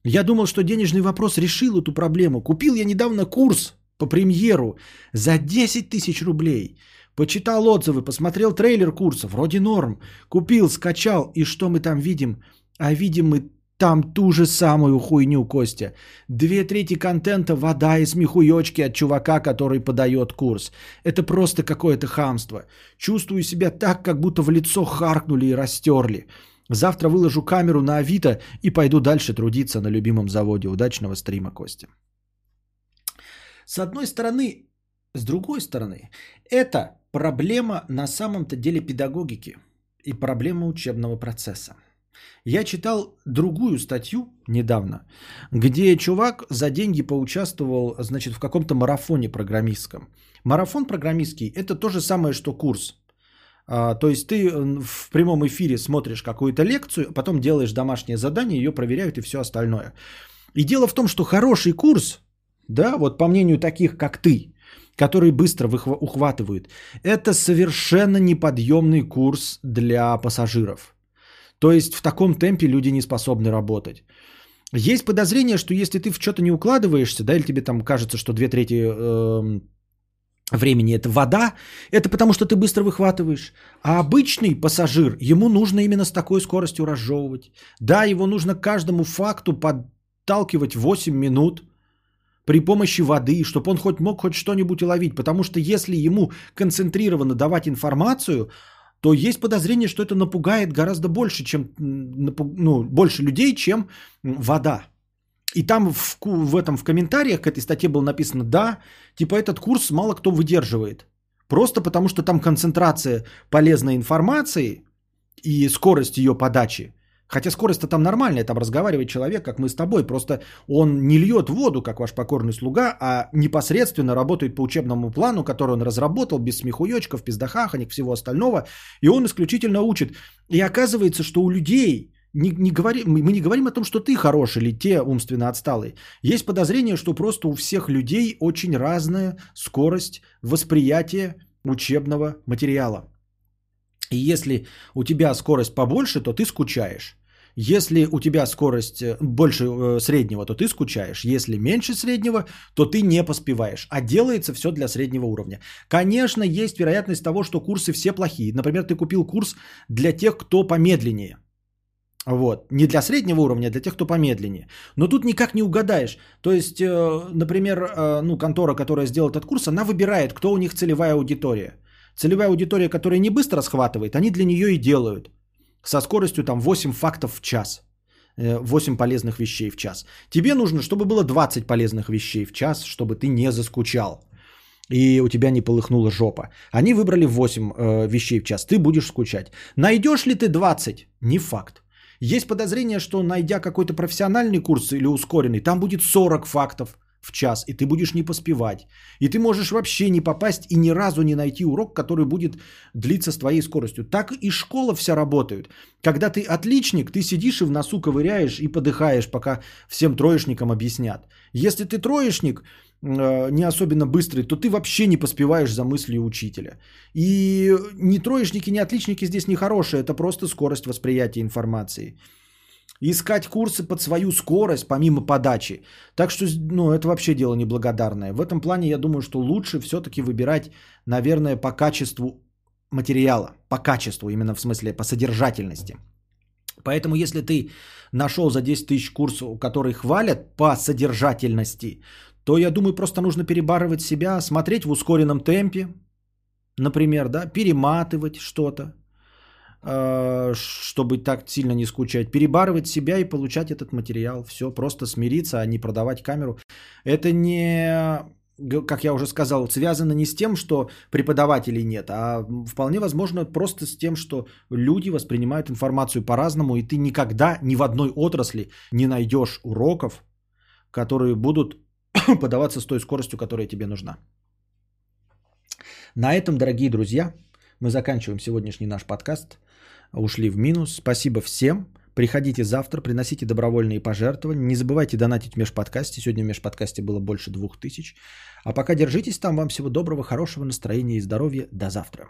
Я думал, что денежный вопрос решил эту проблему. Купил я недавно курс по премьеру за 10 тысяч рублей. Почитал отзывы, посмотрел трейлер курса, вроде норм. Купил, скачал, и что мы там видим? А видим мы там ту же самую хуйню, Костя. Две трети контента вода и смехуёчки от чувака, который подает курс. Это просто какое-то хамство. Чувствую себя так, как будто в лицо харкнули и растерли. Завтра выложу камеру на Авито и пойду дальше трудиться на любимом заводе. Удачного стрима, Костя. С одной стороны, с другой стороны, это проблема на самом-то деле педагогики и проблема учебного процесса. Я читал другую статью недавно, где чувак за деньги поучаствовал, значит, в каком-то марафоне программистском. Марафон программистский – это то же самое, что курс. А, то есть ты в прямом эфире смотришь какую-то лекцию, потом делаешь домашнее задание, ее проверяют и все остальное. И дело в том, что хороший курс, да, вот по мнению таких, как ты, которые быстро ухватывают, это совершенно неподъемный курс для пассажиров – то есть в таком темпе люди не способны работать. Есть подозрение, что если ты в что-то не укладываешься, да, или тебе там кажется, что две трети э, времени это вода, это потому что ты быстро выхватываешь. А обычный пассажир, ему нужно именно с такой скоростью разжевывать. Да, его нужно каждому факту подталкивать 8 минут при помощи воды, чтобы он хоть мог хоть что-нибудь уловить. Потому что если ему концентрированно давать информацию, то есть подозрение, что это напугает гораздо больше, чем, ну, больше людей, чем вода. И там в, в этом в комментариях к этой статье было написано, да, типа этот курс мало кто выдерживает. Просто потому, что там концентрация полезной информации и скорость ее подачи. Хотя скорость-то там нормальная, там разговаривает человек, как мы с тобой. Просто он не льет воду, как ваш покорный слуга, а непосредственно работает по учебному плану, который он разработал, без смехуёчков, пиздахаханик, всего остального. И он исключительно учит. И оказывается, что у людей не, не говори, мы не говорим о том, что ты хороший или те умственно отсталые. Есть подозрение, что просто у всех людей очень разная скорость восприятия учебного материала. И если у тебя скорость побольше, то ты скучаешь. Если у тебя скорость э, больше э, среднего, то ты скучаешь. Если меньше среднего, то ты не поспеваешь. А делается все для среднего уровня. Конечно, есть вероятность того, что курсы все плохие. Например, ты купил курс для тех, кто помедленнее. Вот. Не для среднего уровня, а для тех, кто помедленнее. Но тут никак не угадаешь. То есть, э, например, ну, контора, которая сделала этот курс, она выбирает, кто у них целевая аудитория. Целевая аудитория, которая не быстро схватывает, они для нее и делают. Со скоростью там 8 фактов в час. 8 э, полезных вещей в час. Тебе нужно, чтобы было 20 полезных вещей в час, чтобы ты не заскучал. И у тебя не полыхнула жопа. Они выбрали 8 э, вещей в час. Ты будешь скучать. Найдешь ли ты 20? Не факт. Есть подозрение, что найдя какой-то профессиональный курс или ускоренный, там будет 40 фактов в час, и ты будешь не поспевать. И ты можешь вообще не попасть и ни разу не найти урок, который будет длиться с твоей скоростью. Так и школа вся работает. Когда ты отличник, ты сидишь и в носу ковыряешь и подыхаешь, пока всем троечникам объяснят. Если ты троечник, э, не особенно быстрый, то ты вообще не поспеваешь за мыслью учителя. И ни троечники, ни отличники здесь не хорошие, это просто скорость восприятия информации искать курсы под свою скорость, помимо подачи. Так что, ну, это вообще дело неблагодарное. В этом плане я думаю, что лучше все-таки выбирать, наверное, по качеству материала. По качеству, именно в смысле по содержательности. Поэтому, если ты нашел за 10 тысяч курсов, которые хвалят по содержательности, то я думаю, просто нужно перебарывать себя, смотреть в ускоренном темпе, например, да, перематывать что-то, чтобы так сильно не скучать, перебарывать себя и получать этот материал. Все, просто смириться, а не продавать камеру. Это не, как я уже сказал, связано не с тем, что преподавателей нет, а вполне возможно просто с тем, что люди воспринимают информацию по-разному, и ты никогда ни в одной отрасли не найдешь уроков, которые будут подаваться с той скоростью, которая тебе нужна. На этом, дорогие друзья, мы заканчиваем сегодняшний наш подкаст ушли в минус. Спасибо всем. Приходите завтра, приносите добровольные пожертвования. Не забывайте донатить в межподкасте. Сегодня в межподкасте было больше двух тысяч. А пока держитесь там. Вам всего доброго, хорошего настроения и здоровья. До завтра.